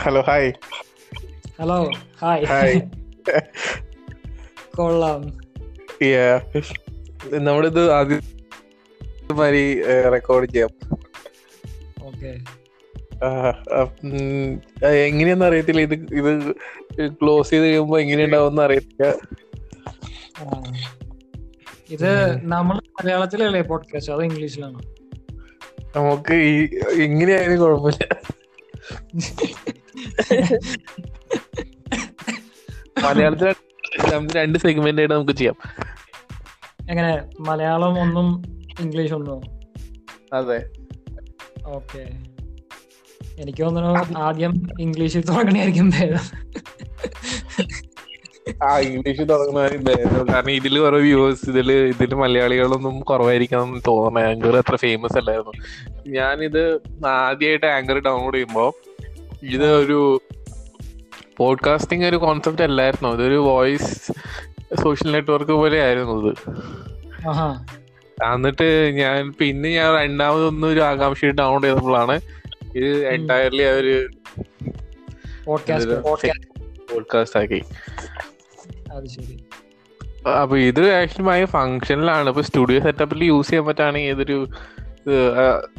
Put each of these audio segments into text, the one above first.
Hello hi hello hi hi കൊള്ളാം. നമ്മളിത് ആദ്യം മാതിരി റെക്കോർഡ് ചെയ്യാം. ഓക്കെ എങ്ങനെയാന്ന് അറിയത്തില്ല. ഇത് ഇത് ക്ലോസ് ചെയ്ത് കഴിയുമ്പോ എങ്ങനെയുണ്ടാവും അറിയത്തില്ല. ഇത് നമ്മൾ മലയാളത്തിലല്ലേ പോഡ്കാസ്റ്റ് അത് ഇംഗ്ലീഷിലാണ്? നമുക്ക് ഈ എങ്ങനെയായാലും കുഴപ്പമില്ല. മലയാളത്തിൽ രണ്ട് സെഗ്മെന്റ് ആയിട്ട് നമുക്ക് ചെയ്യാം. എങ്ങനെ? മലയാളം ഒന്നും ഇംഗ്ലീഷ് ഒന്നും? അതെ. ഓക്കെ. എനിക്ക് തോന്നുന്നു ആദ്യം ഇംഗ്ലീഷിൽ തുടങ്ങണായിരിക്കും ഭേദം. ആ ഇംഗ്ലീഷ് തുടങ്ങുന്ന കാരണം ഇതിൽ കുറെ വ്യൂവേഴ്സ് ഇതിൽ ഇതിൽ മലയാളികളൊന്നും കുറവായിരിക്കണം തോന്നുന്നത് ആങ്കർ അത്ര ഫേമസ് അല്ലായിരുന്നു. ഞാനിത് ആദ്യമായിട്ട് ആങ്കർ ഡൗൺലോഡ് ചെയ്യുമ്പോ ഇത് ഒരു പോഡ്കാസ്റ്റിംഗ് ഒരു കോൺസെപ്റ്റ് അല്ലായിരുന്നു. ഇതൊരു വോയിസ് സോഷ്യൽ നെറ്റ്വർക്ക് പോലെ ആയിരുന്നു ഇത് എന്നിട്ട് ഞാൻ പിന്നെ ഞാൻ രണ്ടാമതൊന്നും ഒരു ആകാംക്ഷ ഡൗൺലോഡ് ചെയ്തപ്പോഴാണ് ഇത് എന്റയർലി അവർ പോഡ്കാസ്റ്റ് ആക്കി. അപ്പൊ ഇത് ആക്ച്വലി ഭയങ്കര ഫങ്ഷനിലാണ് ഇപ്പൊ സ്റ്റുഡിയോ സെറ്റപ്പിൽ യൂസ് ചെയ്യാൻ പറ്റുകയാണെങ്കിൽ ഇതൊരു ഇത്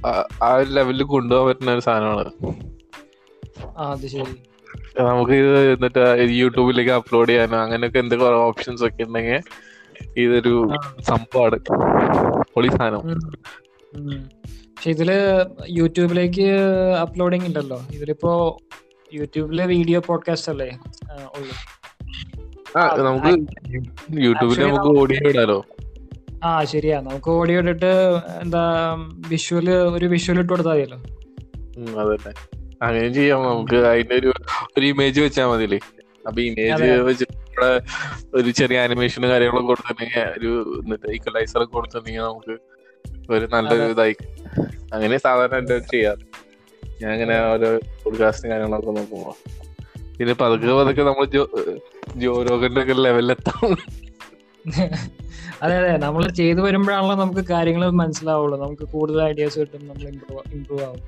ആ- ലെവലിൽ കൊണ്ടുപോകാൻ പറ്റുന്ന ഒരു സാധനമാണ്. നമുക്ക് ഇത് എന്നിട്ട് യൂട്യൂബിലേക്ക് അപ്ലോഡ് ചെയ്യാനോ അങ്ങനെയൊക്കെ എന്തൊക്കെ ഓപ്ഷൻസ് ഒക്കെ ഉണ്ടെങ്കിൽ ഇതൊരു. സംഭവമാണ് പൊളി സാധനം. പക്ഷെ ഇതിൽ യൂട്യൂബിലേക്ക് അപ്ലോഡിങ് ഉണ്ടല്ലോ ഇതിലിപ്പോ യൂട്യൂബിലെ വീഡിയോ പോഡ്കാസ്റ്റ് അല്ലേ? ഉള്ളു. നമുക്ക് യൂട്യൂബിൽ നമുക്ക് ഓഡിയോ ഇടാലോ? ആ ശരിയാ. നമുക്ക് ഓഡിയോ ഇട്ടിട്ട് എന്താ വിഷ്വൽ ഒരു വിഷ്വൽ ഇട്ട് കൊടുത്താൽ മതിയല്ലോ. അങ്ങനെ ചെയ്യാം നമുക്ക്. അതിന്റെ ഒരു ഒരു ഇമേജ് വെച്ചാൽ മതില്ലേ അപ്പൊ ഇമേജ്. വെച്ചിട്ട് ഒരു ചെറിയ ആനിമേഷനും കാര്യങ്ങളൊക്കെ കൊടുത്തിട്ടുണ്ടെങ്കിൽ ഒരു ഈക്വലൈസർ ഒക്കെ കൊടുത്തിട്ടുണ്ടെങ്കിൽ നമുക്ക് ഒരു നല്ലൊരു. ഇതായി. അങ്ങനെ സാധാരണ എന്റെ ചെയ്യാം. ഞാൻ അങ്ങനെ ഓരോ പോഡ്കാസ്റ്റും കാര്യങ്ങളൊക്കെ നോക്കുമ്പോ. പിന്നെ പതുക്കെ പതുക്കെ നമ്മൾ ജോ ജോരോഗന്റെ ഒക്കെ ലെവലിലെത്താം അതെ അതെ. നമ്മൾ ചെയ്തു വരുമ്പോഴാണല്ലോ നമുക്ക് കാര്യങ്ങൾ മനസ്സിലാവുള്ളൂ. നമുക്ക് കൂടുതൽ ഐഡിയാസ് കിട്ടും നമ്മൾ ഇമ്പ്രൂവ് ഇമ്പ്രൂവ് ആവും.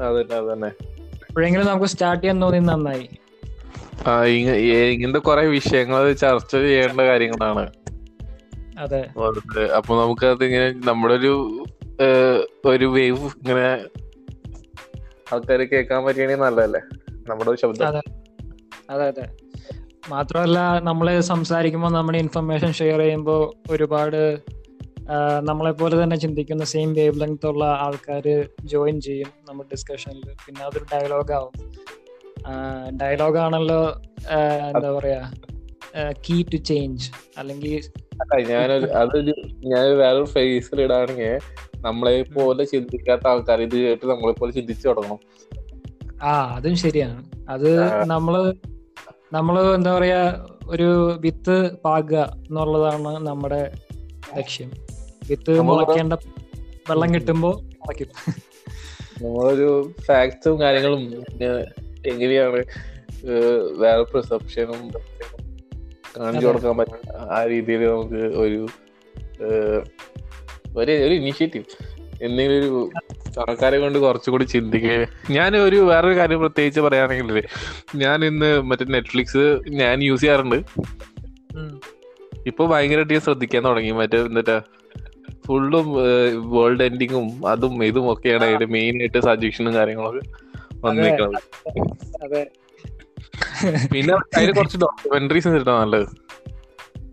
അതന്നെ അതന്നെ. എപ്പോഴെങ്കിലും നമുക്ക് സ്റ്റാർട്ട് ചെയ്യാൻ തോന്നി നന്നായി. ഇങ്ങനത്തെ കുറെ വിഷയങ്ങൾ ചർച്ച ചെയ്യേണ്ട കാര്യങ്ങളാണ്. അതെ. അപ്പൊ നമുക്ക് അത് ഇങ്ങനെ നമ്മുടെ ഒരു ഒരു വേവ് ഇങ്ങനെ ആൾക്കാർ കേൾക്കാൻ പറ്റുകയാണെങ്കിൽ നല്ലതല്ലേ? നമ്മുടെ ശബ്ദം. അതെ. അതെ അതെ. മാത്രമല്ല നമ്മൾ സംസാരിക്കുമ്പോൾ നമ്മുടെ ഇൻഫർമേഷൻ ഷെയർ ചെയ്യുമ്പോൾ ഒരുപാട് നമ്മളെ പോലെ തന്നെ ചിന്തിക്കുന്ന സെയിം വേവ് ലെങ്ത് ഉള്ള ആൾക്കാർ ജോയിൻ ചെയ്യും നമ്മുടെ ഡിസ്കഷനിൽ പിന്നെ അതൊരു ഡയലോഗ് ആവും. ഡയലോഗ് ആണല്ലോ എന്താ പറയാ കീ ടു ചേഞ്ച് അല്ലെങ്കിൽ ഞാനൊരു അതൊരു ഞാൻ വേറൊരു ഫേസിൽ ഇടാണെങ്കിൽ നമ്മളെ പോലെ ചിന്തിക്കാത്ത ആൾക്കാർ ഇത് കേട്ട് നമ്മളെ പോലെ ചിന്തിച്ചു തുടങ്ങണം. ആ അതും ശരിയാണ്. അത് നമ്മൾ നമ്മൾ എന്താ പറയാ ഒരു വിത്ത് പാകുക എന്നുള്ളതാണ് നമ്മുടെ ലക്ഷ്യം. വിത്ത് മുളയ്ക്കേണ്ട വെള്ളം കിട്ടുമ്പോ മുളയ്ക്കും. നമ്മളൊരു ഫാക്ട്സും കാര്യങ്ങളും എങ്ങനെയാണ് വേറെ പെർസെപ്ഷനും കാണിച്ചു. കൊടുക്കാൻ പറ്റും ആ രീതിയിൽ നമുക്ക് ഒരു ഒരു ഒരു ഇനിഷ്യേറ്റീവ് എന്തെങ്കിലും ഒരു ആൾക്കാരെ കൊണ്ട് കുറച്ചുകൂടി ചിന്തിക്കുക. ഞാൻ ഒരു വേറൊരു കാര്യം പ്രത്യേകിച്ച് പറയുകയാണെങ്കിൽ ഞാൻ ഇന്ന് മറ്റേ നെറ്റ്ഫ്ലിക്സ് ഞാൻ യൂസ് ചെയ്യാറുണ്ട്. ഇപ്പൊ ഭയങ്കരമായിട്ട് ഞാൻ ശ്രദ്ധിക്കാൻ തുടങ്ങി. മറ്റേ എന്നിട്ട് ഫുള്ളും വേൾഡ് എൻഡിങ്ങും അതും ഇതും ഒക്കെയാണ് അതിന്റെ മെയിൻ ആയിട്ട് സജഷനും കാര്യങ്ങളൊക്കെ വന്നിരിക്കുന്നത്. അതെ. പിന്നെ അതിന് കുറച്ച് ഡോക്യുമെന്ററീസ് കിട്ടാൻ നല്ലത്.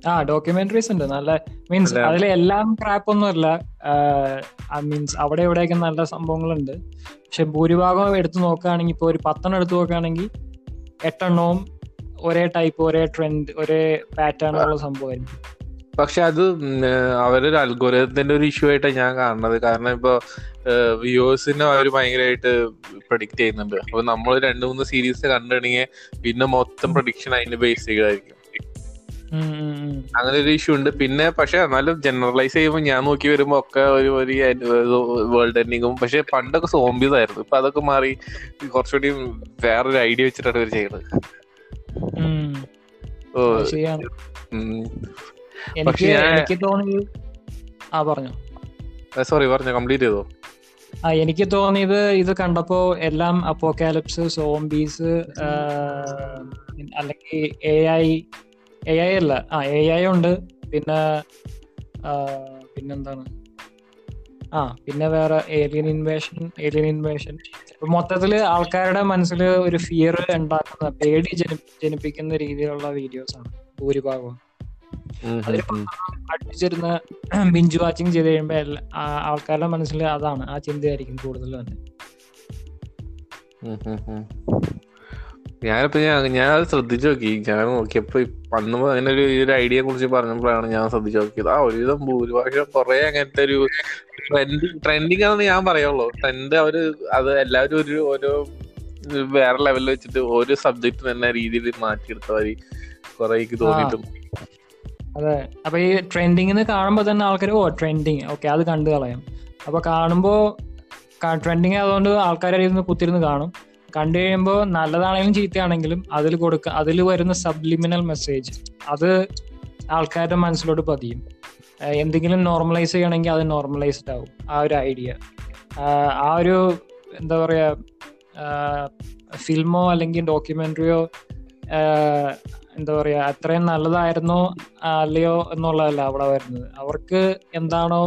ആ ഡോക്യുമെന്ററീസ് ഉണ്ട്. നല്ല മീൻസ് അതിലെ അതിൽ എല്ലാം ക്രാപ്പ് ഒന്നുമില്ല മീൻസ് അവിടെ ഇവിടെയൊക്കെ നല്ല സംഭവങ്ങളുണ്ട്. പക്ഷെ ഭൂരിഭാഗം എടുത്തു നോക്കുകയാണെങ്കിൽ ഇപ്പോൾ ഒരു പത്തെണ്ണം എടുത്തു നോക്കുകയാണെങ്കിൽ എട്ടെണ്ണവും ഒരേ ടൈപ്പ് ഒരേ ട്രെൻഡ് ഒരേ പാറ്റേൺ ഉള്ള സംഭവമായിരിക്കും. പക്ഷെ അത് അവരൊരു അൽഗോരത്തിന്റെ ഒരു ഇഷ്യൂ ആയിട്ടാണ് ഞാൻ കാണുന്നത്. കാരണം ഇപ്പൊ വ്യൂവേഴ്സിനെ അവർ ഭയങ്കരമായിട്ട് പ്രഡിക്റ്റ് ചെയ്യുന്നുണ്ട്. അപ്പൊ നമ്മൾ രണ്ട് മൂന്ന് സീരീസ് കണ്ടിട്ടുണ്ടെങ്കിൽ പിന്നെ മൊത്തം പ്രഡിക്ഷൻ അതിന്റെ ബേസ് ചെയ്തായിരിക്കും. അങ്ങനെ ഒരു ഇഷ്യൂ ഉണ്ട്. പിന്നെ പക്ഷെ എന്നാലും ജനറലൈസ് ചെയ്യുമ്പോൾ ഞാൻ നോക്കി വരുമ്പോ ഒക്കെ ഒരു ഒരു വേൾഡ് എൻഡിങ്ങും പക്ഷെ പണ്ടൊക്കെ സോംബീസ് ആയിരുന്നു. ഇപ്പൊ അതൊക്കെ മാറി കുറച്ചുകൂടി വേറൊരു ഐഡിയ വെച്ചിട്ടാണ് ഇവർ ചെയ്യുന്നത്. ഓ. എനിക്ക് എനിക്ക് തോന്നി ആ പറഞ്ഞു. സോറി പറഞ്ഞു കംപ്ലീറ്റ് ചെയ്തോ? ആ എനിക്ക് തോന്നിയത് ഇത് കണ്ടപ്പോ എല്ലാം അപ്പോക്കാലിപ്സ് സോംബീസ് അല്ലെങ്കിൽ എ ഐ എ ഐ അല്ല. ആ എ ഐ ഉണ്ട്. പിന്നെ പിന്നെന്താണ്? ആ പിന്നെ വേറെ ഏലിയൻ ഇൻവേഷൻ ഏലിയൻ ഇൻവേഷൻ മൊത്തത്തിൽ ആൾക്കാരുടെ മനസ്സിൽ ഒരു ഫിയർ ഉണ്ടാക്കുന്ന പേടി ജനിപ്പിക്കുന്ന രീതിയിലുള്ള വീഡിയോസ് ആണ്. ഭൂരിഭാഗവും. അടുപ്പിച്ചിരുന്ന് ബിഞ്ച് വാച്ചിങ് ചെയ്ത് കഴിയുമ്പോ ആൾക്കാരുടെ മനസ്സിൽ അതാണ് ആ ചിന്തയായിരിക്കും കൂടുതൽ തന്നെ. ഞാനിപ്പോ ഞാൻ ഞാൻ അത് ശ്രദ്ധിച്ചു നോക്കി. ഞാൻ നോക്കിയപ്പോ അന്ന് അങ്ങനെ ഒരു ഒരു ഐഡിയയെ കുറിച്ച് പറഞ്ഞപ്പോഴാണ് ഞാൻ ശ്രദ്ധിച്ചു നോക്കിയത്. ആ ഒരുവിധം ഭൂരിഭാഷം കുറെ അങ്ങനത്തെ ഒരു ട്രെൻഡിങ് ട്രെൻഡിങ് ആണെന്ന് ഞാൻ പറയുള്ളൂ. ട്രെൻഡ് അവർ അത് എല്ലാവരും ഒരു ഓരോ വേറെ ലെവലിൽ വെച്ചിട്ട് ഓരോ സബ്ജക്ട് തന്നെ രീതിയിൽ മാറ്റിയെടുത്തവര് കുറെ എനിക്ക് തോന്നിയിട്ടുണ്ട് അതെ. അപ്പൊ ഈ ട്രെൻഡിങ്ങിന് കാണുമ്പോൾ തന്നെ ആൾക്കാർ ഓ ട്രെൻഡിങ്. ഓക്കെ അത് കണ്ടു കളയാം. അപ്പൊ കാണുമ്പോ ട്രെൻഡിങ് ആയതുകൊണ്ട് ആൾക്കാർ ഇരുന്ന് കുത്തിരുന്ന് കാണും. കണ്ടു കഴിയുമ്പോൾ നല്ലതാണെങ്കിലും ചീത്തയാണെങ്കിലും അതിൽ കൊടുക്ക അതിൽ വരുന്ന സബ്ലിമിനൽ മെസ്സേജ് അത് ആൾക്കാരുടെ മനസ്സിലോട്ട് പതിയും. എന്തെങ്കിലും നോർമലൈസ് ചെയ്യണമെങ്കിൽ അത് നോർമലൈസ്ഡ് ആവും. ആ ഒരു ഐഡിയ ആ ഒരു എന്താ പറയുക ഫിൽമോ അല്ലെങ്കിൽ ഡോക്യുമെന്ററിയോ എന്താ പറയാ അത്രയും നല്ലതായിരുന്നോ അല്ലയോ എന്നുള്ളതല്ല അവിടെ വരുന്നത് അവർക്ക് എന്താണോ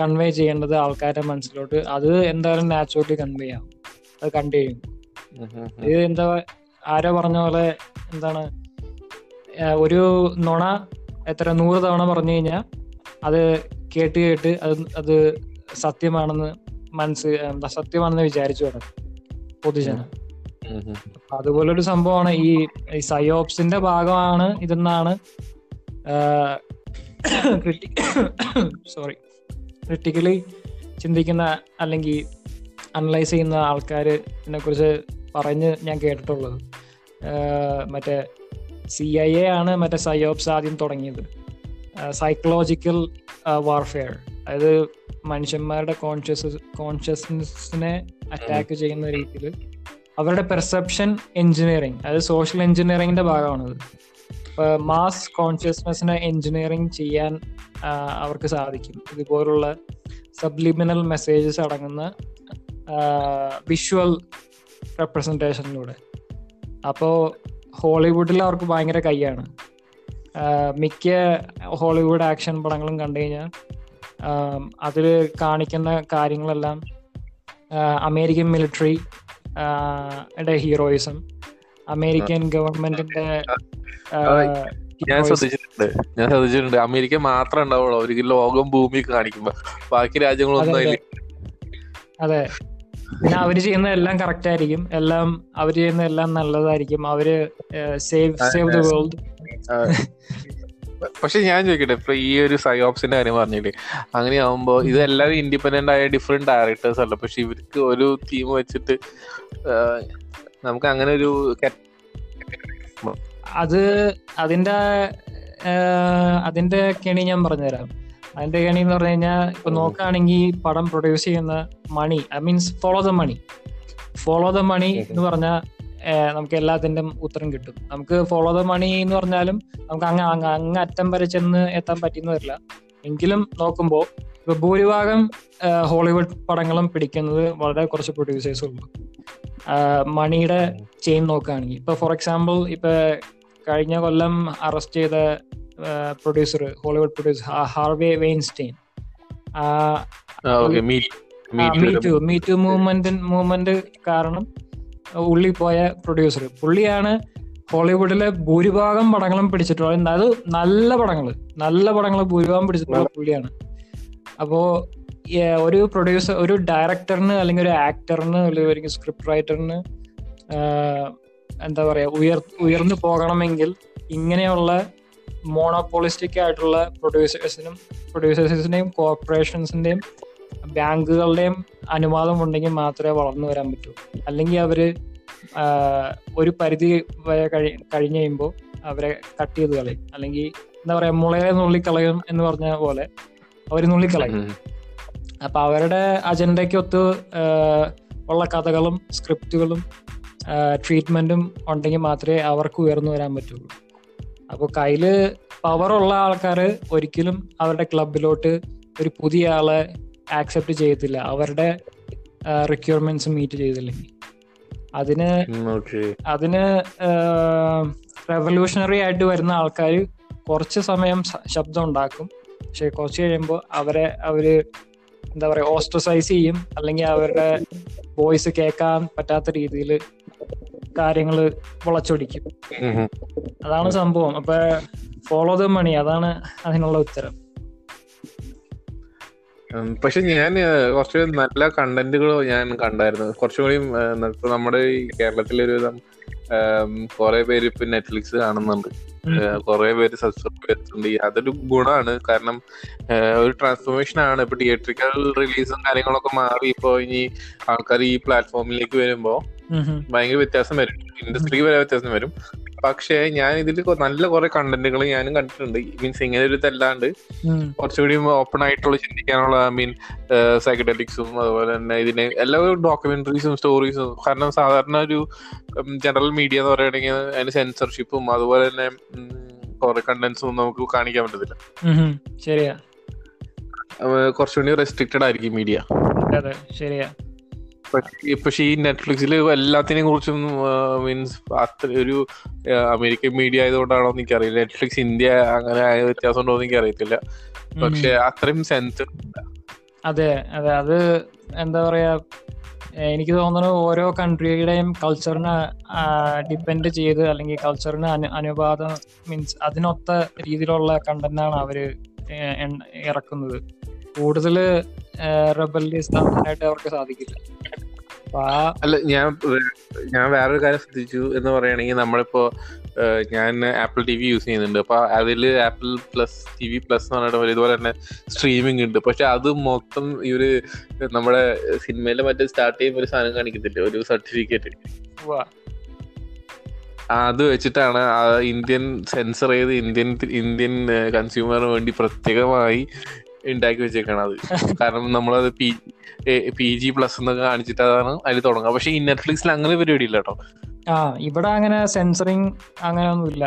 കൺവേ ചെയ്യേണ്ടത് ആൾക്കാരുടെ മനസ്സിലോട്ട് അത് എന്തായാലും നാച്ചുറലി കൺവേ ആവും അത് കണ്ടു കഴിയും. ഇത് എന്താ ആരോ പറഞ്ഞ പോലെ എന്താണ് ഒരു നുണ എത്ര നൂറ് തവണ പറഞ്ഞു കഴിഞ്ഞാൽ അത് കേട്ട് കേട്ട് അത് അത് സത്യമാണെന്ന് മനസ്സ് എന്താ സത്യമാണെന്ന് വിചാരിച്ചു തുടങ്ങും പൊതുജനം. അതുപോലൊരു സംഭവമാണ് ഈ സയോപ്സിന്റെ ഭാഗമാണ് ഇതെന്നാണ് സോറി ക്രിട്ടിക്കലി ചിന്തിക്കുന്ന അല്ലെങ്കിൽ അനലൈസ് ചെയ്യുന്ന ആൾക്കാർ ഇതിനെ കുറിച്ച് പറഞ്ഞ് ഞാൻ കേട്ടിട്ടുള്ളത്. മറ്റേ സി ഐ എ ആണ് മറ്റേ സയോപ്സ് ആദ്യം തുടങ്ങിയത്. സൈക്കോളജിക്കൽ വാർഫെയർ അതായത് മനുഷ്യന്മാരുടെ കോൺഷ്യസ് കോൺഷ്യസ്നെസ്സിനെ അറ്റാക്ക് ചെയ്യുന്ന രീതിയിൽ അവരുടെ പെർസെപ്ഷൻ എഞ്ചിനീയറിംഗ് അതായത് സോഷ്യൽ എഞ്ചിനീയറിംഗിന്റെ ഭാഗമാണത്. മാസ് കോൺഷ്യസ്നെസ്സിനെ എഞ്ചിനീയറിംഗ് ചെയ്യാൻ അവർക്ക് സാധിക്കും. ഇതുപോലുള്ള സബ്ലിമിനൽ മെസ്സേജസ് അടങ്ങുന്ന വിഷ്വൽ റെപ്രസെന്റേഷനിലൂടെ അപ്പോൾ ഹോളിവുഡിൽ അവർക്ക് ഭയങ്കര കൈയാണ് മിക്ക ഹോളിവുഡ് ആക്ഷൻ പടങ്ങളും കണ്ടു കഴിഞ്ഞാൽ അതിൽ കാണിക്കുന്ന കാര്യങ്ങളെല്ലാം അമേരിക്കൻ മിലിറ്ററി ഹീറോയിസം. അമേരിക്കൻ ഗവൺമെന്റിന്റെ ഞാൻ. ശ്രദ്ധിച്ചിട്ടുണ്ട്. ഞാൻ ശ്രദ്ധിച്ചിട്ടുണ്ട്. അമേരിക്ക മാത്രമേ ഉണ്ടാവുള്ളൂ. അവർക്ക് ലോകം ഭൂമി കാണിക്കുമ്പോ. ബാക്കി രാജ്യങ്ങളൊന്നും അതെ പിന്നെ അവർ ചെയ്യുന്ന എല്ലാം കറക്റ്റ് ആയിരിക്കും. എല്ലാം അവർ ചെയ്യുന്ന എല്ലാം നല്ലതായിരിക്കും. അവർ സേവ് സേവ് ദ വേൾഡ് പക്ഷെ ഞാൻ ചോദിക്കട്ടെ ഇപ്പൊ ഈ ഒരു സയോപ്സിന്റെ കാര്യം പറഞ്ഞില്ലേ അങ്ങനെ ആവുമ്പോ ഇത് എല്ലാവരും ഇൻഡിപെൻഡന്റ് ആയ ഡിഫറെന്റ് ഡയറക്ടേഴ്സ് അല്ല? പക്ഷെ ഇവർക്ക് ഒരു തീം വെച്ചിട്ട് നമുക്ക് അങ്ങനെ ഒരു അത് അതിന്റെ അതിന്റെ കെണി ഞാൻ പറഞ്ഞുതരാം. അതിന്റെ കെണി എന്ന് പറഞ്ഞു കഴിഞ്ഞാൽ ഇപ്പൊ നോക്കുകയാണെങ്കിൽ പടം പ്രൊഡ്യൂസ് ചെയ്യുന്ന money I means follow the money follow the money എന്ന് പറഞ്ഞാൽ നമുക്ക് എല്ലാത്തിന്റെ ഉത്തരം കിട്ടും. നമുക്ക് ഫോളോ ദ മണി എന്ന് പറഞ്ഞാലും നമുക്ക് അങ്ങ് അങ്ങ് അങ്ങ് അറ്റം വരെ ചെന്ന് എത്താൻ പറ്റിയെന്ന് വരില്ല. എങ്കിലും നോക്കുമ്പോൾ ഇപ്പൊ ഭൂരിഭാഗം ഹോളിവുഡ് പടങ്ങളും പിടിക്കുന്നത് വളരെ കുറച്ച് പ്രൊഡ്യൂസേഴ്സ് ഉള്ളു മണിയുടെ ചെയിൻ നോക്കുകയാണെങ്കിൽ. ഇപ്പൊ ഫോർ എക്സാമ്പിൾ ഇപ്പൊ കഴിഞ്ഞ കൊല്ലം അറസ്റ്റ് ചെയ്ത producer Hollywood producer Harvey Weinstein me too meet me with me too movement movement കാരണം ഉള്ളി പോയ പ്രൊഡ്യൂസർ പുള്ളിയാണ് ഹോളിവുഡിലെ ഭൂരിഭാഗം പടങ്ങളും പിടിച്ചിട്ടുള്ളത്. അത് നല്ല പടങ്ങൾ നല്ല പടങ്ങൾ ഭൂരിഭാഗം പിടിച്ചിട്ടുള്ള പുള്ളിയാണ്. അപ്പോ ഒരു പ്രൊഡ്യൂസർ ഒരു ഡയറക്ടറിന് അല്ലെങ്കിൽ ഒരു ആക്ടറിന് അല്ലെങ്കിൽ സ്ക്രിപ്റ്റ് റൈറ്ററിന് എന്താ പറയാ ഉയർ ഉയർന്നു പോകണമെങ്കിൽ ഇങ്ങനെയുള്ള മോണോപോളിസ്റ്റിക് ആയിട്ടുള്ള പ്രൊഡ്യൂസേഴ്സിനും പ്രൊഡ്യൂസേഴ്സിന്റെയും കോർപ്പറേഷൻസിന്റെയും ബാങ്കുകളുടെയും അനുവാദം ഉണ്ടെങ്കിൽ മാത്രമേ വളർന്നു വരാൻ പറ്റൂ. അല്ലെങ്കിൽ അവർ ഒരു പരിധി വരെ കഴി കഴിഞ്ഞ് കഴിയുമ്പോൾ അവരെ കട്ട് ചെയ്ത് കളയും. അല്ലെങ്കിൽ എന്താ പറയാ മുളയെ നുള്ളിക്കളയും എന്ന് പറഞ്ഞ പോലെ അവർ നുള്ളിക്കളയും. അപ്പൊ അവരുടെ അജണ്ടയ്ക്ക് ഒത്ത് ഉള്ള കഥകളും സ്ക്രിപ്റ്റുകളും ട്രീറ്റ്മെന്റും ഉണ്ടെങ്കിൽ മാത്രമേ അവർക്ക് ഉയർന്നു വരാൻ പറ്റുള്ളൂ. അപ്പോൾ കയ്യിൽ പവറുള്ള ആൾക്കാർ ഒരിക്കലും അവരുടെ ക്ലബിലോട്ട് ഒരു പുതിയ ആളെ ആക്സെപ്റ്റ് ചെയ്യത്തില്ല. അവരുടെ റിക്വയർമെന്റ്സ് മീറ്റ് ചെയ്തില്ലെങ്കിൽ അതിന് അതിന് റെവല്യൂഷണറി ആയിട്ട് വരുന്ന ആൾക്കാർ കുറച്ച് സമയം ശബ്ദം ഉണ്ടാക്കും. പക്ഷെ കുറച്ച് കഴിയുമ്പോൾ അവരെ അവർ എന്താ പറയുക ഓസ്ട്രസൈസ് ചെയ്യും. അല്ലെങ്കിൽ അവരുടെ വോയിസ് കേൾക്കാൻ പറ്റാത്ത രീതിയിൽ കാര്യങ്ങൾ വളച്ചൊടിക്കും. അതാണ് സംഭവം. അപ്പൊ ഫോളോ ദ മണി അതാണ് അതിനുള്ള ഉത്തരം. പക്ഷെ ഞാൻ കുറച്ച് നല്ല കണ്ടന്റുകൾ ഞാൻ കണ്ടായിരുന്നു. കുറച്ചും കൂടി നമ്മുടെ ഈ കേരളത്തിലെ ഒരു വിധം കുറെ പേര് ഇപ്പൊ നെറ്റ്ഫ്ലിക്സ് കാണുന്നുണ്ട്. കൊറേ പേര് സബ്സ്ക്രൈബ് ചെയ്തിട്ടുണ്ട്. അതൊരു ഗുണമാണ് കാരണം ഒരു ട്രാൻസ്ഫോർമേഷൻ ആണ്. ഇപ്പൊ തിയേറ്ററിക്കൽ റിലീസും കാര്യങ്ങളൊക്കെ മാറി ഇപ്പൊ ഇനി ആൾക്കാർ ഈ പ്ലാറ്റ്ഫോമിലേക്ക് വരുമ്പോ. ഭയങ്കര വ്യത്യാസം വരും. ഇൻഡസ്ട്രിക്ക് വരെ വ്യത്യാസം വരും. പക്ഷേ ഞാൻ ഇതിൽ നല്ല കുറെ കണ്ടന്റുകൾ ഞാനും കണ്ടിട്ടുണ്ട്. മീൻസ് ഇങ്ങനെ ഒരു ഇതല്ലാണ്ട് കുറച്ചുകൂടി ഓപ്പൺ ആയിട്ടുള്ള ചിന്തിക്കാനുള്ള ഐ മീൻ സൈക്കഡലിക്സും അതുപോലെ തന്നെ ഇതിന് എല്ലാ ഡോക്യുമെന്ററീസും സ്റ്റോറീസും കാരണം സാധാരണ ഒരു ജനറൽ മീഡിയ എന്ന് പറയുകയാണെങ്കിൽ അതിന് സെൻസർഷിപ്പും അതുപോലെ തന്നെ കുറെ കണ്ടന്റ്സും നമുക്ക് കാണിക്കാൻ പറ്റത്തില്ല. ശരിയാ. കുറച്ചുകൂടി റെസ്ട്രിക്റ്റഡ് ആയിരിക്കും മീഡിയ അതെ ശരിയാ. പക്ഷെ ഈ നെറ്റ്ഫ്ലിക്സിൽ എല്ലാത്തിനെ കുറിച്ചും മീൻസ് അത്ര ഒരു അമേരിക്കൻ മീഡിയ ആയതുകൊണ്ടാണോ എന്ന് എനിക്കറിയില്ല. നെറ്റ്ഫ്ലിക്സ് ഇന്ത്യ അങ്ങനെ ആയ വ്യത്യാസം ഉണ്ടോ എന്ന് എനിക്കറിയത്തില്ല. പക്ഷെ അത്രയും സെൻസ് അതെ അതെ. അത് എന്താ പറയാ എനിക്ക് തോന്നുന്നു ഓരോ കൺട്രിയുടെയും കൾച്ചറിനെ ഡിപ്പെൻഡ് ചെയ്ത് അല്ലെങ്കിൽ കൾച്ചറിന് അനു അനുപാതം മീൻസ് അതിനൊത്ത രീതിയിലുള്ള കണ്ടന്റാണ് അവർ ഇറക്കുന്നത്. കൂടുതൽ റെബല്യസ് അവർക്ക് സാധിക്കില്ല. അല്ല ഞാൻ ഞാൻ വേറൊരു കാര്യം ശ്രദ്ധിച്ചു എന്ന് പറയുകയാണെങ്കിൽ നമ്മളിപ്പോ ഞാൻ ആപ്പിൾ ടി വി യൂസ് ചെയ്യുന്നുണ്ട്. അപ്പൊ അതിൽ Apple plus T V plus എന്ന് പറഞ്ഞിട്ട് ഇതുപോലെ തന്നെ സ്ട്രീമിംഗ് ഉണ്ട്. പക്ഷെ അത് മൊത്തം ഈ ഒരു നമ്മുടെ സിനിമയിലെ മറ്റേ സ്റ്റാർട്ട് ചെയ്യുമ്പോൾ ഒരു സാധനം കാണിക്കത്തില്ല? ഒരു സർട്ടിഫിക്കറ്റ്. അത് വെച്ചിട്ടാണ് ഇന്ത്യൻ സെൻസർ ചെയ്ത് ഇന്ത്യൻ ഇന്ത്യൻ കൺസ്യൂമറിന് വേണ്ടി പ്രത്യേകമായി ഉണ്ടാക്കി വെച്ചേക്കാണ് അത്. കാരണം നമ്മളത് പി പി ജി പ്ലസ് എന്നൊക്കെ കാണിച്ചിട്ട് അതാണ് അതിൽ തുടങ്ങുക. പക്ഷെ ഈ നെറ്റ്ഫ്ലിക്സിൽ അങ്ങനെ പരിപാടി ഇല്ല കേട്ടോ. ആ ഇവിടെ അങ്ങനെ സെൻസറിങ് അങ്ങനെ ഒന്നുമില്ല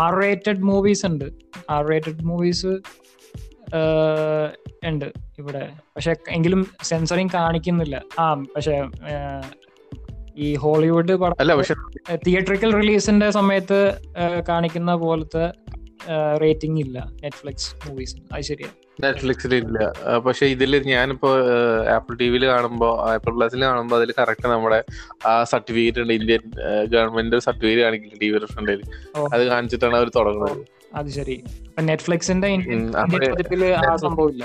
ആർ റേറ്റഡ് മൂവീസ് ഉണ്ട്. ആർ റേറ്റഡ് മൂവീസ് ഉണ്ട് ഇവിടെ. പക്ഷെ എങ്കിലും സെൻസറിങ് കാണിക്കുന്നില്ല. ആ പക്ഷെ ഈ ഹോളിവുഡ് പടം പക്ഷെ തിയേറ്ററിക്കൽ റിലീസിന്റെ സമയത്ത് കാണിക്കുന്ന പോലത്തെ റേറ്റിംഗ് ഇല്ല. നെറ്റ്ഫ്ലിക്സ് മൂവീസ് അത് ശരിയാണ് നെറ്റ്ഫ്ലിക്സിൽ ഇല്ല. പക്ഷെ ഇതിൽ ഞാനിപ്പോ ആപ്പിൾ ടി വിയിൽ കാണുമ്പോൾ ആപ്പിൾ പ്ലസിൽ കാണുമ്പോൾ അതിൽ കറക്റ്റ് നമ്മുടെ ആ സർട്ടിഫിക്കറ്റ് ഉണ്ട്. ഇന്ത്യൻ ഗവൺമെന്റ് സർട്ടിഫിക്കറ്റ് കാണിക്കില്ല ടി വിയുടെ ഫ്രണ്ടിൽ അത് കാണിച്ചിട്ടാണ് അവർ തുടങ്ങുന്നത് അത് ശരി. നെറ്റ്ഫ്ലിക്സിന്റെ ആ സംഭവം ഇല്ല.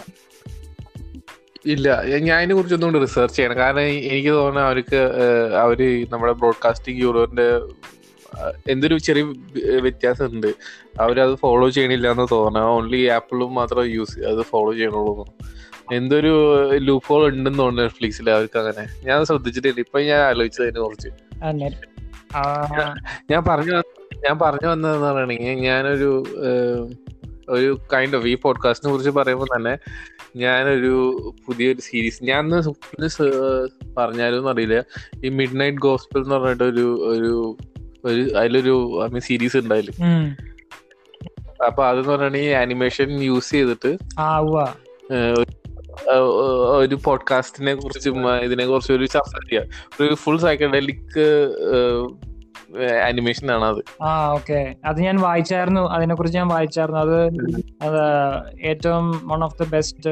ഇല്ല. ഞാൻ അതിനെ കുറിച്ച് ഒന്നുകൂടി റിസർച്ച് ചെയ്യണം. കാരണം എനിക്ക് തോന്നുന്നു അവർക്ക് അവർ നമ്മുടെ ബ്രോഡ്കാസ്റ്റിംഗ് യൂറോന്റെ എന്തൊരു ചെറിയ വ്യ- വ്യത്യാസം ഉണ്ട് അവരത് ഫോളോ ചെയ്യണില്ല എന്ന് തോന്നുന്നു. ഓൺലി ആപ്പിളും മാത്രം യൂസ് അത് ഫോളോ ചെയ്യണുള്ളൂ. എന്തൊരു ലൂപ്പ് ഹോൾ ഉണ്ടെന്ന് തോന്നുന്നു നെറ്റ്ഫ്ലിക്സിൽ അവർക്ക് അങ്ങനെ ഞാൻ ശ്രദ്ധിച്ചിട്ടില്ല ഇപ്പൊ ഞാൻ ആലോചിച്ചതിനെ കുറിച്ച്. ഞാൻ പറഞ്ഞു ഞാൻ പറഞ്ഞു വന്നതെന്ന് പറയണെങ്കിൽ ഞാനൊരു ഒരു കൈൻഡ് ഓഫ് ഈ പോഡ്കാസ്റ്റിനെ കുറിച്ച് പറയുമ്പോൾ തന്നെ ഞാനൊരു പുതിയൊരു സീരീസ് ഞാൻ പറഞ്ഞാലും അറിയില്ല. ഈ മിഡ് നൈറ്റ് ഗോസ്പിൾ എന്ന് പറഞ്ഞിട്ട് ഒരു ഒരു ഒരു അതിലൊരു സീരീസ് ഉണ്ട് അതിൽ ഉം. അപ്പൊ അതെന്ന് പറഞ്ഞാൽ ഈ ആനിമേഷൻ യൂസ് ചെയ്തിട്ട് ഒരു- പോഡ്കാസ്റ്റിനെ കുറിച്ചും ഇതിനെ കുറിച്ച് ഒരു ചർച്ച ചെയ്യാം. ഒരു ഫുൾ സൈക്കഡലിക് ആനിമേഷൻ ആണ് അത്. ആ ഓക്കെ. അത് ഞാൻ വായിച്ചായിരുന്നു. അതിനെ കുറിച്ച് ഞാൻ വായിച്ചായിരുന്നു. അത് അത് ഏറ്റവും one of the best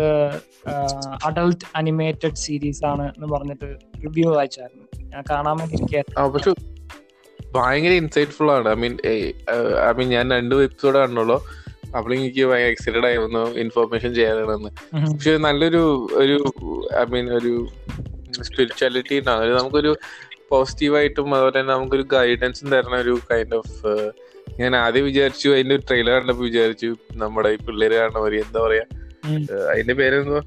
adult animated series ആണ് എന്ന് പറഞ്ഞിട്ട് റിവ്യൂ വായിച്ചായിരുന്നു. ഞാൻ കാണാൻ വേണ്ടി ഭയങ്കര ഇൻസൈറ്റ്ഫുൾ ആണ്. ഐ മീൻ ഐ മീൻ ഞാൻ രണ്ട് എപ്പിസോഡ് ആണല്ലോ അപ്പോൾ എനിക്ക് ഭയങ്കര എക്സൈറ്റഡ് ആയി വന്നു ഇൻഫോർമേഷൻ ചെയ്യാനാണെന്ന്. പക്ഷെ നല്ലൊരു ഒരു ഐ മീൻ ഒരു സ്പിരിച്വാലിറ്റി ഉണ്ടാകും നമുക്കൊരു പോസിറ്റീവായിട്ടും അതുപോലെ തന്നെ നമുക്കൊരു ഗൈഡൻസും തരുന്ന ഒരു കൈൻഡ് ഓഫ് ഞാൻ ആദ്യം വിചാരിച്ചു അതിന്റെ ഒരു ട്രെയിലർ കണ്ടപ്പോ വിചാരിച്ചു നമ്മുടെ ഈ പിള്ളേര് കാണുന്ന എന്താ പറയാ? അതിന്റെ പേരെന്തോ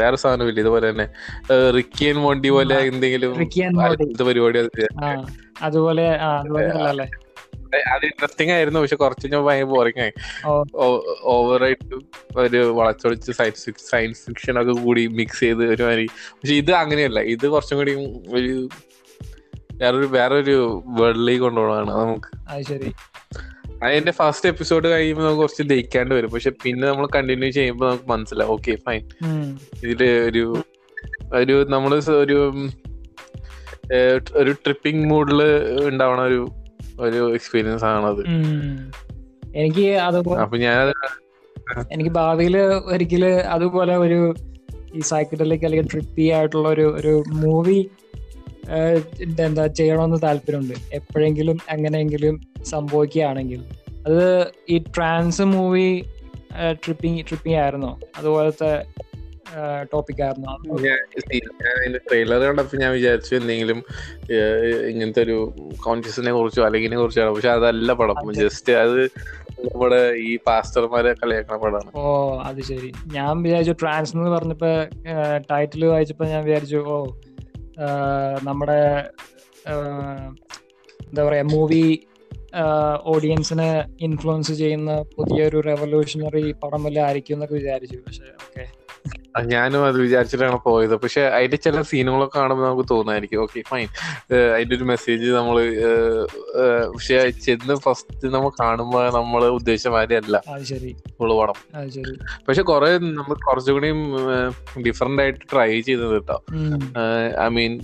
വേറെ സാധനമില്ല. ഇതുപോലെ തന്നെ റിക്കിയൻ മോണ്ടി പോലെ എന്തെങ്കിലും പരിപാടി അതുപോലെ അത് ഇൻട്രസ്റ്റിംഗ് ആയിരുന്നു. പക്ഷെ കുറച്ച് ഞാൻ ഭയങ്കര ബോറിംഗ് ആയി. ഓവറായിട്ട് ഒരു വളച്ചൊളിച്ച് സയൻസ് സയൻസ് ഫിക്ഷൻ ഒക്കെ കൂടി മിക്സ് ചെയ്ത് ഒരു മാതിരി പക്ഷെ ഇത് അങ്ങനെയല്ല. ഇത് കുറച്ചും കൂടി ഒരു വേറൊരു വേറൊരു വേൾഡിലേക്ക് കൊണ്ടുപോകണം നമുക്ക്. അതിന്റെ ഫസ്റ്റ് എപ്പിസോഡ് കഴിയുമ്പോൾ നമുക്ക് കുറച്ച് ദഹിക്കാണ്ട് വരും. പക്ഷെ പിന്നെ നമ്മൾ കണ്ടിന്യൂ ചെയ്യുമ്പോൾ നമുക്ക് മനസ്സിലാവും ഓക്കെ ഫൈൻ ഇതിൽ ഒരു ഒരു നമ്മൾ ഒരു ഒരു ട്രിപ്പിംഗ് മൂഡിൽ ഉണ്ടാവണ ഒരു ഒരു എക്സ്പീരിയൻസ് ആണത്. എനിക്ക് അപ്പൊ ഞാൻ എനിക്ക് ഭാവിയിൽ ഒരിക്കൽ അതുപോലെ ഒരു ഈ സൈക്കിഡലിക് അല്ലെങ്കിൽ ട്രിപ്പി ആയിട്ടുള്ള ഒരു ഒരു മൂവി എന്താ ചെയ്യണമെന്ന് താല്പര്യമുണ്ട്. എപ്പോഴെങ്കിലും എങ്ങനെയെങ്കിലും സംഭവിക്കുകയാണെങ്കിൽ. അത് ഈ ട്രാൻസ് മൂവി ട്രിപ്പിംഗ് ട്രിപ്പിംഗ് ആയിരുന്നോ? അതുപോലത്തെ ടോപ്പിക് ആയിരുന്നു? ട്രെയിലർ കണ്ടപ്പോൾ ഞാൻ വിചാരിച്ചു എന്തെങ്കിലും ഇങ്ങനത്തെ ഒരു കോൺഷ്യസിനെ കുറിച്ചോ അല്ലെങ്കിൽ കുറിച്ചോ പക്ഷെ അതല്ല പടം. ജസ്റ്റ് അത് നമ്മുടെ ഈ പാസ്റ്റർമാരെ കളിയാക്കണ പടമാണ്. ഓ അത് ശരി. ഞാൻ വിചാരിച്ചു ട്രാൻസ് എന്ന് പറഞ്ഞപ്പോ ടൈറ്റിൽ വായിച്ചപ്പോ ഞാൻ വിചാരിച്ചു ഓ നമ്മുടെ എന്താ പറയാ മൂവി ഓഡിയൻസിനെ ഇൻഫ്ലുവൻസ് ചെയ്യുന്ന പുതിയൊരു റെവല്യൂഷണറി പടം വല്ല ആയിരിക്കും എന്നൊക്കെ വിചാരിച്ചു. പക്ഷെ ഓക്കെ ഞാനും അത് വിചാരിച്ചിട്ടാണ് പോയത്. പക്ഷെ അതിന്റെ ചില സീനുകളൊക്കെ കാണുമ്പോൾ നമുക്ക് തോന്നായിരിക്കും. ഓക്കെ ഫൈൻ അതിന്റെ ഒരു മെസ്സേജ് നമ്മൾ പക്ഷെ ചെന്ന് ഫസ്റ്റ് നമ്മൾ കാണുമ്പോൾ നമ്മൾ ഉദ്ദേശിച്ച മാതിരി അല്ല ഫുള്ള് പടം. പക്ഷെ കുറെ നമ്മൾ കുറച്ചുകൂടിയും ഡിഫറെന്റ് ആയിട്ട് ട്രൈ ചെയ്തത് കേട്ടോ ഐ മീൻ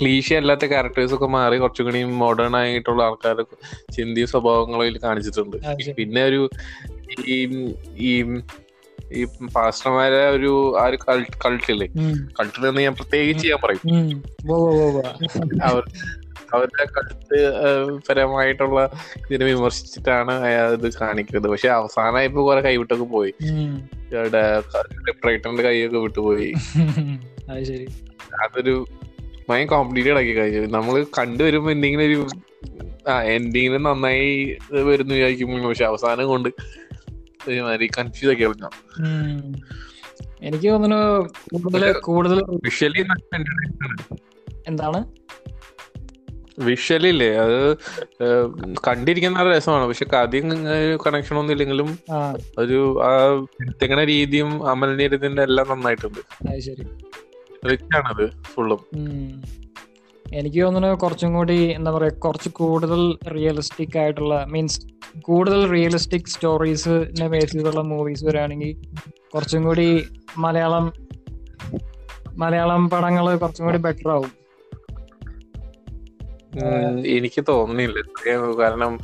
ക്ലീഷ അല്ലാത്ത ക്യാരക്ടേഴ്സ് ഒക്കെ മാറി കുറച്ചുകൂടി മോഡേൺ ആയിട്ടുള്ള ആൾക്കാരൊക്കെ ചിന്തി സ്വഭാവങ്ങളിൽ കാണിച്ചിട്ടുണ്ട്. പിന്നെ ഒരു ഈ ഈ ഈ പാസ്റ്റർമാരെ ഒരു ആ ഒരു കൾട്ടില്ലേ കൾട്ടിൽ നിന്ന് ഞാൻ പ്രത്യേകിച്ച് ഞാൻ പറയും. അവർ അവരുടെ കൾട്ട് പരമായിട്ടുള്ള ഇതിനെ വിമർശിച്ചിട്ടാണ് ഇത് കാണിക്കുന്നത്. പക്ഷെ അവസാനമായപ്പോ കുറെ കൈവിട്ടൊക്കെ പോയി. ബ്രൈറ്റന്റെ കൈയൊക്കെ വിട്ടുപോയി. അത് അതൊരു ഭയം കോംപ്ലീറ്റഡ് ആക്കി കഴിഞ്ഞു. നമ്മൾ കണ്ടുവരുമ്പോ എന്തെങ്കിലും ഒരു ആ എൻഡിങ്ങിന് നന്നായി വരുന്നു വിചാരിക്കുമ്പോൾ പക്ഷെ അവസാനം കൊണ്ട് ഒരുമാതിരി കൺഫ്യൂസ് ആക്കി കളഞ്ഞു. എനിക്ക് തോന്നുന്നു കൂടുതൽ കൂടുതൽ വിഷ്വലി എന്താണ്? വിഷ്വലി ഇല്ലേ? അത് കണ്ടിരിക്കുന്ന നല്ല രസമാണ്. പക്ഷെ കഥയും കണക്ഷൻ ഒന്നും ഇല്ലെങ്കിലും ഒരു ആ തെങ്ങണ രീതിയും അമലിനീരത്തിന്റെ എല്ലാം നന്നായിട്ടുണ്ട്. റിച്ച് ആണത് ഫുള്ളും എനിക്ക് തോന്നുന്നു കുറച്ചും കൂടി എന്താ പറയാ കുറച്ച് കൂടുതൽ റിയലിസ്റ്റിക് ആയിട്ടുള്ള മീൻസ് കൂടുതൽ റിയലിസ്റ്റിക് സ്റ്റോറീസിനെ ബേസ് ചെയ്തുള്ള മൂവീസ് വരാണെങ്കിൽ കുറച്ചും കൂടി മലയാളം മലയാളം പടങ്ങൾ കുറച്ചും കൂടി ബെറ്റർ ആവും. എനിക്ക് തോന്നുന്നില്ല കാരണം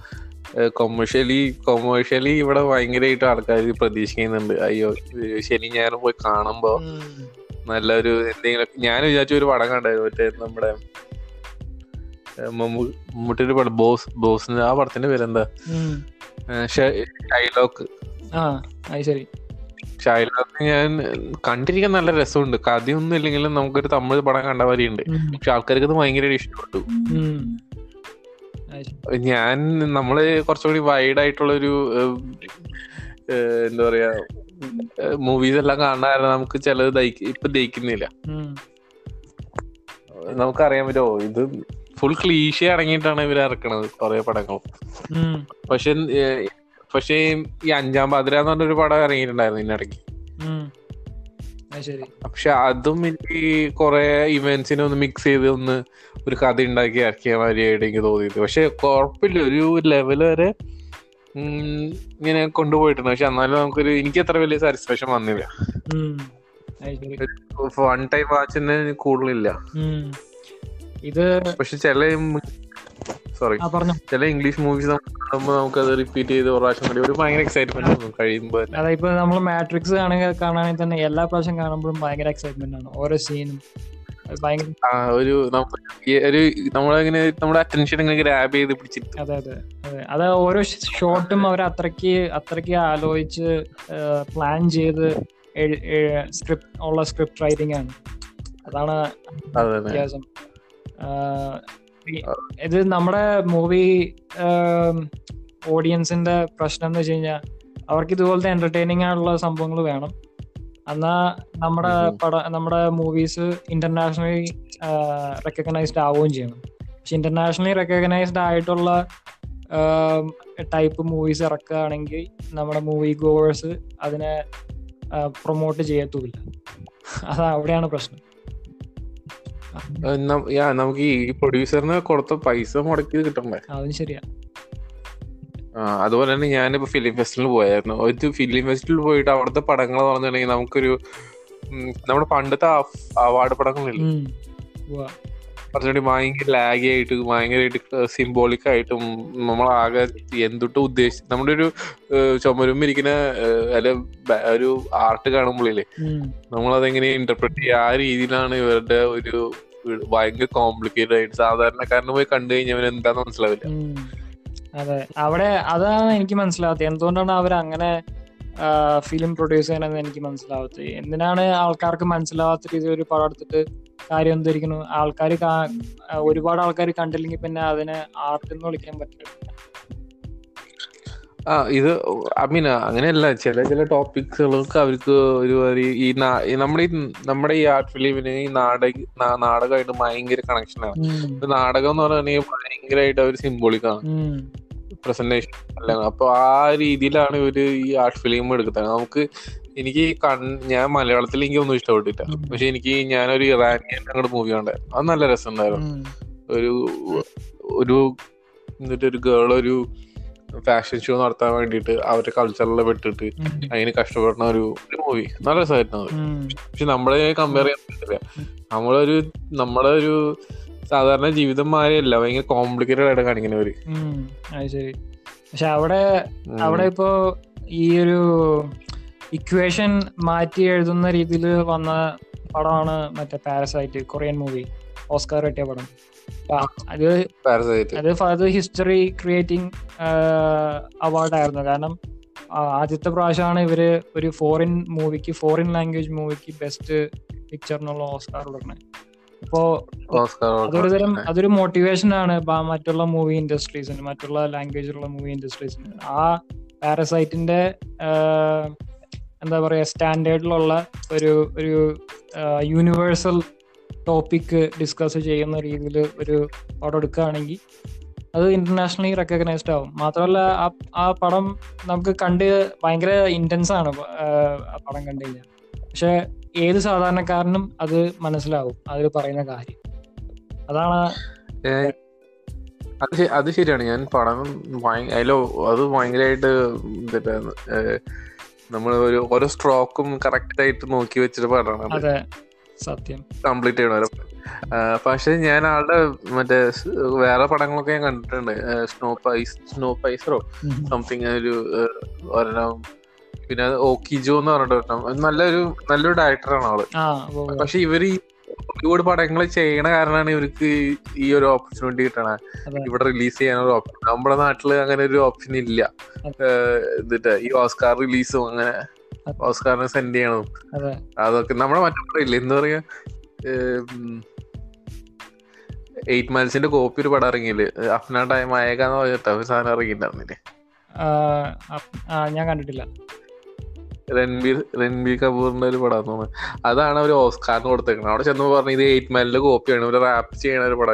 കൊമേഴ്ഷ്യലി കൊമേഴ്ഷ്യലി ഇവിടെ ഭയങ്കരമായിട്ട് ആൾക്കാർ പ്രതീക്ഷിക്കുന്നുണ്ട്. അയ്യോ ശനി ഞാൻ പോയി കാണുമ്പോ നല്ലൊരു എന്തെങ്കിലും ഞാൻ വിചാരിച്ച ഒരു പടം കണ്ടായിരുന്നു മറ്റേ നമ്മുടെ മമ്മൂട്ടിയുടെ പടം. ബോസ് ബോസിന് ആ പടത്തിന്റെ പേരെന്താ? ഷൈലോക്ക്. ശരി ഷൈലോക്ക് ഞാൻ കണ്ടിരിക്കാൻ നല്ല രസമുണ്ട്. കഥയൊന്നും ഇല്ലെങ്കിലും നമുക്കൊരു തമിഴ് പടം കണ്ട വരെയുണ്ട് ഉണ്ട് പക്ഷെ ആൾക്കാർക്ക് അത് ഭയങ്കര ഇഷ്ടപ്പെട്ടു. ഞാൻ നമ്മൾ കുറച്ചുകൂടി വൈഡ് ആയിട്ടുള്ള ഒരു എന്താ പറയാ മൂവീസ് എല്ലാം കാണാൻ നമുക്ക് ചിലത് ഇപ്പൊ ദഹിക്കുന്നില്ല. നമുക്കറിയാൻ പറ്റുമോ? ഇത് ഫുൾ ക്ലീശ അടങ്ങിയിട്ടാണ് ഇവർ ഇറക്കണത് കുറെ പടങ്ങൾ. പക്ഷെ പക്ഷെ ഈ അഞ്ചാം പാതിര എന്ന് പറഞ്ഞൊരു പടം ഇറങ്ങിയിട്ടുണ്ടായിരുന്നു ഇതിനിടയ്ക്ക്. പക്ഷെ അതും എനിക്ക് കുറെ ഇവന്റ്സിനെ ഒന്ന് മിക്സ് ചെയ്ത് ഒന്ന് ഒരു കഥ ഉണ്ടാക്കി ഇറക്കിയ മാതിരിയായിട്ട് എനിക്ക് തോന്നിയത് പക്ഷെ കുഴപ്പമില്ല ഒരു ലെവൽ വരെ ഇങ്ങനെ കൊണ്ടുപോയിട്ടുണ്ട്. പക്ഷെ എന്നാലും നമുക്കൊരു എനിക്ക് അത്ര വലിയ സാറ്റിസ്ഫാക്ഷൻ വന്നില്ല. വൺ ടൈം വാച്ചിന് കൂടുതലില്ല. ഇത് പക്ഷെ ചില സോറി ചില ഇംഗ്ലീഷ് മൂവീസ് കാണുമ്പോൾ നമുക്ക് അത് റിപ്പീറ്റ് ചെയ്ത് ഒരു പ്രാവശ്യം കൂടി ഒരു ഭയങ്കര എക്സൈറ്റ്മെന്റ് ആണ് കഴിയുമ്പോൾ അതെ അതായത് ഇപ്പൊ നമ്മൾ മാട്രിക്സ് കാണുക കാണുകയാണെങ്കിൽ തന്നെ എല്ലാ പ്രാവശ്യം കാണുമ്പോഴും ഭയങ്കര എക്സൈറ്റ്മെന്റ് ആണ്. ഓരോ സീനും ഒരു ഒരു നമ്മളിങ്ങനെ നമ്മുടെ അറ്റൻഷൻ ഇങ്ങനെ ഗ്രാബ് ചെയ്ത് പിടിച്ചിട്ട് അതെ അതെ അതെ. അത് ഓരോ ഷോട്ടും അവർ അത്രയ്ക്ക് അത്രയ്ക്ക് ആലോചിച്ച് പ്ലാൻ ചെയ്ത് സ്ക്രിപ്റ്റ് ഉള്ള സ്ക്രിപ്റ്റ് റൈറ്റിംഗ് ആണ്. അതാണ് അതെ അതെ. വ്യത്യാസം. ഇത് നമ്മുടെ മൂവി ഓഡിയൻസിന്റെ പ്രശ്നം എന്ന് വെച്ച് കഴിഞ്ഞാൽ അവർക്ക് ഇതുപോലത്തെ എന്റർടൈനിങ് ആയിട്ടുള്ള സംഭവങ്ങൾ വേണം. എന്നാ നമ്മുടെ പട നമ്മുടെ മൂവീസ് ഇന്റർനാഷണലി റെക്കഗ്നൈസ്ഡ് ആവുകയും ചെയ്യണം. പക്ഷെ ഇന്റർനാഷണലി റെക്കഗ്നൈസ്ഡ് ആയിട്ടുള്ള ടൈപ്പ് മൂവീസ് ഇറക്കുകയാണെങ്കിൽ നമ്മുടെ മൂവി ഗോവേഴ്സ് അതിനെ പ്രൊമോട്ട് ചെയ്യത്തുമില്ല. അത് അവിടെയാണ് പ്രശ്നം. നമുക്ക് ഈ പ്രൊഡ്യൂസറിന് കൊടുത്ത പൈസ മുടക്കി കിട്ടണ്ടേ? അതും ശരിയാ. ആ, അതുപോലെ തന്നെ ഞാനിപ്പോ ഫിലിം ഫെസ്റ്റിവലിൽ പോയായിരുന്നു. ഒരു ഫിലിം ഫെസ്റ്റിവലിൽ പോയിട്ട് അവിടുത്തെ പടങ്ങൾ പറഞ്ഞിട്ടുണ്ടെങ്കിൽ നമുക്കൊരു നമ്മുടെ പണ്ടത്തെ അവാർഡ് പടങ്ങളില്ലേ. കുറച്ചുകൂടി ഭയങ്കര ലാഗി ആയിട്ട് ഭയങ്കരമായിട്ട് സിംബോളിക് ആയിട്ടും നമ്മളാകെ എന്തൊട്ട് ഉദ്ദേശിച്ച് നമ്മുടെ ഒരു ചുമരും ഏഹ്, അല്ല ഒരു ആർട്ട് കാണുമ്പോഴില്ലേ. നമ്മളതെങ്ങനെ ഇന്റർപ്രറ്റ് ചെയ്യുക ആ രീതിയിലാണ് ഇവരുടെ ഒരു ഭയങ്കര കോംപ്ലിക്കേറ്റഡ് ആയിട്ട് സാധാരണക്കാരന് പോയി കണ്ടു കഴിഞ്ഞാൽ എന്താന്ന് മനസ്സിലാവില്ല. അതെ. അവിടെ അതാണ് എനിക്ക് മനസ്സിലാവാത്തത്. എന്തുകൊണ്ടാണ് അവർ അങ്ങനെ ഫിലിം പ്രൊഡ്യൂസ് ചെയ്യണമെന്ന് എനിക്ക് മനസ്സിലാവാത്തത്? എന്തിനാണ് ആൾക്കാർക്ക് മനസ്സിലാവാത്ത രീതിയിൽ ഒരു പടം എടുത്തിട്ട് കാര്യം എന്തിരിക്കുന്നു ആൾക്കാർ ഒരുപാട് ആൾക്കാർ കണ്ടില്ലെങ്കിൽ പിന്നെ അതിനെ ആർട്ട് എന്ന് വിളിക്കാൻ പറ്റില്ല. ആ ഇത് ഐ മീൻ അങ്ങനെയല്ല. ചില ചില ടോപ്പിക്സുകൾക്ക് അവർക്ക് ഒരു ഈ നമ്മുടെ ഈ നമ്മുടെ ഈ ആർട്ട് ഫിലിമിന് ഈ നാടക നാടകമായിട്ട് ഭയങ്കര കണക്ഷനാണ് നാടകം എന്ന് പറഞ്ഞാൽ ഭയങ്കരമായിട്ട് അവർ സിംബോളിക്കാണ്. പ്രസന്റേഷൻ അല്ല. അപ്പൊ ആ രീതിയിലാണ് ഇവർ ഈ ആർട്ട് ഫിലിം എടുക്കുന്നത്. നമുക്ക് എനിക്ക് ഞാൻ മലയാളത്തിൽ എനിക്ക് ഒന്നും ഇഷ്ടപ്പെട്ടില്ല. പക്ഷെ എനിക്ക് ഞാനൊരു ഇറാനിയൻ അങ്ങോട്ട് മൂവി കണ്ടായിരുന്നു അത് നല്ല രസമുണ്ടായിരുന്നു. ഉണ്ടായിരുന്നു ഒരു ഒരു എന്നിട്ട് ഒരു ഗേൾ ഒരു ഫാഷൻ ഷോ നടത്താൻ വേണ്ടിയിട്ട് അവരുടെ കൾച്ചറിലെ വിട്ടിട്ട് ഉം. അതിന് കഷ്ടപ്പെടുന്ന ഒരു മൂവി നല്ല രസമായിരുന്നു അത്. പക്ഷെ നമ്മളെ കമ്പയർ ചെയ്യാൻ പറ്റില്ല നമ്മളൊരു നമ്മളെ ഒരു സാധാരണ ജീവിതം മാറിയല്ല ഭയങ്കര കോംപ്ലിക്കേറ്റഡ് ആയിട്ട് കാണിക്കുന്നവര്. അത് ശരി. പക്ഷെ അവിടെ അവിടെ ഇപ്പോ ഈ ഒരു ഇക്വേഷൻ മാറ്റി എഴുതുന്ന രീതിയിൽ വന്ന പടമാണ് മറ്റേ പാരസൈറ്റ് കൊറിയൻ മൂവി. ഓസ്കാർ കിട്ടിയ പടം. അത് Parasite. അത് അത് ഹിസ്റ്ററി ക്രിയേറ്റിംഗ് അവാർഡായിരുന്നു. കാരണം ആദ്യത്തെ പ്രാവശ്യമാണ് ഇവർ ഒരു ഫോറിൻ മൂവിക്ക് ഫോറിൻ ലാംഗ്വേജ് മൂവിക്ക് ബെസ്റ്റ് പിക്ചറിനുള്ള ഓസ്കാർ കൊടുക്കണേ അപ്പോ അതൊരു തരം അതൊരു മോട്ടിവേഷൻ ആണ് മറ്റുള്ള മൂവി ഇൻഡസ്ട്രീസിന് മറ്റുള്ള ലാംഗ്വേജിലുള്ള മൂവി ഇൻഡസ്ട്രീസിന്. ആ പാരസൈറ്റിന്റെ എന്താ പറയുക സ്റ്റാൻഡേർഡിലുള്ള ഒരു ഒരു യൂണിവേഴ്സൽ ടോപ്പിക് ഡിസ്കസ് ചെയ്യുന്ന രീതിയിൽ ഒരു പടം എടുക്കുകയാണെങ്കിൽ അത് ഇന്റർനാഷണലി റെക്കഗ്നൈസ്ഡ് ആവും. മാത്രമല്ല ആ ആ പടം നമുക്ക് കണ്ട് ഭയങ്കര ഇന്റൻസ് ആണ് ആ, പടം കണ്ടു കഴിഞ്ഞാൽ. പക്ഷെ ഏത് സാധാരണക്കാരനും അത് മനസ്സിലാവും അതിൽ പറയുന്ന കാര്യം. അതാണ് അത് അത് ശരിയാണ്. ഞാൻ പടം അതിലോ അത് ഭയങ്കരമായിട്ട് നമ്മൾ ഒരു ഓരോ സ്ട്രോക്കും കറക്റ്റ് ആയിട്ട് നോക്കി വെച്ചിട്ട് പാടാണ് അതെ. സത്യം. കംപ്ലീറ്റ് ചെയ്യണം പക്ഷെ ഞാൻ ആളുടെ മറ്റേ വേറെ പടങ്ങളൊക്കെ ഞാൻ കണ്ടിട്ടുണ്ട്. സ്നോ പൈസ് സ്നോ പൈസറോ സംതിങ് ഒരു ഒരെണ്ണം. പിന്നെ ഓക്കിജോ എന്ന് പറഞ്ഞിട്ട് നല്ലൊരു നല്ലൊരു ഡയറക്ടറാണ് ആൾ. പക്ഷെ ഇവർ ഈ ബോളിവുഡ് പടങ്ങൾ ചെയ്യണ കാരണമാണ് ഇവർക്ക് ഈ ഒരു ഓപ്പർച്യൂണിറ്റി കിട്ടണേ. ഇവിടെ റിലീസ് ചെയ്യാനൊരു ഓപ്ഷൻ നമ്മുടെ നാട്ടിൽ അങ്ങനെ ഒരു ഓപ്ഷൻ ഇല്ല. എന്നിട്ട് ഈ ഓസ്കാർ റിലീസും അങ്ങനെ ഓസ്കാറിനെ സെൻഡ് ചെയ്യണം അതൊക്കെ നമ്മുടെ മറ്റേ എന്താ പറയാ എയ്റ്റ് മൈൽസിന്റെ കോപ്പി ഒരു പടം ഇറങ്ങിയില്ലേ? അഫ്ന ടൈം ആയേക്കാന്ന് പറഞ്ഞിട്ട് സാധനം ഇറങ്ങിയിട്ടുണ്ടായിരുന്നില്ലേ? ഞാൻ കണ്ടിട്ടില്ല. രൺബീർ രൺബീർ കപൂറിന്റെ ഒരു പടം തോന്നുന്നു. അതാണ് അവർ ഓസ്കാറിന് കൊടുത്തേക്കുന്നത് അവിടെ ചെന്ന് പറഞ്ഞു ഇത് എയ്റ്റ് മൈലിന്റെ കോപ്പിയാണ് ഒരു റാപ്പ് ചെയ്യണ ഒരു പടം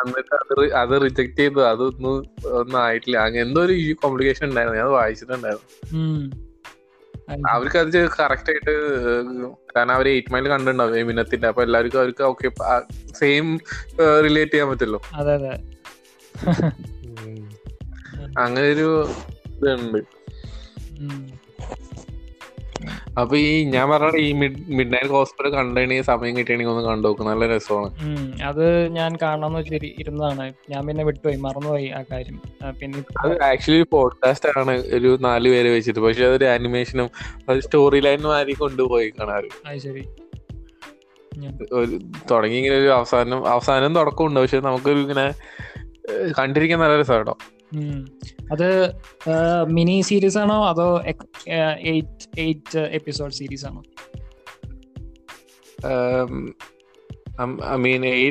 എന്നിട്ട് അത് അത് റിജക്ട് ചെയ്തു. അതൊന്നും ഒന്നും ആയിട്ടില്ല. അങ്ങനെ എന്തോ ഒരു കോംപ്ലിക്കേഷൻ ഉണ്ടായിരുന്നു. ഞാൻ അത് വായിച്ചിട്ടുണ്ടായിരുന്നു. അത് അവർക്ക് അത് കറക്റ്റ് ആയിട്ട് കാരണം അവർ എയ്റ്റ് മൈൽ കണ്ടിട്ടുണ്ടാവും. എമിനത്തിന്റെ. അപ്പൊ എല്ലാവർക്കും അവർക്ക് ഓക്കെ സെയിം റിലേറ്റ് ചെയ്യാൻ പറ്റുമല്ലോ അതെ അതെ. അങ്ങനെ ഒരു ഇതുണ്ട്. അപ്പൊ ഈ ഞാൻ പറഞ്ഞ ഈ മിഡ് നൈറ്റ് ഹോസ്പിറ്റൽ കണ്ടുകഴിഞ്ഞ സമയം കിട്ടിയാണെങ്കിൽ ഒന്ന് കണ്ടു നോക്കും. നല്ല രസമാണ്. അത് ഞാൻ കാണാന്ന് വെച്ചാൽ ഇരുന്നതാണ്. ഞാൻ പിന്നെ വിട്ടുപോയി മറന്നുപോയി ആ കാര്യം. പിന്നെ അത് ആക്ച്വലി പോഡ്കാസ്റ്റ് ആണ്. ഒരു നാല് പേര് വെച്ചിട്ട്. പക്ഷെ അതൊരു ആനിമേഷനും അത് സ്റ്റോറി ലൈനും ആരി കൊണ്ടുപോയി കാണാറ് അത് ശരി ഒരു തുടങ്ങി ഇങ്ങനെ ഒരു അവസാനം അവസാനം തുടക്കം ഉണ്ട് പക്ഷെ നമുക്കൊരു ഇങ്ങനെ കണ്ടിരിക്കാൻ നല്ല രസം കേട്ടോ. അത് മിനി സീരീസ് ആണോ അതോ എയ്റ്റ് എപ്പിസോഡ് സീരീസ് ആണോ?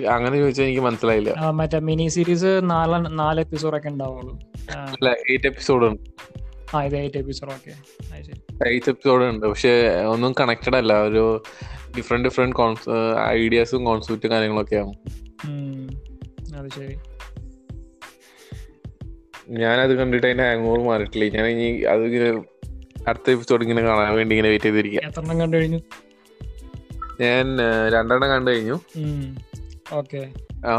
അങ്ങനെ ചോദിച്ചാൽ എനിക്ക് മനസ്സിലായില്ല. മറ്റേ മിനി സീരീസ് നാല് നാല് എപ്പിസോഡ് ഒക്കെ ഉണ്ടാവുള്ളൂ. ആ, അല്ല എയ്റ്റ് എപ്പിസോഡ് ഉണ്ട്. ആ ഇത് എയ്റ്റ് എപ്പിസോഡ് ഓക്കെ അത് ശരി. എയ്റ്റ് എപ്പിസോഡ് ഉണ്ട്. പക്ഷെ ഒന്നും കണക്റ്റഡ് അല്ല. ഒരു ഡിഫറെന്റ് ഡിഫറെന്റ് ഐഡിയാസും കോൺസെപ്റ്റും കാര്യങ്ങളൊക്കെയാണ് ആവും. അത് ശരി. ഞാനത് കണ്ടിട്ട് അതിന്റെ ഹാങ് ഓവർ മാറിയിട്ടില്ല. ഞാൻ ഇനി അത് ഇങ്ങനെ അടുത്ത എപ്പിസോഡ് ഇങ്ങനെ കാണാൻ വേണ്ടി ഇങ്ങനെ വെയിറ്റ് ചെയ്തിരിക്കുക എത്രണ്ണം കണ്ടു കഴിഞ്ഞു? ഞാൻ രണ്ടെണ്ണം കണ്ടു കഴിഞ്ഞു. ഓക്കെ.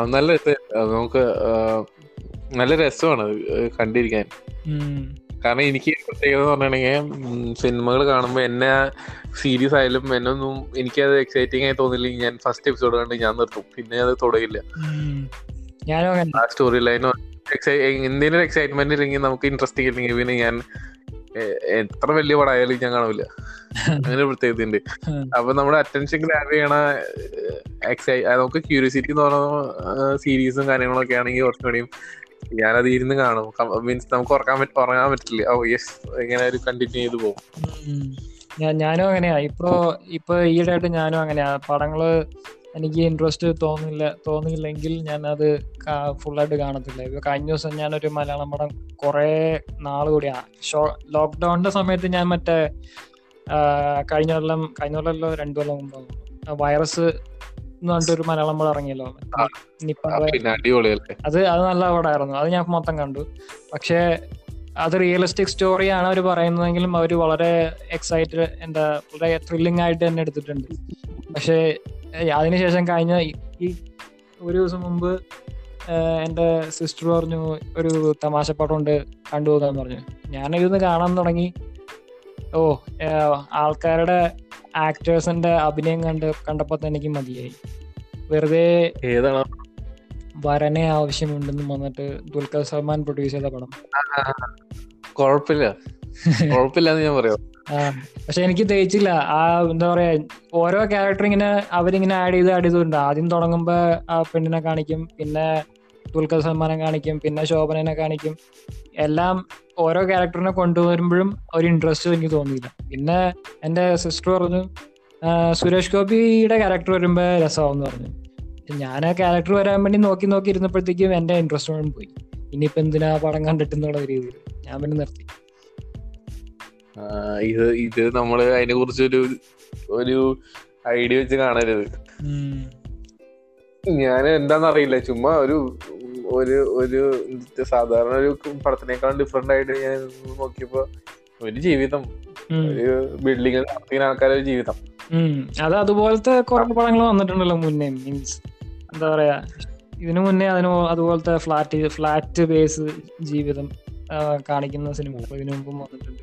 നല്ല. നമുക്ക് നല്ല രസമാണ് കണ്ടിരിക്കാൻ. കാരണം എനിക്ക് പ്രത്യേകത പറഞ്ഞിട്ടുണ്ടെങ്കിൽ സിനിമകൾ കാണുമ്പോൾ എന്നെ സീരിയസ് ആയാലും എന്നൊന്നും എനിക്കത് എക്സൈറ്റിംഗ് ആയി തോന്നില്ലെങ്കിൽ ഞാൻ ഫസ്റ്റ് എപ്പിസോഡ് കണ്ട് ഞാൻ നിർത്തും. പിന്നെ അത് തുടങ്ങില്ല. ആ സ്റ്റോറി ലൈനോ എന്തെങ്കിലും എക്സൈറ്റ്മെന്റ് ഇല്ലെങ്കിൽ നമുക്ക് ഇൻട്രസ്റ്റ് ഇല്ലെങ്കിൽ പിന്നെ ഞാൻ എത്ര വലിയ പടമായാലും ഞാൻ കാണൂല. അങ്ങനെ പ്രത്യേകത ഉണ്ട്. അപ്പൊ നമ്മുടെ അറ്റൻഷൻ ഗ്രാബ് ചെയ്യണ എക്സൈ നമുക്ക് ക്യൂരിയോസിറ്റി എന്ന് പറയുന്ന സീരീസും കാര്യങ്ങളൊക്കെ ആണെങ്കിൽ കുറച്ചുകൂടിയും ഞാനത് ഇരുന്ന് കാണും. മീൻസ് നമുക്ക് ഉറക്കാൻ പറ്റ ഉറങ്ങാൻ പറ്റില്ല. ഓ യെസ് ഇങ്ങനെ ഒരു കണ്ടിന്യൂ ചെയ്ത് പോകും. ഞാനും അങ്ങനെയാ. ഇപ്പൊ ഇപ്പൊ ഈയിടെയായിട്ട് ഞാനും അങ്ങനെയാ. പടങ്ങൾ എനിക്ക് ഇൻട്രസ്റ്റ് തോന്നില്ല തോന്നിയില്ലെങ്കിൽ ഞാൻ അത് ഫുള്ളായിട്ട് കാണത്തില്ല. ഇപ്പൊ കഴിഞ്ഞ ദിവസം ഞാനൊരു മലയാളം പടം കുറെ നാൾ കൂടിയാണ് ഷോ ലോക്ക്ഡൌണിന്റെ സമയത്ത് ഞാൻ മറ്റേ കഴിഞ്ഞ കൊല്ലം കഴിഞ്ഞ കൊല്ലമല്ലോ രണ്ടു കൊല്ലം മുമ്പ് വൈറസ് എന്ന് പറഞ്ഞിട്ടൊരു മലയാളം പടം ഇറങ്ങിയല്ലോ നിപ്പ അത് അത് നല്ല പടമായിരുന്നു അത് ഞാൻ മൊത്തം കണ്ടു. പക്ഷേ അത് റിയലിസ്റ്റിക് സ്റ്റോറിയാണ് അവർ പറയുന്നതെങ്കിലും അവർ വളരെ എക്സൈറ്റഡ് എന്താ വളരെ ത്രില്ലിംഗ് ആയിട്ട് തന്നെ എടുത്തിട്ടുണ്ട്. പക്ഷേ അതിനുശേഷം കഴിഞ്ഞ ഈ- ഒരു ദിവസം മുമ്പ് എന്റെ സിസ്റ്റർ പറഞ്ഞു ഒരു തമാശ പടം ഉണ്ട് കണ്ടുപോകാന്ന് പറഞ്ഞു. ഞാനിരുന്ന് കാണാൻ തുടങ്ങി. ഓ ആൾക്കാരുടെ ആക്ടേഴ്സിന്റെ അഭിനയം കണ്ട് കണ്ടപ്പോൾ തന്നെ എനിക്ക് മതിയായി. വെറുതെ ഏതാണ്? വരനെ ആവശ്യമുണ്ടെന്ന് വന്നിട്ട് ദുൽഖർ സൽമാൻ പ്രൊഡ്യൂസ് ചെയ്ത പടം. കുഴപ്പമില്ല കുഴപ്പമില്ലെന്ന് ഞാൻ പറയാം. പക്ഷെ എനിക്ക് തേച്ചില്ല. ആ എന്താ പറയാ ഓരോ ക്യാരക്ടർ ഇങ്ങനെ അവരിങ്ങനെ ആഡ് ചെയ്ത് ആഡ് ചെയ്തിട്ടുണ്ട് ആദ്യം തുടങ്ങുമ്പോ ആ പെണ്ണിനെ കാണിക്കും പിന്നെ ദുൽഖർ സൽമാനെ കാണിക്കും പിന്നെ ശോഭനനെ കാണിക്കും. എല്ലാം ഓരോ ക്യാരക്ടറിനെ കൊണ്ടുവരുമ്പോഴും ഒരു ഇൻട്രസ്റ്റ് എനിക്ക് തോന്നിയില്ല. പിന്നെ എന്റെ സിസ്റ്റർ പറഞ്ഞു സുരേഷ് ഗോപിയുടെ ക്യാരക്ടർ വരുമ്പോ രസമാവെന്ന് പറഞ്ഞു. ഞാൻ ആ ക്യാരക്ടർ വരാൻ വേണ്ടി നോക്കി നോക്കി ഇരുന്നപ്പോഴത്തേക്കും എന്റെ ഇൻട്രസ്റ്റ് മുഴുവൻ പോയി. ഇനിയിപ്പോ എന്തിനാ പടം കണ്ടിട്ടെന്നുള്ള രീതിയിൽ ഞാൻ പിന്നെ നിർത്തി. ഇത് ഇത് നമ്മൾ അതിനെ കുറിച്ച് ഒരു ഒരു ഐഡിയ വെച്ച് കാണരുത്. ഞാൻ എന്താന്ന് അറിയില്ല ചുമ്മാ ഒരു ഒരു ഒരു സാധാരണ ഒരു പടത്തിനേക്കാൾ ഡിഫറെന്റ് ആയിട്ട് ഞാൻ നോക്കിയപ്പോ ഒരു ജീവിതം. ഒരു ബിൽഡിങ്ങിൽ നടത്തിയ ആൾക്കാരുടെ ജീവിതം. അത് അതുപോലത്തെ കുറെ പടങ്ങൾ വന്നിട്ടുണ്ടല്ലോ മുന്നേ മീൻസ് എന്താ പറയാ ഇതിനു മുന്നേ അതിന് അതുപോലത്തെ ഫ്ലാറ്റ് ഫ്ലാറ്റ് ബേസ് ജീവിതം കാണിക്കുന്ന സിനിമ ഇതിനു മുമ്പും വന്നിട്ടുണ്ട്.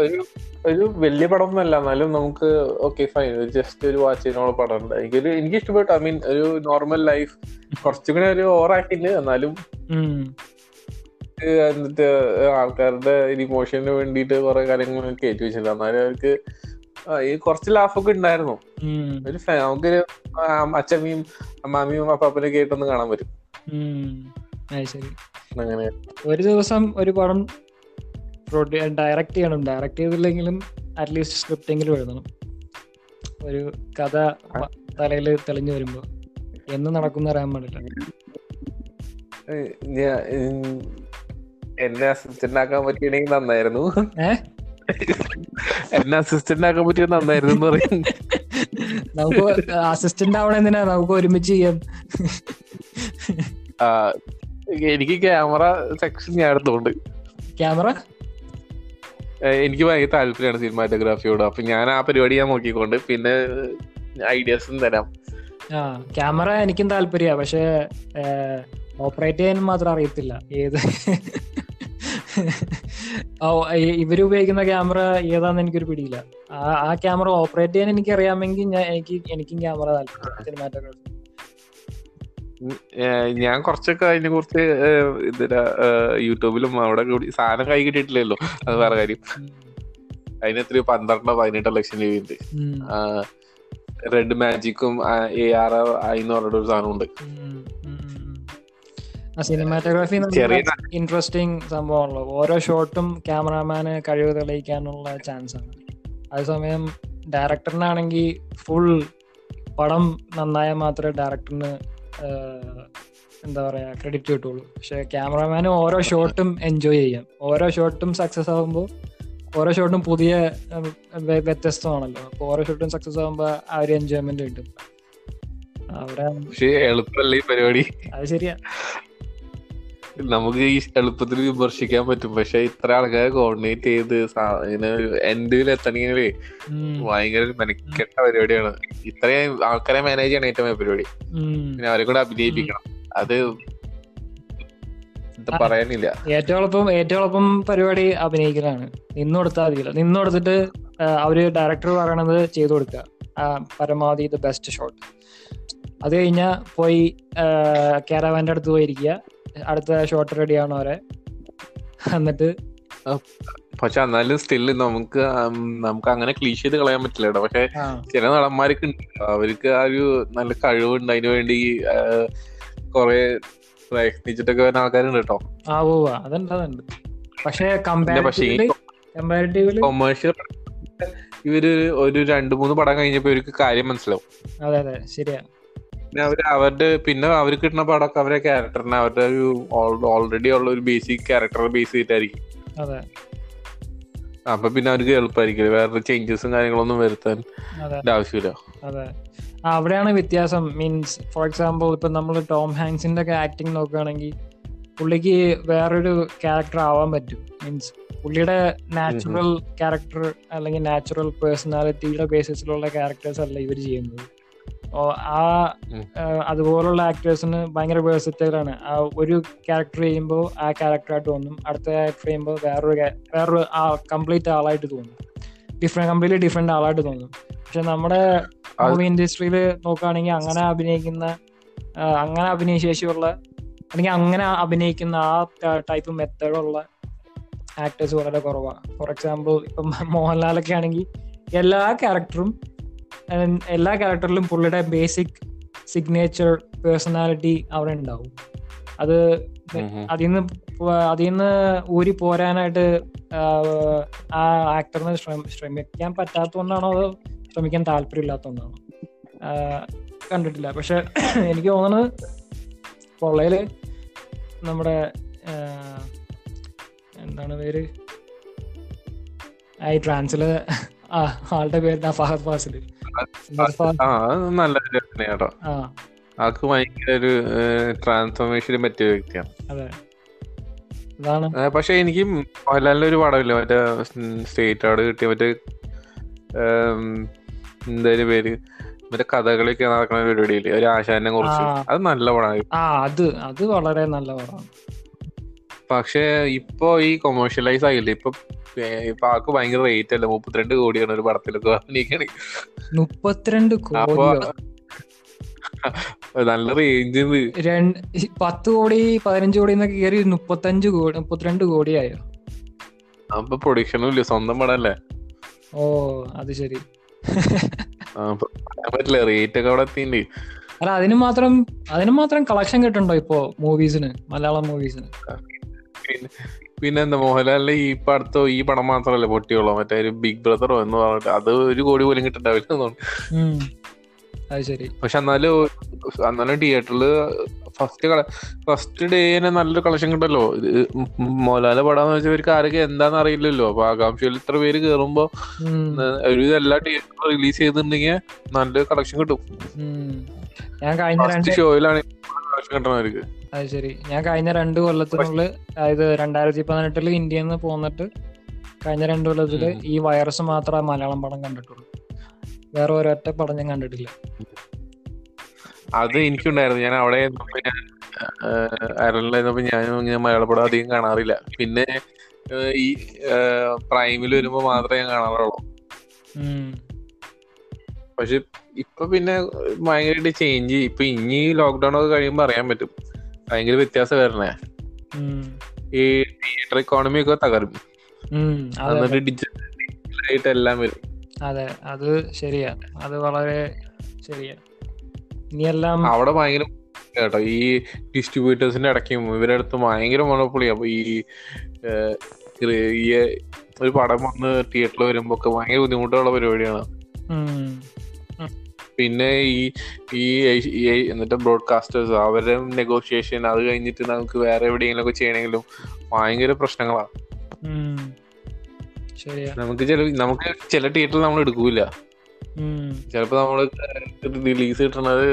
ഒരു ഒരു വലിയ പടം ഒന്നല്ല എന്നാലും നമുക്ക് ഓക്കെ ഫൈൻ ഒരു ജസ്റ്റ് ഒരു വാച്ച് ചെയ്യുന്ന പടം ഉണ്ട് എനിക്കൊരു എനിക്ക് ഇഷ്ടപ്പെട്ടു ഐ മീൻ ഒരു നോർമൽ ലൈഫ് കുറച്ചും കൂടെ ഒരു ഓവർ എന്നാലും എന്നിട്ട് ആൾക്കാരുടെ ഇമോഷന് വേണ്ടിയിട്ട് കുറെ കാര്യങ്ങൾ കയറ്റി വെച്ചിട്ടുണ്ട് എന്നാലും അവർക്ക് ഈ കുറച്ച് ലാഫൊക്കെ ഉണ്ടായിരുന്നു. ഒരു നമുക്കൊരു അച്ഛമ്മയും അമ്മാമിയും അപ്പാപ്പനെ കേട്ടൊന്ന് കാണാൻ പറ്റും അങ്ങനെ. ഒരു ദിവസം ഒരു പടം ഡയറക്റ്റ് ചെയ്യണം. ഡയറക്റ്റ് ചെയ്തില്ലെങ്കിലും അറ്റ്ലീസ്റ്റ് സ്ക്രിപ്റ്റ് എങ്കിലും എഴുതണം. ഒരു കഥ തലയിൽ തെളിഞ്ഞു വരുമ്പോ. എന്ന് നടക്കുന്ന അറിയാൻ പാടില്ല. ഏഹ് എന്നെ അസിസ്റ്റന്റ് ആക്കാൻ പറ്റിയെങ്കിൽ നന്നായിരുന്നു. ഏ? എന്നെ അസിസ്റ്റന്റ് ആക്കാൻ പറ്റിയ നന്നായിരുന്നു എന്ന് പറയും നമുക്ക് അസിസ്റ്റന്റ് ആവണ എന്തിനാ? നമുക്ക് ഒരുമിച്ച് ചെയ്യാം. എനിക്ക് ക്യാമറ സെക്ഷൻ ഞാൻ എടുത്തോണ്ട്. ക്യാമറ? എനിക്ക് ഭയങ്കര താല്പര്യമാണ് സിനിമാറ്റോഗ്രാഫിയോട്. അപ്പൊ ഞാൻ ആ പരിപാടി ഞാൻ നോക്കിക്കൊണ്ട് പിന്നെ ഐഡിയാസും തരാം. ആ ക്യാമറ എനിക്കും താല്പര്യ പക്ഷെ ഓപ്പറേറ്റ് ചെയ്യാൻ മാത്രം അറിയത്തില്ല. ഏത്? ഇവർ ഉപയോഗിക്കുന്ന ക്യാമറ ഏതാന്ന് എനിക്കൊരു പിടിയില്ല. ആ ക്യാമറ ഓപ്പറേറ്റ് ചെയ്യാൻ എനിക്ക് അറിയാമെങ്കിൽ ഞാൻ എനിക്ക് എനിക്കും ക്യാമറ താല്പര്യം സിനിമാറ്റോഗ്രാഫി ഞാൻ കുറച്ചൊക്കെ അതിനെ കുറിച്ച് ഇതിലാ യൂട്യൂബിലും അവിടെ കൂടി സാധനം കൈ കിട്ടിയിട്ടില്ലല്ലോ അത് വേറെ കാര്യം. അതിന് എത്രയോ പന്ത്രണ്ടോ പതിനെട്ടോ ലക്ഷം രൂപയുണ്ട്. റെഡ് മാജിക്കും എ ആർ ഐ എന്ന് പറഞ്ഞിട്ടൊരു ഒരു സാധനമുണ്ട് ആ സിനിമാറ്റോഗ്രാഫി ഇൻട്രസ്റ്റിംഗ് സംഭവമാണല്ലോ. ഓരോ ഷോട്ടും ക്യാമറാമാന് കഴിവ് തെളിയിക്കാനുള്ള ചാൻസ് ആണ്. അതേസമയം ഡയറക്ടറിനാണെങ്കിൽ ഫുൾ പടം നന്നായാൽ മാത്രമേ ഡയറക്ടറിന് എന്താ പറയാ ക്രെഡിറ്റ് കിട്ടുള്ളൂ. പക്ഷെ ക്യാമറാമാന് ഓരോ ഷോട്ടും എൻജോയ് ചെയ്യാം. ഓരോ ഷോട്ടും സക്സസ് ആകുമ്പോൾ ഓരോ ഷോട്ടും പുതിയ വ്യത്യസ്തമാണല്ലോ. അപ്പോൾ ഓരോ ഷോട്ടും സക്സസ് ആകുമ്പോൾ ആ ഒരു എൻജോയ്മെന്റ് കിട്ടും. അവിടെ എളുപ്പമല്ല ഈ പരിപാടി? അത് ശരിയാ. നമുക്ക് ഈ എളുപ്പത്തിൽ വിമർശിക്കാൻ പറ്റും. പക്ഷെ ഇത്ര ആൾക്കാരെ കോർഡിനേറ്റ് ചെയ്ത് ഇങ്ങനെ എൻഡിൽ എത്തണമെങ്കിലേ ഉം, ഭയങ്കര ഒരു മെനക്കെട്ട പരിപാടിയാണ്. ഇത്രയും ആൾക്കാരെ മാനേജ് ചെയ്യണം ഏറ്റവും പരിപാടി. പിന്നെ അവരെ കൂടെ അഭിനയിപ്പിക്കണം. അത് പറയാനില്ല. ഏറ്റവും എളുപ്പം ഏറ്റവും എളുപ്പം പരിപാടി അഭിനയിക്കലാണ്. നിന്ന് കൊടുത്താൽ മതിയില്ല. നിന്ന് കൊടുത്തിട്ട് അവർ ഡയറക്ടർ പറയണത് ചെയ്തു കൊടുക്കുക പരമാവധി ദ ബെസ്റ്റ് ഷോട്ട് അത് കഴിഞ്ഞാൽ പോയി കേരവാന്റെ അടുത്ത് പോയിരിക്കുക. അടുത്ത ഷോട്ട് റെഡി ആണോ അവരെ. എന്നിട്ട് പക്ഷെ എന്നാലും സ്റ്റിൽ നമുക്ക് നമുക്ക് അങ്ങനെ ക്ലീഷ് ചെയ്ത് കളയാൻ പറ്റില്ല കേട്ടോ. പക്ഷെ ചില നടന്മാർക്ക് അവർക്ക് ആ ഒരു നല്ല കഴിവുണ്ട്. അതിനു വേണ്ടി കൊറേ പ്രയത്നിച്ചിട്ടൊക്കെ വരുന്ന ആൾക്കാരുണ്ട് കേട്ടോ. ആ ഓ അതുണ്ട് പക്ഷെ കൊമേഴ്ഷ്യൽ ഇവർ ഒരു രണ്ടു മൂന്ന് പടം കഴിഞ്ഞപ്പോ ഇവർക്ക് കാര്യം മനസ്സിലാവും. അതെ അതെ. ശരിയാ. പിന്നെ അവർ അവരുടെ പിന്നെ അവർക്ക് കിട്ടുന്ന പടമൊക്കെ അവരെ ക്യാരക്ടറിനെ അവരുടെ ഒരു ഓൾറെഡി ഉള്ള ഒരു ബേസിക് ക്യാരക്ടർ ബേസ് ചെയ്തിട്ടായിരിക്കും. അതെ. അപ്പൊ പിന്നെ അവർക്ക് എളുപ്പമായിരിക്കും വേറെ ചേഞ്ചസും കാര്യങ്ങളൊന്നും വരുത്താൻ ആവശ്യമില്ല. അതെ. അവിടെയാണ് വ്യത്യാസം. മീൻസ് ഫോർ എക്സാമ്പിൾ ഇപ്പൊ നമ്മൾ ടോം ഹാങ്സിന്റെ ഒക്കെ ആക്ടിങ് നോക്കുകയാണെങ്കിൽ പുള്ളിക്ക് വേറൊരു ക്യാരക്ടർ ആവാൻ പറ്റും. മീൻസ് പുള്ളിയുടെ നാച്ചുറൽ ക്യാരക്ടർ അല്ലെങ്കിൽ നാച്ചുറൽ പേഴ്സണാലിറ്റിയുടെ ബേസിസിലുള്ള ക്യാരക്ടേഴ്സ് അല്ല ഇവർ ചെയ്യുന്നത്. ആ അതുപോലുള്ള ആക്ടേഴ്സിന് ഭയങ്കര വേഴ്സറ്റൈലാണ് ആ ഒരു ക്യാരക്ടർ ചെയ്യുമ്പോൾ ആ ക്യാരക്ടറായിട്ട് തോന്നും. അടുത്ത ക്യാരക്ടർ ചെയ്യുമ്പോൾ വേറൊരു വേറൊരു ആ കംപ്ലീറ്റ് ആളായിട്ട് തോന്നും. ഡിഫറെന്റ് കംപ്ലീറ്റ്ലി ഡിഫറെന്റ് ആളായിട്ട് തോന്നും. പക്ഷെ നമ്മുടെ മൂവി ഇൻഡസ്ട്രിയിൽ നോക്കുകയാണെങ്കിൽ അങ്ങനെ അഭിനയിക്കുന്ന അങ്ങനെ അഭിനയ ശേഷിയുള്ള അല്ലെങ്കിൽ അങ്ങനെ അഭിനയിക്കുന്ന ആ ടൈപ്പ് മെത്തേഡുള്ള ആക്ടേഴ്സ് വളരെ കുറവാണ് ഫോർ എക്സാമ്പിൾ ഇപ്പം മോഹൻലാലൊക്കെ ആണെങ്കിൽ എല്ലാ ക്യാരക്ടറും എല്ലാ ക്യാരക്ടറിലും പുള്ളിയുടെ ബേസിക് സിഗ്നേച്ചർ പേഴ്സണാലിറ്റി അവിടെ ഉണ്ടാവും. അത്. അതിൽ നിന്ന് അതിൽ നിന്ന് ഊരി പോരാനായിട്ട് ആ, ആക്ടറിന് ശ്രമിക്കാൻ പറ്റാത്തതുകൊണ്ടാണോ അതോ ശ്രമിക്കാൻ താല്പര്യമില്ലാത്തതുകൊണ്ടാണോ? കണ്ടിട്ടില്ല. പക്ഷെ എനിക്ക് തോന്നുന്നത് പൊള്ളയിൽ നമ്മുടെ എന്താണ് പേര്? ഐ ഈ ട്രാൻസിൽ ആളുടെ പേര് ഫഹദ് ഫാസിൽ ആ നല്ല ആൾക്ക് ഭയങ്കര ഒരു ട്രാൻസ്ഫോർമേഷന് പറ്റിയ വ്യക്തിയാണ്. അതെ. പക്ഷെ എനിക്ക് മോഹൻലാലിന്റെ ഒരു പടമില്ല മറ്റേ സ്റ്റേറ്റ് അവാർഡ് കിട്ടിയ മറ്റേ എന്തായാലും പേര്? മറ്റേ കഥകളൊക്കെ നടക്കുന്ന പരിപാടിയിൽ ഒരു ആശാനെ കുറിച്ച്. അത് നല്ല പടമായി അത് അത് വളരെ നല്ല പടമാണ്. പക്ഷെ ഇപ്പൊ ഈ കൊമേഴ്ഷ്യലൈസ് ആയില്ലേ? ഇപ്പൊ ഇപ്പൊ ആൾക്ക് ഭയങ്കര റേറ്റ് അല്ല? മുപ്പത്തിരണ്ട് കോടിയാണ് ഒരു പടത്തിലൊക്കെ അഭിനയിക്കണേ മുപ്പത്തിരണ്ട് നല്ല റേഞ്ച് രണ്ട് പത്ത് കോടി പതിനഞ്ച് കോടി എന്നൊക്കെ കയറി മുപ്പത്തഞ്ച് കോടി മുപ്പത്തിരണ്ട് കോടിയായോ? അപ്പൊ പ്രൊഡിക്ഷനും ഇല്ല സ്വന്തം പടല്ലേ? ഓ അത് ശരി. പറ്റില്ല റേറ്റ് ഒക്കെ അവിടെ എത്തിണ്ട് അല്ല അതിന് മാത്രം അതിന് മാത്രം കളക്ഷൻ കിട്ടുണ്ടോ ഇപ്പോ മൂവീസിന് മലയാളം മൂവീസിന് പിന്നെന്താ മോഹൻലാലിന്റെ ഈ പടത്തോ ഈ പടം മാത്രമല്ലേ പൊട്ടിയുള്ളൂ? മറ്റേ ഒരു ബിഗ് ബ്രദറോ എന്ന് പറഞ്ഞിട്ട് അത് ഒരു കോടി പോലും കിട്ടണ്ടാവില്ല. അത് ശരി. പക്ഷെ എന്നാലും എന്നാലും തിയേറ്ററിൽ ഫസ്റ്റ് കള ഫസ്റ്റ് ഡേനെ നല്ലൊരു കളക്ഷൻ കിട്ടല്ലോ. ഇത് മോഹൻലാലിന്റെ പടാന്ന് വെച്ചാൽ ഇവർക്ക് ആരൊക്കെ എന്താന്ന് അറിയില്ലല്ലോ. അപ്പൊ ആകാംക്ഷയിൽ ഇത്ര പേര് കേറുമ്പോ ഒരു എല്ലാ തിയേറ്ററിലും റിലീസ് ചെയ്തിട്ടുണ്ടെങ്കിൽ നല്ലൊരു കളക്ഷൻ കിട്ടും. ഞാൻ കഴിഞ്ഞ രണ്ട് ഷോയിലാണ് അത് ശരി. ഞാൻ കഴിഞ്ഞ രണ്ട് കൊല്ലത്തിനുള്ളിൽ അതായത് രണ്ടായിരത്തി പതിനെട്ടിൽ ഇന്ത്യയിൽ നിന്ന് പോന്നിട്ട് കഴിഞ്ഞ രണ്ട് കൊല്ലത്തിൽ ഈ വൈറസ് മാത്രമേ മലയാളം പടം കണ്ടിട്ടുള്ളൂ. വേറെ ഒരൊറ്റ പടം ഞാൻ കണ്ടിട്ടില്ല. അത് എനിക്കുണ്ടായിരുന്നു. ഞാൻ അവിടെ ഞാൻ അയർലൻഡിലായിരുന്നപ്പോ ഇങ്ങനെ മലയാള പടം അധികം കാണാറില്ല. പിന്നെ ഈ പ്രൈമിൽ വരുമ്പോ മാത്രമേ ഞാൻ കാണാറുള്ളൂ. പക്ഷെ ഇപ്പൊ പിന്നെ ഭയങ്കരമായിട്ട് ചേഞ്ച് ഇപ്പൊ ഇനി ലോക്ക്ഡൌൺ ഒക്കെ കഴിയുമ്പോ അറിയാൻ പറ്റും. ഭയങ്കര വ്യത്യാസം വരണേ. ഈ തിയേറ്റർ ഇക്കോണമി ഒക്കെ തകരും. എന്നിട്ട് ഡിജിറ്റൽ ആയിട്ട് എല്ലാം വരും. അതെ അത് ശരിയാ. അത് വളരെ ശരിയാ. ഇനിയെല്ലാം അവിടെ ഭയങ്കര കേട്ടോ ഈ ഡിസ്ട്രിബ്യൂട്ടേഴ്സിന്റെ ഇടയ്ക്കും ഇവരുടെ അടുത്ത് ഭയങ്കര മണപ്പൊളി അപ്പൊ ഈ ഒരു പടം വന്ന് തിയേറ്ററിൽ വരുമ്പോ ഒക്കെ ഭയങ്കര ബുദ്ധിമുട്ടുള്ള പരിപാടിയാണ്. പിന്നെ ഈ ഈ എന്നിട്ട് ബ്രോഡ്കാസ്റ്റേഴ്സ് അവരുടെ നെഗോഷിയേഷൻ അത് കഴിഞ്ഞിട്ട് നമുക്ക് വേറെ എവിടെയെങ്കിലും ഒക്കെ ചെയ്യണമെങ്കിലും ഭയങ്കര പ്രശ്നങ്ങളാണ് നമുക്ക് ചില നമുക്ക് ചില തിയേറ്ററിൽ നമ്മൾ എടുക്കൂല. ചിലപ്പോ നമ്മൾ റിലീസ് കിട്ടണത്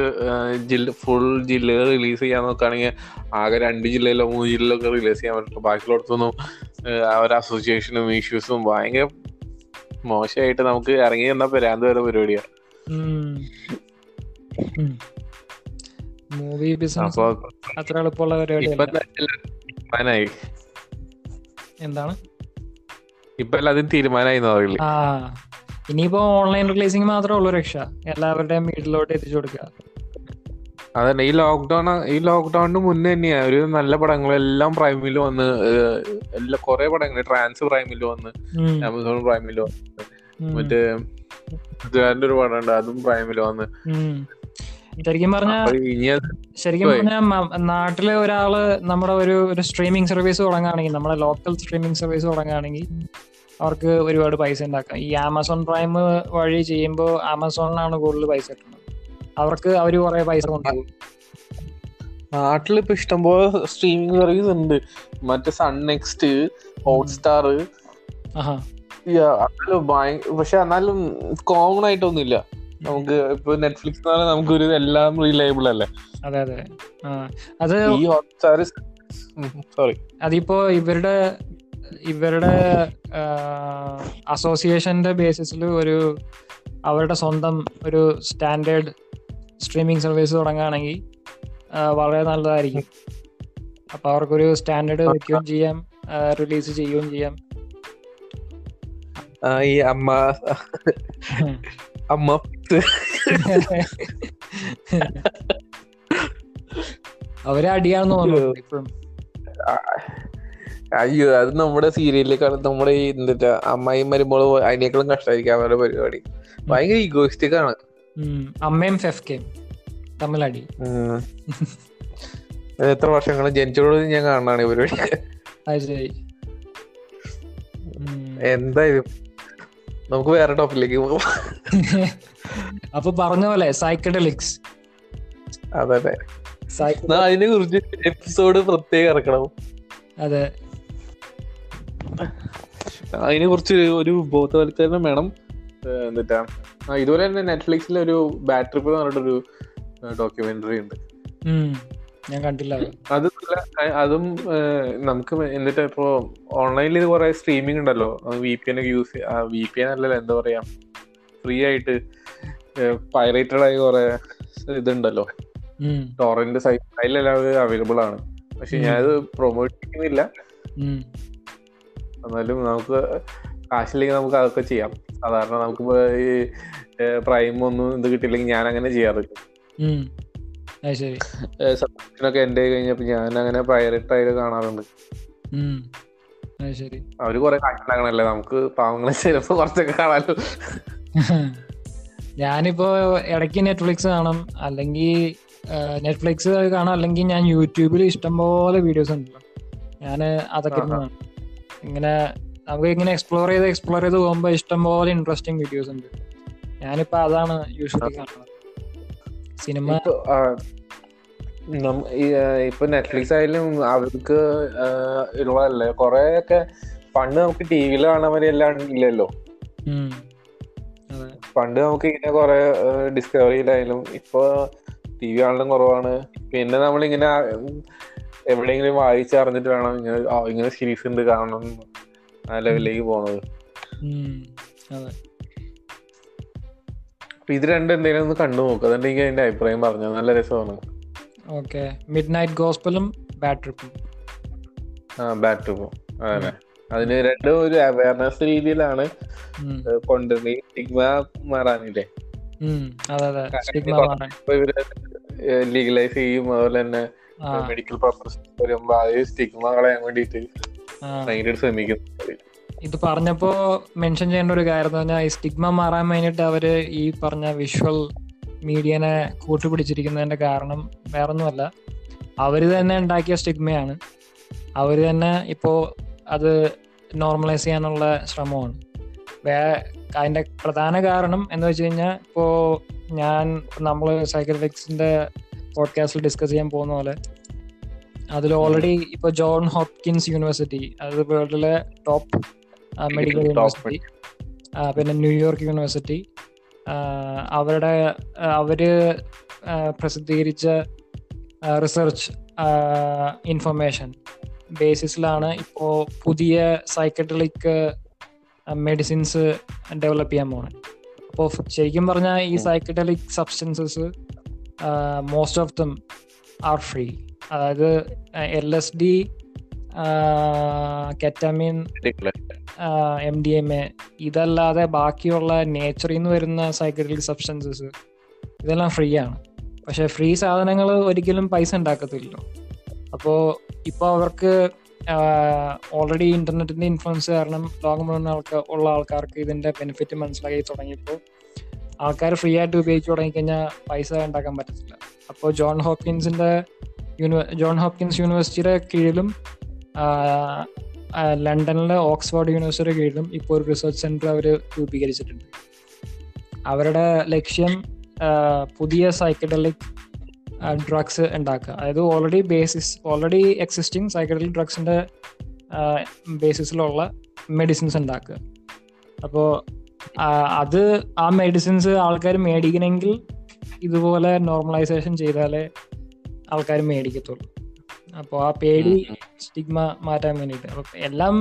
ജില്ല ഫുൾ ജില്ലകൾ റിലീസ് ചെയ്യാൻ നോക്കുകയാണെങ്കിൽ ആകെ രണ്ട് ജില്ലയിലോ മൂന്ന് ജില്ലയിലോ ഒക്കെ റിലീസ് ചെയ്യാൻ പറ്റുള്ളൂ. ബാക്കിയുള്ളടത്തൊന്നും ഒരു അസോസിയേഷനും ഇഷ്യൂസും ഭയങ്കര മോശമായിട്ട് നമുക്ക് ഇറങ്ങി തന്ന പരാന്ത് വരെ പരിപാടിയാണ് മൂവി ബിസിനസ് അത്ര എളുപ്പമുള്ള പരിപാടി എന്താണ്? ഇപ്പൊ എല്ലാത്തിനും തീരുമാനമായി പറയില്ലേ? ആ. ഇനിയിപ്പോ ഓൺലൈൻ റിലീസിങ് മാത്രമേ ഉള്ളൂ രക്ഷ. എല്ലാവരുടെയും വീട്ടിലോട്ട് എത്തിച്ചു കൊടുക്കുക. അതന്നെ. ഈ ലോക്ക്ഡൌൺ ഈ ലോക്ക്ഡൌണിന് മുന്നേ തന്നെയാ ഒരു നല്ല പടങ്ങളെല്ലാം പ്രൈമിൽ വന്ന് എല്ലാ കുറെ പടങ്ങൾ ട്രാൻസ് പ്രൈമിൽ വന്ന് ആമസോൺ പ്രൈമിൽ വന്ന് മറ്റേ ഒരു പടം അതും പ്രൈമിൽ വന്ന്. ശരിക്കും പറഞ്ഞ ശരിക്കും പറഞ്ഞ പറഞ്ഞാൽ നാട്ടിലെ ഒരാൾ നമ്മുടെ ഒരു ഒരു സ്ട്രീമിംഗ് സർവീസ് തുടങ്ങുകയാണെങ്കിൽ നമ്മുടെ ലോക്കൽ സ്ട്രീമിംഗ് സർവീസ് തുടങ്ങുകയാണെങ്കിൽ അവർക്ക് ഒരുപാട് പൈസ ഉണ്ടാക്കാം. ഈ ആമസോൺ പ്രൈം വഴി ചെയ്യുമ്പോൾ ആമസോണിനാണ് കൂടുതൽ പൈസ കിട്ടുന്നത്. അവർക്ക് അവർ കുറെ പൈസ കൊണ്ടുപോകും. നാട്ടിലിപ്പോ ഇഷ്ടംപോലെ സ്ട്രീമിംഗ് സർവീസ് ഉണ്ട്. മറ്റേ സൺ നെക്സ്റ്റ് ഹോട്ട്സ്റ്റാർ പക്ഷെ എന്നാലും കോമൺ ആയിട്ടൊന്നുമില്ല. നമുക്ക് ഇപ്പൊ നെറ്റ്ഫ്ലിക്സ് നമുക്കൊരു എല്ലാം റിലയബിൾ അല്ലേ? അതെ അതെ. അത് ഈ ഹോട്ട്സ്റ്റാർ സോറി അതിപ്പോ ഇവരുടെ ഇവരുടെ അസോസിയേഷന്റെ ബേസിസിൽ ഒരു അവരുടെ സ്വന്തം ഒരു സ്റ്റാൻഡേർഡ് സ്ട്രീമിംഗ് സർവീസ് തുടങ്ങുകയാണെങ്കിൽ വളരെ നല്ലതായിരിക്കും. അപ്പൊ അവർക്കൊരു സ്റ്റാൻഡേർഡ് വെക്കുകയും ചെയ്യാം റിലീസ് ചെയ്യുകയും ചെയ്യാം. ഈ അമ്മ അമ്മ അവരെ അടിയാണെന്ന് ഇപ്പോഴും അയ്യോ. അത് നമ്മുടെ സീരിയലിലേക്കാണ് നമ്മുടെ ഈ എന്താ അമ്മായി വരുമ്പോൾ അതിനേക്കാളും കഷ്ടമായിരിക്കും അവരുടെ പരിപാടി. ഭയങ്കര ഈഗോയിസ്റ്റിക് ആണ്. അമ്മയും ഫെഫ്കയും തമ്മിലടി. എത്ര വർഷങ്ങൾ ജനിച്ചോട് ഞാൻ കാണാണ് ഈ പരിപാടി. അത് ശരി. ഉം. എന്താ ഇത് നമുക്ക് വേറെ ടോപ്പിലേക്ക് പോകാം അപ്പൊ പറഞ്ഞ പോലെ സൈക്കഡലിക്സ് അതെ അതെ. അതിനെ കുറിച്ച് എപ്പിസോഡ് പ്രത്യേകം ഇറക്കണം. അതെ. അതിനെ കുറിച്ച് ഒരു ബോധവൽക്കരണം വേണം. എന്നിട്ടാ ആ ഇതുപോലെ തന്നെ നെറ്റ്ഫ്ലിക്സിൽ ഒരു ബാറ്ററി പറഞ്ഞിട്ടൊരു ഡോക്യുമെന്ററി ഉണ്ട്. ഞാൻ കണ്ടില്ല അത്. അത് നമുക്ക് എന്നിട്ട് ഇപ്പോ ഓൺലൈനിൽ കുറെ സ്ട്രീമിംഗ് ഉണ്ടല്ലോ. വി പി എൻ ഒക്കെ യൂസ് വി പി എൻ അല്ലല്ലോ എന്താ പറയാ? ഫ്രീ ആയിട്ട് പൈറേറ്റഡ് ആയി കുറെ ഇതുണ്ടല്ലോ. ടോറന്റ് സൈറ്റ് അതിലെല്ലാം അവൈലബിൾ ആണ്. പക്ഷെ ഞാൻ ഞാനത് പ്രൊമോട്ട് ചെയ്യുന്നില്ല. എന്നാലും നമുക്ക് കാശില്ലെങ്കിൽ നമുക്ക് അതൊക്കെ ചെയ്യാം. സാധാരണ നമുക്ക് ഈ പ്രൈം ഒന്നും ഇത് കിട്ടിയില്ലെങ്കിൽ ഞാൻ അങ്ങനെ ചെയ്യാറ് ഉം. അത് ശരി സബ്സ്ക്രിപ്ഷനൊക്കെ എന്റെ കഴിഞ്ഞപ്പോ ഞാൻ അങ്ങനെ പൈറേറ്റ് ആയിട്ട് കാണാറുണ്ട്. ശരി അവർ കൊറേ കാശുണ്ടാക്കണല്ലേ നമുക്ക് പാവങ്ങളെ ചിലപ്പോ കുറച്ചൊക്കെ കാണാലോ. ഞാനിപ്പോ ഇടയ്ക്ക് നെറ്റ്ഫ്ലിക്സ് കാണും. അല്ലെങ്കിൽ നെറ്റ്ഫ്ലിക്സ് കാണാം. അല്ലെങ്കിൽ ഞാൻ യൂട്യൂബിൽ ഇഷ്ടംപോലെ വീഡിയോസ് ഉണ്ടല്ലോ. ഞാൻ അതൊക്കെ ഇങ്ങനെ നമുക്ക് ഇങ്ങനെ എക്സ്പ്ലോർ ചെയ്ത് എക്സ്പ്ലോർ ചെയ്ത് പോകുമ്പോൾ ഇഷ്ടംപോലെ ഇൻട്രസ്റ്റിംഗ് വീഡിയോസ് ഉണ്ട്. ഞാനിപ്പോ അതാണ് യൂഷ്വലി കാണുന്നത്. സിനിമ ഇപ്പൊ, നെറ്റ്ഫ്ലിക്സ് ആയാലും അവർക്ക് ഉള്ളതല്ലേ? കൊറേ ഒക്കെ പണ്ട് നമുക്ക് ടി വിയിൽ കാണാൻ വരെ എല്ലാം ഇല്ലല്ലോ. പണ്ട് നമുക്ക് ഇങ്ങനെ കുറെ ഡിസ്കവറിയിലായാലും ഇപ്പൊ ടി വി കാണലും കുറവാണ്. പിന്നെ നമ്മൾ ഇങ്ങനെ എവിടെയെങ്കിലും വായിച്ചറിഞ്ഞിട്ട് വേണം ഇങ്ങനെ ഇങ്ങനെ സീരീസ് ഉണ്ട് കാണണം ആ ലെവലിലേക്ക് പോണത്. അതെ. അപ്പൊ ഇത് രണ്ടും എന്തെങ്കിലും ഒന്ന് കണ്ടു നോക്കുക അതുകൊണ്ട് എനിക്ക് അതിന്റെ അഭിപ്രായം പറഞ്ഞു നല്ല രസമാണ്. ഓക്കെ. മിഡ് നൈറ്റ് ഗോസ്പലും ബാഡ് ട്രിപ്പും ആ ബാറ്റ് ട്രിപ്പും അതന്നെ അതിന് രണ്ടും ഒരു അവയർനെസ് രീതിയിലാണ് കൊണ്ടുവരുന്നത്. ഈ സ്റ്റിഗ്മ മാറാനില്ലേ? അതെ അതെ. ലീഗലൈസ് ചെയ്യും. അതുപോലെ തന്നെ മെഡിക്കൽ പർപ്പസ് വരുമ്പോ ആ സ്റ്റിഗ്മ കളയാൻ വേണ്ടിട്ട് ശ്രമിക്കുന്നു ഇത് പറഞ്ഞപ്പോ മെൻഷൻ ചെയ്യേണ്ട ഒരു കാര്യം പറഞ്ഞാൽ ഈ സ്റ്റിഗ്മ മാറാൻ വേണ്ടിയിട്ട് അവർ ഈ പറഞ്ഞ വിഷ്വൽ മീഡിയനെ കൂട്ടുപിടിച്ചിരിക്കുന്നതിന്റെ കാരണം വേറൊന്നുമല്ല. അവർ തന്നെ ഉണ്ടാക്കിയ സ്റ്റിഗ്മയാണ് അവർ തന്നെ ഇപ്പോ അത് നോർമലൈസ് ചെയ്യാനുള്ള ശ്രമമാണ്. വേ അതിന്റെ പ്രധാന കാരണം എന്ന് വെച്ച് കഴിഞ്ഞാൽ ഇപ്പോ ഞാൻ നമ്മൾ സൈക്കോഫിക്സിന്റെ പോഡ്കാസ്റ്റിൽ ഡിസ്കസ് ചെയ്യാൻ പോകുന്ന പോലെ അതിൽ ഓൾറെഡി ഇപ്പൊ ജോൺ ഹോപ്കിൻസ് യൂണിവേഴ്സിറ്റി അത് വേൾഡിലെ ടോപ്പ് മെഡിക്കൽ യൂണിവേഴ്സിറ്റി പിന്നെ ന്യൂയോർക്ക് യൂണിവേഴ്സിറ്റി അവരുടെ അവർ പ്രസിദ്ധീകരിച്ച റിസർച്ച് ഇൻഫർമേഷൻ ബേസിസിലാണ് ഇപ്പോൾ പുതിയ സൈക്കട്രിക് മെഡിസിൻസ് ഡെവലപ്പ് ചെയ്യാൻ പോണത് അപ്പോൾ ശരിക്കും പറഞ്ഞാൽ ഈ psychiatric substances most of them are free അതായത് L S D ketamine M D M A ഇതല്ലാതെ ബാക്കിയുള്ള നേച്ചറിൽ നിന്ന് വരുന്ന സൈക്കറ്റിക് സബ്സ്റ്റൻസസ് ഇതെല്ലാം ഫ്രീ ആണ്. പക്ഷെ ഫ്രീ സാധനങ്ങൾ ഒരിക്കലും പൈസ ഉണ്ടാക്കത്തില്ലല്ലോ. അപ്പോൾ ഇപ്പോൾ അവർക്ക് ഓൾറെഡി ഇന്റർനെറ്റിന്റെ ഇൻഫ്ലുവൻസ് കാരണം ലോകം മുഴുവൻ ആൾക്കാർ ഉള്ള ആൾക്കാർക്ക് ഇതിന്റെ ബെനിഫിറ്റ് മനസ്സിലാക്കി തുടങ്ങിയപ്പോൾ ആൾക്കാർ ഫ്രീ ആയിട്ട് ഉപയോഗിച്ച് തുടങ്ങിക്കഴിഞ്ഞാൽ പൈസ ഉണ്ടാക്കാൻ പറ്റത്തില്ല. അപ്പോൾ ജോൺ ഹോപ്കിൻസിന്റെ യൂണിവ ജോൺ ഹോപ്കിൻസ് യൂണിവേഴ്സിറ്റിയുടെ കീഴിലും ലണ്ടനിലെ ഓക്സ്ഫോർഡ് യൂണിവേഴ്സിറ്റി കീഴിലും ഇപ്പോൾ ഒരു റിസർച്ച് സെന്റർ അവർ രൂപീകരിച്ചിട്ടുണ്ട്. അവരുടെ ലക്ഷ്യം പുതിയ സൈക്കഡലിക് ഡ്രഗ്സ് ഉണ്ടാക്കുക. അതായത് already basis already existing psychedelic ഡ്രഗ്സിന്റെ ബേസിസിലുള്ള മെഡിസിൻസ് ഉണ്ടാക്കുക. അപ്പോൾ അത് ആ മെഡിസിൻസ് ആൾക്കാർ മേടിക്കണമെങ്കിൽ ഇതുപോലെ നോർമലൈസേഷൻ ചെയ്താലേ ആൾക്കാർ മേടിക്കത്തുള്ളൂ. അപ്പോൾ ആ പേടി സ്റ്റിഗ്മ മാറ്റാൻ വേണ്ടിയിട്ട്. എല്ലാം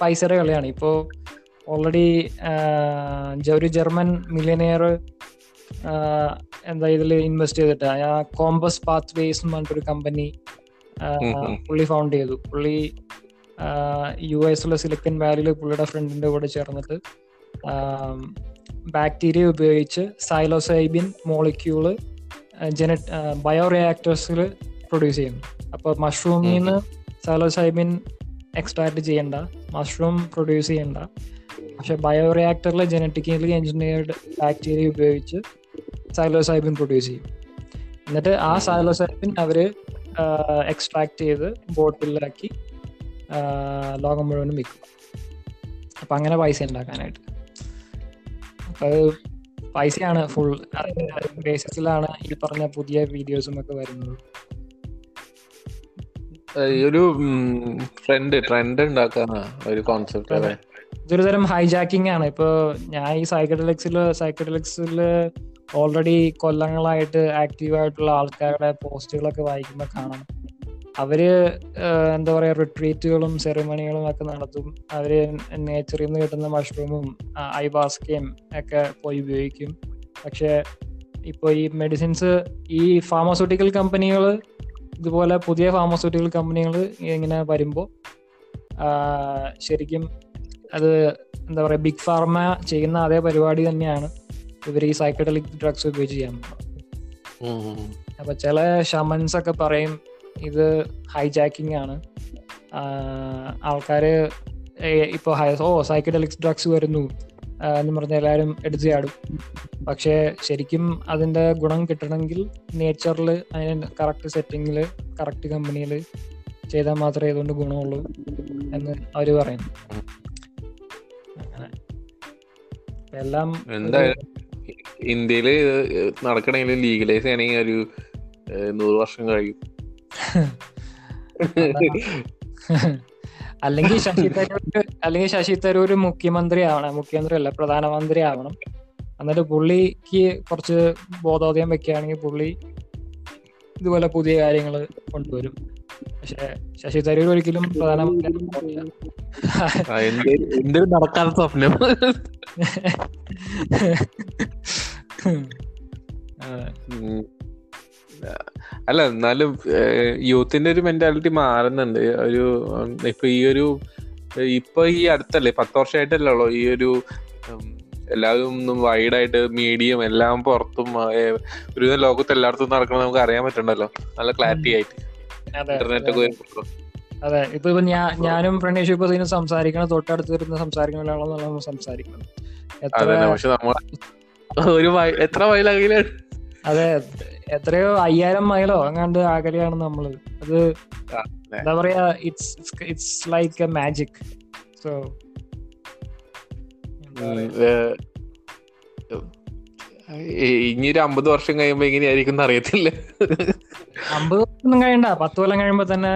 പൈസയുടെ കളിയാണ്. ഇപ്പോൾ ഓൾറെഡി ഒരു ജർമ്മൻ മില്യനെയർ എന്താ ഇതിൽ ഇൻവെസ്റ്റ് ചെയ്തിട്ട് ആ കോമ്പസ് പാത്ത് വേസ് എന്ന് പറഞ്ഞിട്ടൊരു കമ്പനി പുള്ളി ഫൗണ്ട് ചെയ്തു. പുള്ളി യു എസിലെ സിലിക്കൻ വാലിയിൽ പുള്ളിയുടെ ഫ്രണ്ടിന്റെ കൂടെ ചേർന്നിട്ട് ബാക്ടീരിയ ഉപയോഗിച്ച് സൈലോസൈബിൻ മോളിക്യൂൾ ജനറ്റ് ബയോ റിയാക്ടേഴ്സിൽ പ്രൊഡ്യൂസ് ചെയ്യുന്നു. അപ്പോൾ മഷ്റൂമിൽ നിന്ന് സാലോസൈബിൻ എക്സ്ട്രാക്ട് ചെയ്യണ്ട മഷ്റൂം പ്രൊഡ്യൂസ് ചെയ്യണ്ട. പക്ഷെ ബയോറിയാക്ടറിലെ ജനറ്റിക്കലി എഞ്ചിനീയർഡ് ബാക്ടീരിയ ഉപയോഗിച്ച് സൈലോസൈബിൻ പ്രൊഡ്യൂസ് ചെയ്യും. എന്നിട്ട് ആ സൈലോസൈബിൻ അവർ എക്സ്ട്രാക്ട് ചെയ്ത് ബോട്ടിലാക്കി ലോകം മുഴുവനും വിൽക്കും അപ്പം അങ്ങനെ പൈസ ഉണ്ടാക്കാനായിട്ട്. അപ്പം അത് പൈസയാണ് ഫുൾ ബേസിസിലാണ് ഈ പറഞ്ഞ പുതിയ വീഡിയോസും ഒക്കെ വരുന്നത്. ഒരു ട്രെൻഡ് ട്രെൻഡ് ഉണ്ടാക്കാനാ ഒരു കോൺസെപ്റ്റ് അല്ലേ? ഇതൊരു തരം ഹൈജാക്കിംഗ് ആണ്. ഇപ്പൊ ഞാൻ ഈ സൈക്കഡലിക്സിൽ സൈക്കഡലിക്സിൽ ഓൾറെഡി കൊല്ലങ്ങളായിട്ട് ആക്റ്റീവ് ആയിട്ടുള്ള ആൾക്കാരുടെ പോസ്റ്റുകളൊക്കെ വായിക്കുമ്പോൾ കാണാം. അവർ എന്താ പറയാ റിട്രീറ്റുകളും സെറിമണികളും ഒക്കെ നടത്തും. അവർ നേച്ചറിൽ നിന്ന് കിട്ടുന്ന മഷ്റൂമും ഐബാസ്കയും ഒക്കെ പോയി ഉപയോഗിക്കും. പക്ഷെ ഇപ്പൊ ഈ മെഡിസിൻസ് ഈ ഫാർമസ്യൂട്ടിക്കൽ കമ്പനികൾ ഇതുപോലെ പുതിയ ഫാർമസ്യൂട്ടിക്കൽ കമ്പനികൾ ഇങ്ങനെ വരുമ്പോൾ ശരിക്കും അത് എന്താ പറയുക ബിഗ് ഫാർമ ചെയ്യുന്ന അതേ പരിപാടി തന്നെയാണ് ഇവർ ഈ സൈക്കഡലിക് ഡ്രഗ്സ് ഉപയോഗിച്ച് ചെയ്യാൻ അപ്പൊ ചില ഷമൻസ് ഒക്കെ പറയും ഇത് ഹൈജാക്കിംഗ് ആണ്. ആൾക്കാര് ഇപ്പൊ ഓ സൈക്കഡലിക്സ് ഡ്രഗ്സ് വരുന്നു. എന്ന് പറഞ്ഞ എല്ലാവരും എടുത്തു ചാടും. പക്ഷെ ശരിക്കും അതിന്റെ ഗുണം കിട്ടണമെങ്കിൽ നേച്ചറിൽ അതിന് കറക്റ്റ് സെറ്റിങ്ങിൽ കറക്റ്റ് കമ്പനിയിൽ ചെയ്താൽ മാത്രമേ ഇതുകൊണ്ട് ഗുണമുള്ളൂ എന്ന് അവർ പറയുന്നു. എല്ലാം എന്തായാലും ഇന്ത്യയിൽ നടക്കണമെങ്കിൽ ലീഗലൈസ് ചെയ്യണമെങ്കിൽ ഒരു നൂറ് വർഷം കഴിയും. അല്ലെങ്കിൽ ശശി തരൂർ അല്ലെങ്കിൽ ശശി തരൂർ മുഖ്യമന്ത്രി ആവണം മുഖ്യമന്ത്രി അല്ല പ്രധാനമന്ത്രി ആവണം എന്നിട്ട് പുള്ളിക്ക് കുറച്ച് ബോധോദയം വെക്കുകയാണെങ്കിൽ പുള്ളി ഇതുപോലെ പുതിയ കാര്യങ്ങൾ കൊണ്ടുവരും. പക്ഷെ ശശി തരൂർ ഒരിക്കലും പ്രധാനമന്ത്രി എന്തൊരു നടക്കാത്ത സ്വപ്നം. അല്ല എന്നാലും യൂത്തിന്റെ ഒരു മെന്റാലിറ്റി മാറുന്നുണ്ട്. ഒരു ഇപ്പൊ ഈ ഒരു ഇപ്പൊ ഈ അടുത്തല്ലേ പത്ത് വർഷമായിട്ടല്ലേ ഈ ഒരു എല്ലാവരും വൈഡായിട്ട് മീഡിയം എല്ലാം പുറത്തും ഒരു ലോകത്ത് എല്ലായിടത്തും നടക്കണം നമുക്ക് അറിയാൻ പറ്റണ്ടല്ലോ. നല്ല ക്ലാരിറ്റി ആയിട്ട്. ഇന്റർനെറ്റ് ഒക്കെ അതെ. ഇപ്പൊ ഇപ്പൊ ഞാൻ ഞാനും പ്രണേഷ് ഇപ്പൊ ഇതിന് സംസാരിക്കണം തൊട്ടടുത്ത് വരുന്ന സംസാരിക്കണം. സംസാരിക്കണം നമ്മൾ ഒരു എത്ര മൈലകലാണ് അതെ എത്രയോ അയ്യായിരം മൈലോ അങ്ങാണ്ട് അകലെയാണ് നമ്മൾ. അത് എന്താ പറയാ it's it's like a magic so ഇനി ഒരു അമ്പത് വർഷം കഴിയുമ്പോ എങ്ങനെയായിരിക്കും അറിയത്തില്ല. അമ്പത് വർഷം കഴിയണ്ട പത്ത് കൊല്ലം കഴിയുമ്പോ തന്നെ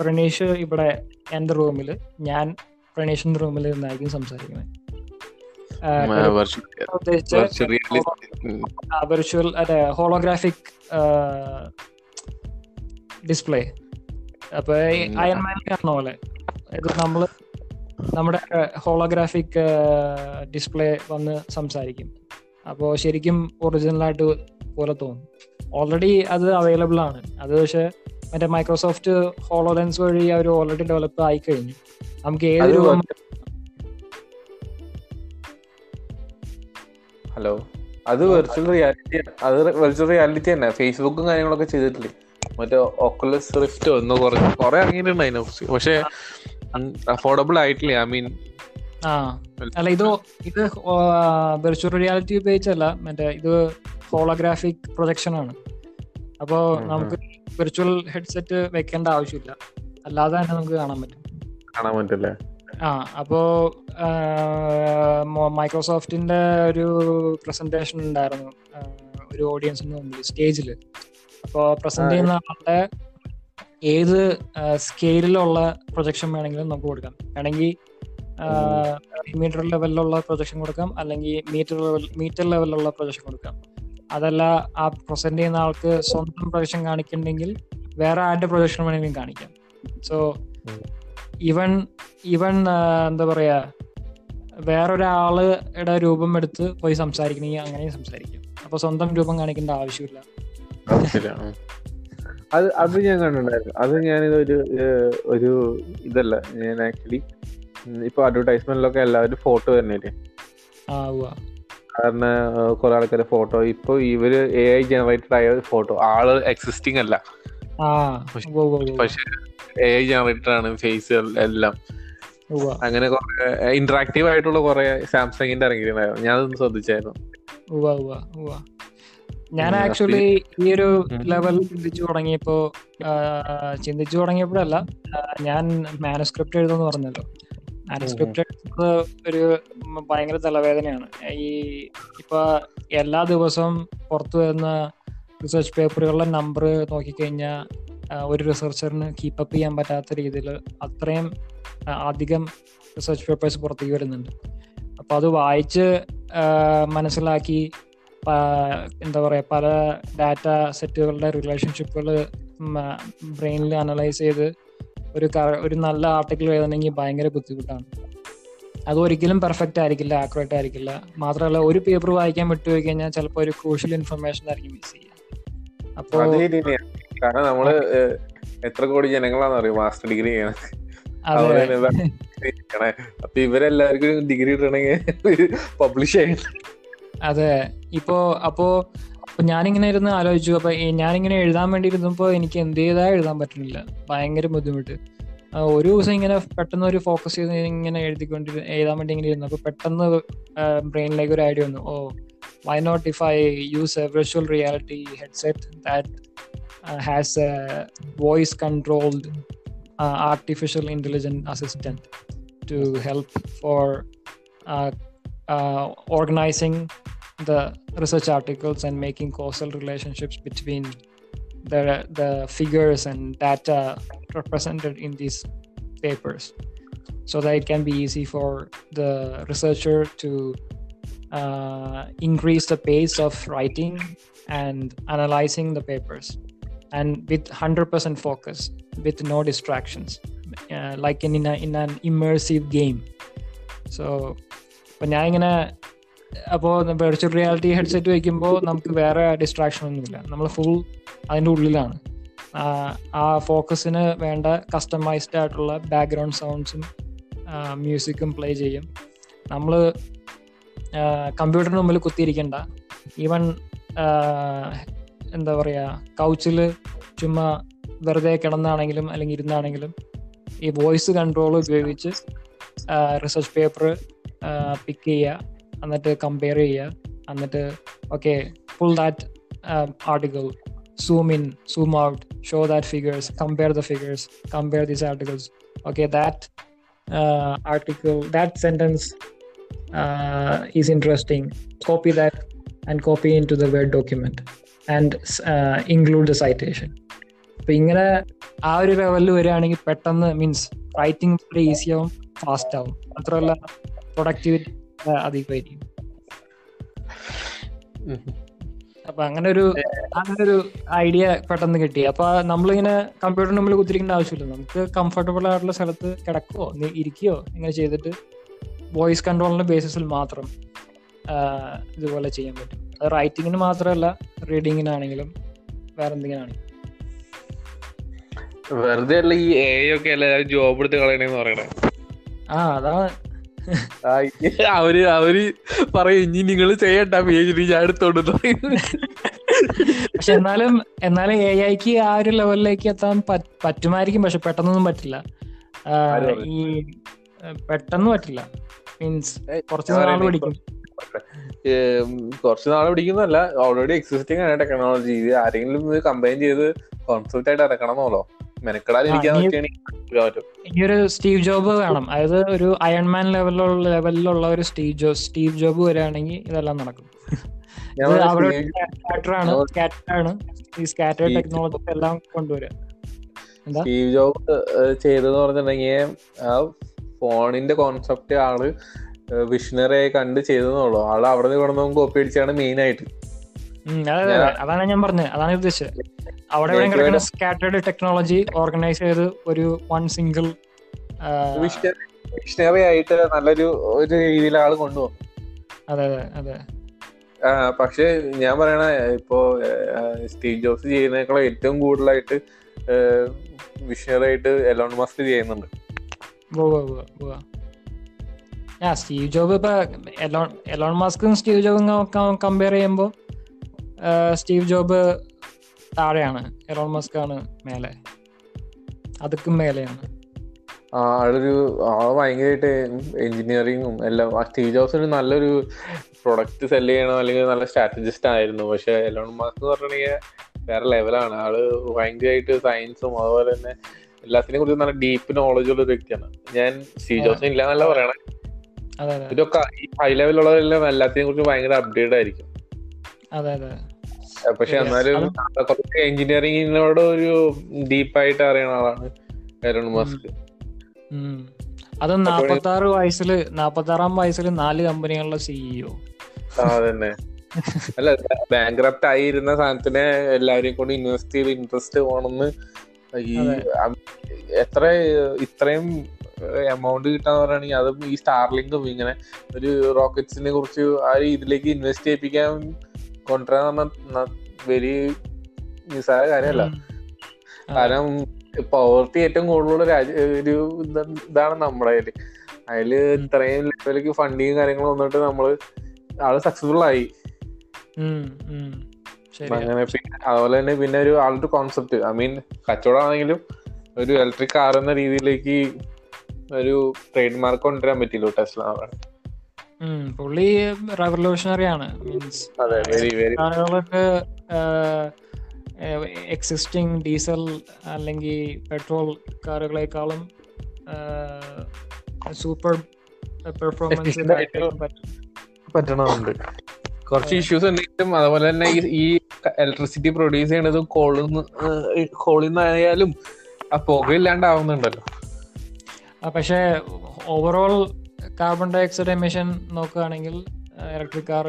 പ്രണീഷ് ഇവിടെ എന്റെ റൂമിൽ ഞാൻ പ്രണീഷിന്റെ റൂമിൽ നിന്നായിരിക്കും സംസാരിക്കുന്നത്. വെർച്വൽ അതെ ഹോളോഗ്രാഫിക് ഡിസ്പ്ലേ അപ്പൊ അയൺമാൻ കാണുന്ന പോലെ. ഇത് നമ്മൾ നമ്മുടെ ഹോളോഗ്രാഫിക് ഡിസ്പ്ലേ വന്ന് സംസാരിക്കും. അപ്പോൾ ശരിക്കും ഒറിജിനൽ ആയിട്ട് പോലെ തോന്നും. ഓൾറെഡി അത് അവൈലബിൾ ആണ്. അത് പക്ഷെ മറ്റേ മൈക്രോസോഫ്റ്റ് ഹോളോലെൻസ് വഴി അവർ ഓൾറെഡി ഡെവലപ്പ് ആയി കഴിഞ്ഞു. നമുക്ക് ഏത് ഹലോ അത് വെർച്വൽ റിയാലിറ്റി അത് വെർച്വൽ റിയാലിറ്റി തന്നെ. ഫേസ്ബുക്കും കാര്യങ്ങളൊക്കെ ചെയ്തിട്ടില്ലേ? മറ്റേ ഒക്കുലസ് റിഫ്റ്റ് ഒന്ന് കുറച്ച് കുറെ ഇറങ്ങിയിട്ടുണ്ട് അതിനെ കുറിച്ച്. പക്ഷെ അഫോർഡബിൾ ആയിട്ടില്ലേ? ഐ മീൻ അല്ല ഇത് ഇത് വെർച്വൽ റിയാലിറ്റി ഉപയോഗിച്ചല്ല. മറ്റേ ഇത് ഹോളോഗ്രാഫിക് പ്രൊജക്ഷൻ ആണ്. അപ്പോൾ. നമുക്ക് വെർച്വൽ ഹെഡ്സെറ്റ് വെക്കേണ്ട ആവശ്യമില്ല. അല്ലാതെ തന്നെ നമുക്ക് കാണാൻ പറ്റും. കാണാൻ പറ്റില്ലേ? ആ അപ്പോ മൈക്രോസോഫ്റ്റിന്റെ ഒരു പ്രസന്റേഷൻ ഉണ്ടായിരുന്നു. ഒരു ഓഡിയൻസിന് മുമ്പിൽ സ്റ്റേജിൽ അപ്പോ പ്രസന്റ് ചെയ്യുന്ന ആളുടെ ഏത് സ്കെയിലുള്ള പ്രൊജക്ഷൻ വേണമെങ്കിലും നമുക്ക് കൊടുക്കാം. വേണമെങ്കിൽ മീറ്റർ ലെവലിലുള്ള പ്രൊജക്ഷൻ കൊടുക്കാം. അല്ലെങ്കിൽ മീറ്റർ ലെവൽ മീറ്റർ ലെവലിലുള്ള പ്രൊജക്ഷൻ കൊടുക്കാം. അതല്ല ആ പ്രസന്റ് ചെയ്യുന്ന ആൾക്ക് സ്വന്തം പ്രൊജക്ഷൻ കാണിക്കണമെങ്കിൽ വേറെ ആരുടെ പ്രൊജക്ഷൻ വേണമെങ്കിലും കാണിക്കാം. സോ ഉം. ഈവൻ ഈവൻ എന്താ പറയാ വേറൊരാളുടെ രൂപം എടുത്ത് പോയി സംസാരിക്കണമെങ്കിൽ അങ്ങനെ സംസാരിക്കും. അപ്പൊ സ്വന്തം രൂപം കാണിക്കേണ്ട ആവശ്യമില്ല. അത് അത് ഞാൻ കണ്ടിട്ടുണ്ടായിരുന്നു. അത് ഞാനിത് ഒരു ഒരു ഇതല്ല ഞാൻ ആക്ച്വലി ഇപ്പൊ അഡ്വർടൈസ്മെന്റിലൊക്കെ എല്ലാവരും ഫോട്ടോ തന്നെയല്ലേ. കാരണം കുറെ ആൾക്കാരുടെ ഫോട്ടോ ഇപ്പൊ ഇവർ എ ഐ ജനറേറ്റഡ് ആയ ഫോട്ടോ ആൾ എക്സിസ്റ്റിംഗ് അല്ല. പക്ഷെ- എ ആണ് ഫേസ് എല്ലാം. അങ്ങനെ കുറെ ഇന്ററാക്റ്റീവ് ആയിട്ടുള്ള കുറെ സാംസങ്ങിന്റെ ഞാൻ ഞാനതൊന്ന് ശ്രദ്ധിച്ചായിരുന്നു. ഞാൻ ആക്ച്വലി ഈ ഒരു ലെവൽ ചിന്തിച്ചു തുടങ്ങിയപ്പോ ചിന്തിച്ചു തുടങ്ങിയപ്പോഴല്ല ഞാൻ മാനസ്ക്രിപ്റ്റ് എഴുതുമെന്ന് പറഞ്ഞല്ലോ. മാനസ്ക്രിപ്റ്റ് എഴുതുന്നത് ഒരു ഭയങ്കര തലവേദനയാണ്. ഈ ഇപ്പൊ എല്ലാ ദിവസവും പുറത്തു വരുന്ന റിസർച്ച് പേപ്പറുകളുടെ നമ്പർ നോക്കിക്കഴിഞ്ഞാൽ ഒരു റിസർച്ചറിന് കീപ്പപ്പ് ചെയ്യാൻ പറ്റാത്ത രീതിയിൽ അത്രയും അധികം റിസർച്ച് പേപ്പേഴ്സ് പുറത്തേക്ക് വരുന്നുണ്ട്. അപ്പോൾ അത് വായിച്ച് മനസ്സിലാക്കി എന്താ പറയുക പല ഡാറ്റ സെറ്റുകളുടെ റിലേഷൻഷിപ്പുകൾ ബ്രെയിനിൽ അനലൈസ് ചെയ്ത് ഒരു ഒരു നല്ല ആർട്ടിക്കിൾ എഴുതണമെങ്കിൽ ഭയങ്കര ബുദ്ധിമുട്ടാണ്. അത് ഒരിക്കലും പെർഫെക്റ്റ് ആയിരിക്കില്ല ആക്യുറേറ്റ് ആയിരിക്കില്ല. മാത്രമല്ല ഒരു പേപ്പർ വായിക്കാൻ വിട്ടുപോയി കഴിഞ്ഞാൽ ചിലപ്പോൾ ഒരു ക്രൂഷ്യൽ ഇൻഫർമേഷൻ ആയിരിക്കും മിസ് ചെയ്യുക അപ്പോൾ കാരണം നമ്മൾ എത്ര കോടി ജനങ്ങളാണെന്ന് അറിയാം മാസ്റ്റർ ഡിഗ്രി ചെയ്യണം അപ്പൊ ഇവരെല്ലാവർക്കും ഡിഗ്രി കിട്ടണമെങ്കിൽ പബ്ലിഷ് ചെയ്യണം. അതെ. ഇപ്പോ അപ്പോ ഞാനിങ്ങനെ ഇരുന്ന് ആലോചിച്ചു. അപ്പൊ ഞാനിങ്ങനെ എഴുതാൻ വേണ്ടി ഇരുന്നപ്പോ എനിക്ക് എന്ത് എഴുതാൻ പറ്റുന്നില്ല. ഭയങ്കര ബുദ്ധിമുട്ട്. ഒരു ദിവസം ഇങ്ങനെ പെട്ടെന്ന് ഒരു ഫോക്കസ് ചെയ്ത് ഇങ്ങനെ എഴുതിക്കൊണ്ട് എഴുതാൻ വേണ്ടി ഇങ്ങനെ ഇരുന്നു. അപ്പൊ പെട്ടെന്ന് ബ്രെയിനിലേക്ക് ഒരു ഐഡിയ വന്നു. ഓ why not if I use a virtual reality headset that Uh, has a voice controlled uh, artificial intelligence assistant to help for uh, organizing the research articles and making causal relationships between the the figures and data represented in these papers. So that it can be easy for the researcher to uh, increase the pace of writing and analyzing the papers. And with 100% focus with no distractions uh, like in, in, a, in an immersive game. So അപ്പൊ ഞാൻ ഇങ്ങനെ അപ്പോൾ virtual reality headset വയ്ക്കുമ്പോൾ നമുക്ക് വേറെ distraction ഒന്നുമില്ല. നമ്മൾ full അതിന്റെ ഉള്ളിലാണ്. ആ ഫോക്കസിന് വേണ്ട കസ്റ്റമൈസ്ഡ് ആയിട്ടുള്ള ബാക്ക്ഗ്രൗണ്ട് സൗണ്ട്സും മ്യൂസിക്കും പ്ലേ ചെയ്യും. നമ്മൾ കമ്പ്യൂട്ടറിന് മുമ്പിൽ കുത്തിയിരിക്കണ്ട. ഈവൻ എന്താ പറയുക കൗച്ചിൽ ചുമ്മാ വെറുതെ കിടന്നാണെങ്കിലും അല്ലെങ്കിൽ ഇരുന്നാണെങ്കിലും ഈ വോയിസ് കൺട്രോൾ ഉപയോഗിച്ച് റിസർച്ച് പേപ്പർ പിക്ക് ചെയ്യുക എന്നിട്ട് കമ്പയർ ചെയ്യുക എന്നിട്ട് okay full that article zoom in zoom out show that figures compare the figures compare these articles okay that article that sentence is interesting copy that and copy into the word document document include the citation അപ്പൊ ഇങ്ങനെ ആ ഒരു ലെവലിൽ വരികയാണെങ്കിൽ പെട്ടെന്ന് means writing വളരെ easy ആവും fast ആവും. മാത്രമല്ല പ്രൊഡക്ടിവിറ്റി അധികമായിരിക്കും. അപ്പൊ അങ്ങനെ ഒരു അങ്ങനെ ഒരു ഐഡിയ പെട്ടെന്ന് കിട്ടി. അപ്പൊ നമ്മളിങ്ങനെ കമ്പ്യൂട്ടറിന് മുമ്പിൽ കുത്തിരിക്കേണ്ട ആവശ്യമില്ല. നമുക്ക് കംഫർട്ടബിൾ ആയിട്ടുള്ള സ്ഥലത്ത് കിടക്കുകയോ നി- ഇരിക്കുകയോ ഇങ്ങനെ ചെയ്തിട്ട് വോയിസ് കൺട്രോളിന്റെ ബേസിസിൽ മാത്രം ഇതുപോലെ ചെയ്യാൻ പറ്റും. റൈറ്റിങ്ങിന് മാത്രമല്ല റീഡിങ്ങിനാണെങ്കിലും വേറെ എന്തെങ്കിലും വെറുതെ അല്ല ഈ എ ഒക്കെ എല്ലാവരും ജോബ് എടുത്ത് കളയണേന്ന് പറയണേ. ആ അതാണ് അവർ അവർ പറയും ഇനി നിങ്ങൾ ചെയ്യണ്ട പി എച്ച് ഡി ഞാൻ എടുത്തോണ്ട് പക്ഷെ എന്നാലും എന്നാലും എ ഐക്ക് ആ ഒരു ലെവലിലേക്ക് എത്താൻ പറ്റുമായിരിക്കും പക്ഷെ പെട്ടെന്നൊന്നും പറ്റില്ല? ഈ പെട്ടെന്ന് പറ്റില്ല. മീൻസ് കുറച്ച് നാൾ പിടിക്കും. കുറച്ച് നാളെ പിടിക്കുന്നല്ല ഓൾറെഡി എക്സിസ്റ്റിംഗ് ആണ് ടെക്നോളജി ഇത് ആരെങ്കിലും ഇത് കമ്പൈൻ ചെയ്ത് കോൺസെപ്റ്റ് ആയിട്ട് ഇറക്കണമെന്നല്ലോ. ഒരു സ്റ്റീവ് ജോബ് വേണം. അതായത് ഒരു അയൺമാൻ ലെവലിലുള്ള ലെവലിലുള്ള ഒരു സ്റ്റീവ് ജോബ് സ്റ്റീവ് ജോബ് വരികയാണെങ്കിൽ ഇതെല്ലാം നടക്കും. ടെക്നോളജി എല്ലാം കൊണ്ടുവരിക. സ്റ്റീവ് ജോബ് ചെയ്തെന്ന് പറഞ്ഞിട്ടുണ്ടെങ്കിൽ ആ ഫോണിന്റെ കോൺസെപ്റ്റ് ആൾ വിഷണറി ആയി കണ്ട് ചെയ്തെന്നുള്ളൂ ആൾ അവിടെ നിന്ന് ഇവിടെ കോപ്പി അടിച്ചാണ് മെയിൻ ആയിട്ട്. അതാണ് ഞാൻ പറഞ്ഞത് അതാണ് ഉദ്ദേശിച്ചത് അവിടെ കിടക്കുന്ന സ്കാറ്റേർഡ് ടെക്നോളജി ഓർഗനൈസ് ചെയ്ത് ഒരു വൺ സിംഗിൾ വിഷണറി ആയിട്ട് നല്ലൊരു ഒരു രീതിയിൽ ആൾ കൊണ്ടുപോകും. അതെ അതെ അതെ. പക്ഷെ ഞാൻ പറയണ ഇപ്പോ സ്റ്റീവ് ജോബ്സ് ചെയ്യുന്നതിനേക്കാളും ഏറ്റവും കൂടുതലായിട്ട് വിഷണറി ആയിട്ട് എലോൺ മസ്ക് ചെയ്യുന്നുണ്ട്. ആ സ്റ്റീവ് ജോബ് ഇപ്പൊ എലോൺ എലോൺ മാസ്കും സ്റ്റീവ് ജോബും കമ്പയർ ചെയ്യുമ്പോൾ സ്റ്റീവ് ജോബ് താഴെയാണ്. എലോൺ മസ്ക് ആണ് മേലെ. അതുക്കും മേലെയാണ്. ആ, ആളൊരു ആൾ ഭയങ്കരമായിട്ട് എഞ്ചിനീയറിങ്ങും എല്ലാം ആ സ്റ്റീവ് ജോബ്സ് ഒരു നല്ലൊരു പ്രൊഡക്റ്റ് സെൽ ചെയ്യണം അല്ലെങ്കിൽ നല്ല സ്ട്രാറ്റജിസ്റ്റ് ആയിരുന്നു. പക്ഷെ എലോൺ മാസ്ക് എന്ന് പറഞ്ഞിട്ടുണ്ടെങ്കിൽ വേറെ ലെവലാണ് ആൾ ഭയങ്കരമായിട്ട് സയൻസും അതുപോലെ തന്നെ എല്ലാത്തിനെ കുറിച്ച് നല്ല ഡീപ്പ് നോളജ് ഉള്ള ഒരു വ്യക്തിയാണ്. ഞാൻ സ്റ്റീവ് ജോബ്സിന് ഇല്ല എന്നല്ല പറയണേ. ഇതൊക്കെ ഹൈ ലെവലുള്ളവരെല്ലാം എല്ലാത്തിനെ കുറിച്ച് ഭയങ്കര അപ്ഡേറ്റ് ആയിരിക്കും. പക്ഷെ. എന്നാലും കുറച്ച് എഞ്ചിനീയറിംഗിനോട് ഒരു ഡീപ്പായിട്ട് അറിയണ ആളാണ് എലോൺ മസ്ക്. അത് നാപ്പത്തി ആറ് വയസ്സിൽ നാപ്പത്തി ആറാം വയസ്സിൽ നാല് കമ്പനികളുടെ സിഇഒ ആ, അതന്നെ. അല്ല ബാങ്ക്രപ്റ്റ് ആയിരുന്ന സാധനത്തിനെ എല്ലാവരെയും കൊണ്ട് ഇൻവെസ്റ്റ് ചെയ്ത് ഇൻട്രസ്റ്റ് പോണെന്ന് ഈ എത്ര ഇത്രയും എമൗണ്ട് കിട്ടാന്ന് പറയുകയാണെങ്കിൽ അതും ഈ സ്റ്റാർലിങ്കും ഇങ്ങനെ ഒരു റോക്കറ്റ്സിനെ കുറിച്ച് ആ ഇതിലേക്ക് ഇൻവെസ്റ്റ് ചെയ്യിപ്പിക്കാൻ കൊണ്ടുവരാന്ന് പറഞ്ഞാൽ വെരി നിസ്സാര കാര്യമല്ല. കാരണം പവർട്ടി ഏറ്റവും കൂടുതലുള്ള രാജ്യ ഒരു ഇതാണ് നമ്മുടെ അതിൽ അതിൽ ഇത്രയും ലെവലിലേക്ക് ഫണ്ടിങ് കാര്യങ്ങളും വന്നിട്ട് നമ്മൾ ആൾ സക്സസ്ഫുൾ ആയി. അങ്ങനെ പിന്നെ അതുപോലെ തന്നെ പിന്നെ ഒരു ആളുടെ കോൺസെപ്റ്റ് ഐ മീൻ കച്ചവടമാണെങ്കിലും ഒരു ഇലക്ട്രിക് കാർ എന്ന രീതിയിലേക്ക് ഒരു ട്രേഡ് മാർക്ക് കൊണ്ടുവരാൻ പറ്റില്ലോ ടെസ്ല. പുള്ളി റെവല്യൂഷണറി ആണ്. മീൻസ് അതെ വെരി വെരി കാറുകളൊക്കെ എക്സിസ്റ്റിംഗ് ഡീസൽ അല്ലെങ്കിൽ പെട്രോൾ കാറുകളെക്കാളും സൂപ്പർ പെർഫോമൻസ് പറ്റണമുണ്ട് കുറച്ച് ഇഷ്യൂസ് ഉണ്ടെങ്കിലും അതുപോലെ തന്നെ ഈ- ഈ ഇലക്ട്രിസിറ്റി പ്രൊഡ്യൂസ് ചെയ്യണത് കോളിൽ നിന്ന് കോളിൽ നിന്നായാലും ആ പുക ഇല്ലാണ്ടാവുന്നുണ്ടല്ലോ പക്ഷേ ഓവറോൾ കാർബൺ ഡയോക്സൈഡ് എമിഷൻ നോക്കുകയാണെങ്കിൽ ഇലക്ട്രിക് കാർ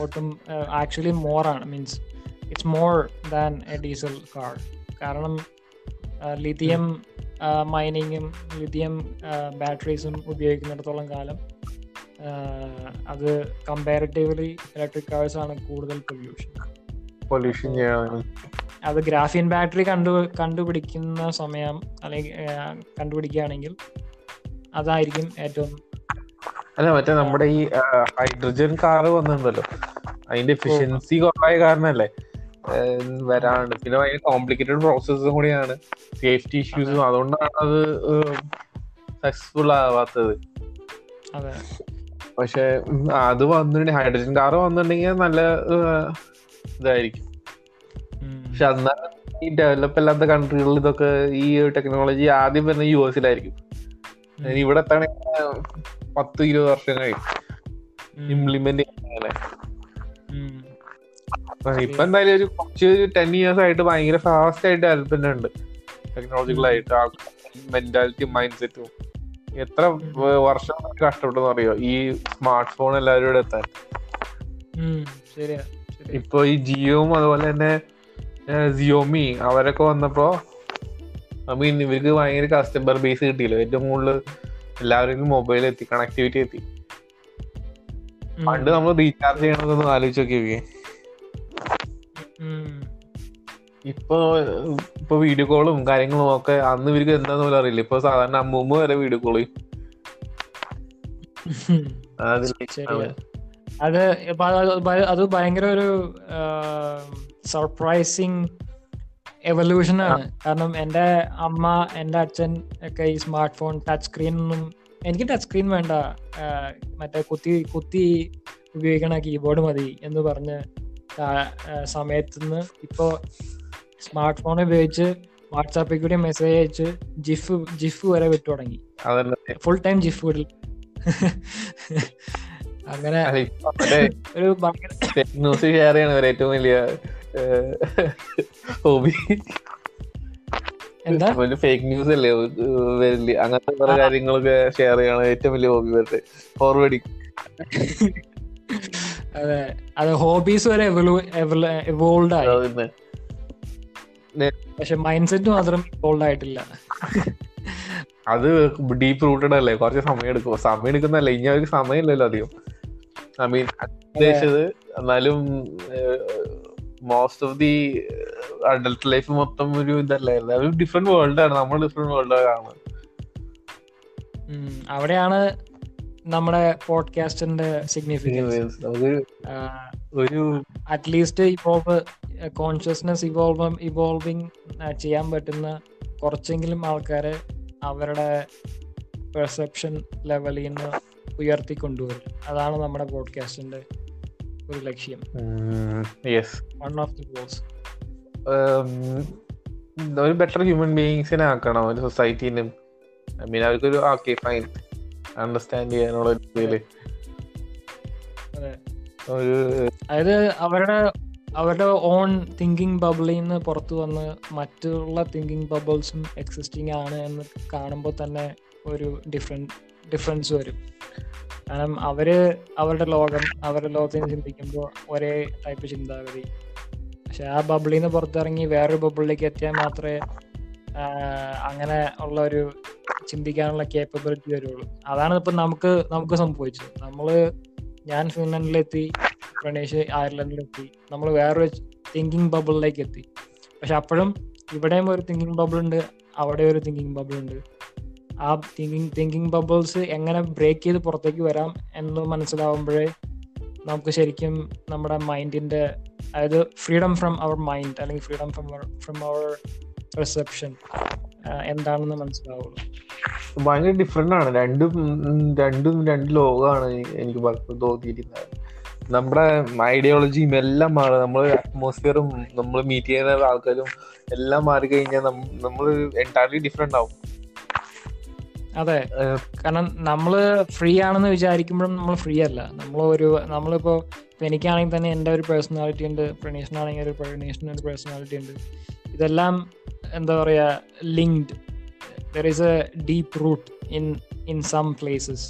ഒട്ടും ആക്ച്വലി മോർ ആണ്. Means it's more than a diesel car കാരണം ലിഥിയം മൈനിങ്ങും ലിഥിയം ബാറ്ററീസും ഉപയോഗിക്കുന്നിടത്തോളം കാലം അത് കമ്പാരിറ്റീവ്ലി ഇലക്ട്രിക് കാർസ് ആണ് കൂടുതൽ പൊല്യൂഷൻ പൊല്യൂഷൻ അത് ഗ്രാഫിയൻ ബാറ്ററി കണ്ടു കണ്ടുപിടിക്കുന്ന സമയം അല്ലെങ്കിൽ കണ്ടുപിടിക്കുകയാണെങ്കിൽ അതായിരിക്കും ഏറ്റവും അല്ല മറ്റേ നമ്മുടെ ഈ ഹൈഡ്രജൻ കാർ വന്നിട്ടുണ്ടല്ലോ. അതിന്റെ എഫിഷ്യൻസി കുറവായ കാരണല്ലേ? വരാണ്ട്. പിന്നെ ഭയങ്കര കോംപ്ലിക്കേറ്റഡ് പ്രോസസ്സും കൂടിയാണ്. സേഫ്റ്റി ഇഷ്യൂസും അതുകൊണ്ടാണ് അത് സക്സസ്ഫുൾ ആവാത്തത്. അതെ. പക്ഷെ അത് വന്നിട്ടുണ്ടെങ്കിൽ ഹൈഡ്രജൻ കാർ വന്നിട്ടുണ്ടെങ്കിൽ നല്ല ഇതായിരിക്കും. പക്ഷെ എന്നാലും ഈ ഡെവലപ്പ് അല്ലാത്ത കൺട്രികളിൽ ഇതൊക്കെ ഈ ടെക്നോളജി ആദ്യം വരുന്ന യു എസിലായിരിക്കും. ഇവിടെ എത്താണ് പത്ത് ഇരുപത് വർഷം കഴിയും ഇംപ്ലിമെന്റ് ചെയ്യാൻ ഇപ്പൊ എന്തായാലും ഒരു കുറച്ച് ഒരു ടെൻ ഇയേഴ്സ് ആയിട്ട് ഭയങ്കര ഫാസ്റ്റ് ആയിട്ട് ഡെവലപ്മെന്റ് ഉണ്ട്. ടെക്നോളജിക്കൽ ആയിട്ട് മെന്റാലിറ്റി മൈൻഡ് സെറ്റും എത്ര വർഷം കഷ്ടപ്പെട്ടെന്ന് അറിയോ? ഈ സ്മാർട്ട് ഫോൺ എല്ലാവരും ഇവിടെ എത്താൻ. ഇപ്പൊ ഈ ജിയോവും അതുപോലെ തന്നെ ജിയോമി അവരൊക്കെ വന്നപ്പോ ഐ മീൻ ഇവർക്ക് ഭയങ്കര കസ്റ്റമർ ബേസ് കിട്ടിയില്ല? ഏറ്റവും കൂടുതൽ എല്ലാവരും മൊബൈൽ എത്തി കണക്ടിവിറ്റി എത്തി. പണ്ട് നമ്മൾ റീചാർജ് ചെയ്യണമെന്നൊന്ന് ആലോചിച്ച് നോക്കിയേ. ഇപ്പൊ ഇപ്പൊ വീഡിയോ കോളും കാര്യങ്ങളും ഒക്കെ അന്ന് ഇവർക്ക് എന്താന്ന് പോലും അറിയില്ല. ഇപ്പൊ സാധാരണ അമ്മൂമ്മ വരെ വീഡിയോ കോൾ ചെയ്യും. അത് അത് ഭയങ്കര ഒരു സർപ്രൈസിങ് എവല്യൂഷൻ ആണ്. കാരണം എന്റെ അമ്മ എന്റെ അച്ഛൻ ഒക്കെ ഈ സ്മാർട്ട് ഫോൺ ടച്ച് സ്ക്രീൻ ഒന്നും എനിക്ക് ടച്ച് സ്ക്രീൻ വേണ്ട. മറ്റേ കുത്തി കുത്തി ഉപയോഗിക്കണ കീബോർഡ് മതി എന്ന് പറഞ്ഞ് സമയത്ത് നിന്ന് ഇപ്പോൾ സ്മാർട്ട് ഫോൺ ഉപയോഗിച്ച് വാട്സാപ്പിൽ കൂടി മെസ്സേജ് അയച്ച് ജിഫ് ജിഫ് വരെ വിട്ടു തുടങ്ങി. ഫുൾ ടൈം ജിഫ് വിടൽ അങ്ങനെ ഒരു ഭയങ്കര ഏറ്റവും വലിയ ഹോബി. എന്താ? ഫേക്ക് ന്യൂസ് അല്ലേ? വരില്ല അങ്ങനത്തെ കുറെ കാര്യങ്ങളൊക്കെ ഷെയർ ചെയ്യണം ഏറ്റവും വലിയ ഹോബി വരട്ടെ ഫോർവേഡിങ് അതെ. അത് ഹോബീസ് വരെ എവോൾഡ് ആയി. പക്ഷെ മൈൻഡ് സെറ്റ് മാത്രം ഇവോൾഡ് ആയിട്ടില്ല. അത് ഡീപ്പ് റൂട്ടഡ് അല്ലേ? കുറച്ച് സമയം എടുക്കും. സമയം എടുക്കുന്നല്ലേ ഇനി അവർക്ക് സമയമില്ലല്ലോ അധികം. ഐ മീൻ ഉദ്ദേശിച്ചത് എന്നാലും most of the adult life മൊത്തം ഒരു ഇതല്ലേ? ഒരു ഡിഫറെന്റ് വേൾഡ് ആണ്. നമ്മൾ ഡിഫറെന്റ് വേൾഡ് കാണുന്നത്. ഉം, അവിടെയാണ് നമ്മുടെ പോഡ്കാസ്റ്റിന്റെ സിഗ്നിഫിക്കൻസ് ഒരു at least evolve consciousness evolve evolving ചെയ്യാൻ പറ്റുന്ന കുറച്ചെങ്കിലും ആൾക്കാരെ അവരുടെ പെർസെപ്ഷൻ ലെവലിൽ നിന്ന് ഉയർത്തിക്കൊണ്ടുവരും. അതാണ് നമ്മുടെ പോഡ്കാസ്റ്റിന്റെ ഒരു ലക്ഷ്യം. Yes one of the goals ഒരു ബെറ്റർ ഹ്യൂമൻ ബീയിങ്സിനെ ആക്കണം ഒരു സൊസൈറ്റീനും ഐ മീൻ അവർക്കൊരു ഓക്കെ ഫൈൻ അണ്ടർസ്റ്റാൻഡ് ചെയ്യാനുള്ള രീതിയിൽ അതായത് അവരുടെ അവരുടെ ഓൺ തിങ്കിങ് ബബിളിൽ നിന്ന് പുറത്തു വന്ന് മറ്റുള്ള തിങ്കിങ് ബബിൾസും എക്സിസ്റ്റിംഗ് ആണ് എന്ന് കാണുമ്പോൾ തന്നെ ഒരു ഡിഫറെന്റ് ഡിഫറൻസ് വരും. കാരണം അവർ അവരുടെ ലോകം അവരുടെ ലോകത്തിൽ നിന്ന് ചിന്തിക്കുമ്പോൾ ഒരേ ടൈപ്പ് ചിന്താഗതി. പക്ഷെ ആ ബബിളിൽ നിന്ന് പുറത്തിറങ്ങി വേറൊരു ബബിളിലേക്ക് എത്തിയാൽ മാത്രമേ അങ്ങനെ ഉള്ള ഒരു ചിന്തിക്കാനുള്ള കേപ്പബിലിറ്റി വരുള്ളൂ. അതാണ് ഇപ്പം നമുക്ക് നമുക്ക് സംഭവിച്ചത്. നമ്മൾ ഞാൻ ഫിൻലൻഡിലെത്തി പ്രണേഷ് അയർലൻഡിലെത്തി നമ്മൾ വേറൊരു തിങ്കിങ് ബബിളിലേക്ക് എത്തി. പക്ഷെ അപ്പോഴും ഇവിടെയും ഒരു തിങ്കിങ് ബബിൾ ഉണ്ട് അവിടെ ഒരു തിങ്കിങ് ബബിൾ ഉണ്ട്. ആ തിങ്കിങ് തിങ്കിങ് ബബിൾസ് എങ്ങനെ ബ്രേക്ക് ചെയ്ത് പുറത്തേക്ക് വരാം എന്ന് മനസ്സിലാവുമ്പോഴേ നമുക്ക് ശരിക്കും നമ്മുടെ മൈൻഡിന്റെ അതായത് ഫ്രീഡം ഫ്രം അവർ മൈൻഡ് അല്ലെങ്കിൽ freedom from from our reception എന്താണെന്ന് മനസ്സിലാവുള്ളൂ. ഭയങ്കര ഡിഫറെന്റ് ആണ്. രണ്ടും രണ്ടും രണ്ട് ലോകമാണ് എനിക്ക് തോന്നിയിരിക്കുന്നത്. നമ്മുടെ ഐഡിയോളജിയും എല്ലാം മാറും. നമ്മൾ അറ്റ്മോസ്ഫിയറും നമ്മൾ മീറ്റ് ചെയ്യുന്ന ആൾക്കാരും എല്ലാം മാറി കഴിഞ്ഞാൽ നമ്മൾ എന്റയർലി ഡിഫറെന്റ് ആവും. അതെ കാരണം നമ്മൾ ഫ്രീ ആണെന്ന് വിചാരിക്കുമ്പോഴും നമ്മൾ ഫ്രീ അല്ല. നമ്മൾ ഒരു നമ്മളിപ്പോ എനിക്കാണെങ്കിൽ തന്നെ എന്റെ ഒരു പേഴ്സണാലിറ്റി ഉണ്ട് പ്രണീഷനാണെങ്കിൽ ഒരു പ്രണീഷിന് ഒരു പേഴ്സണാലിറ്റി ഉണ്ട്. ഇതെല്ലാം എന്താ പറയാ linked there is a deep root in in some places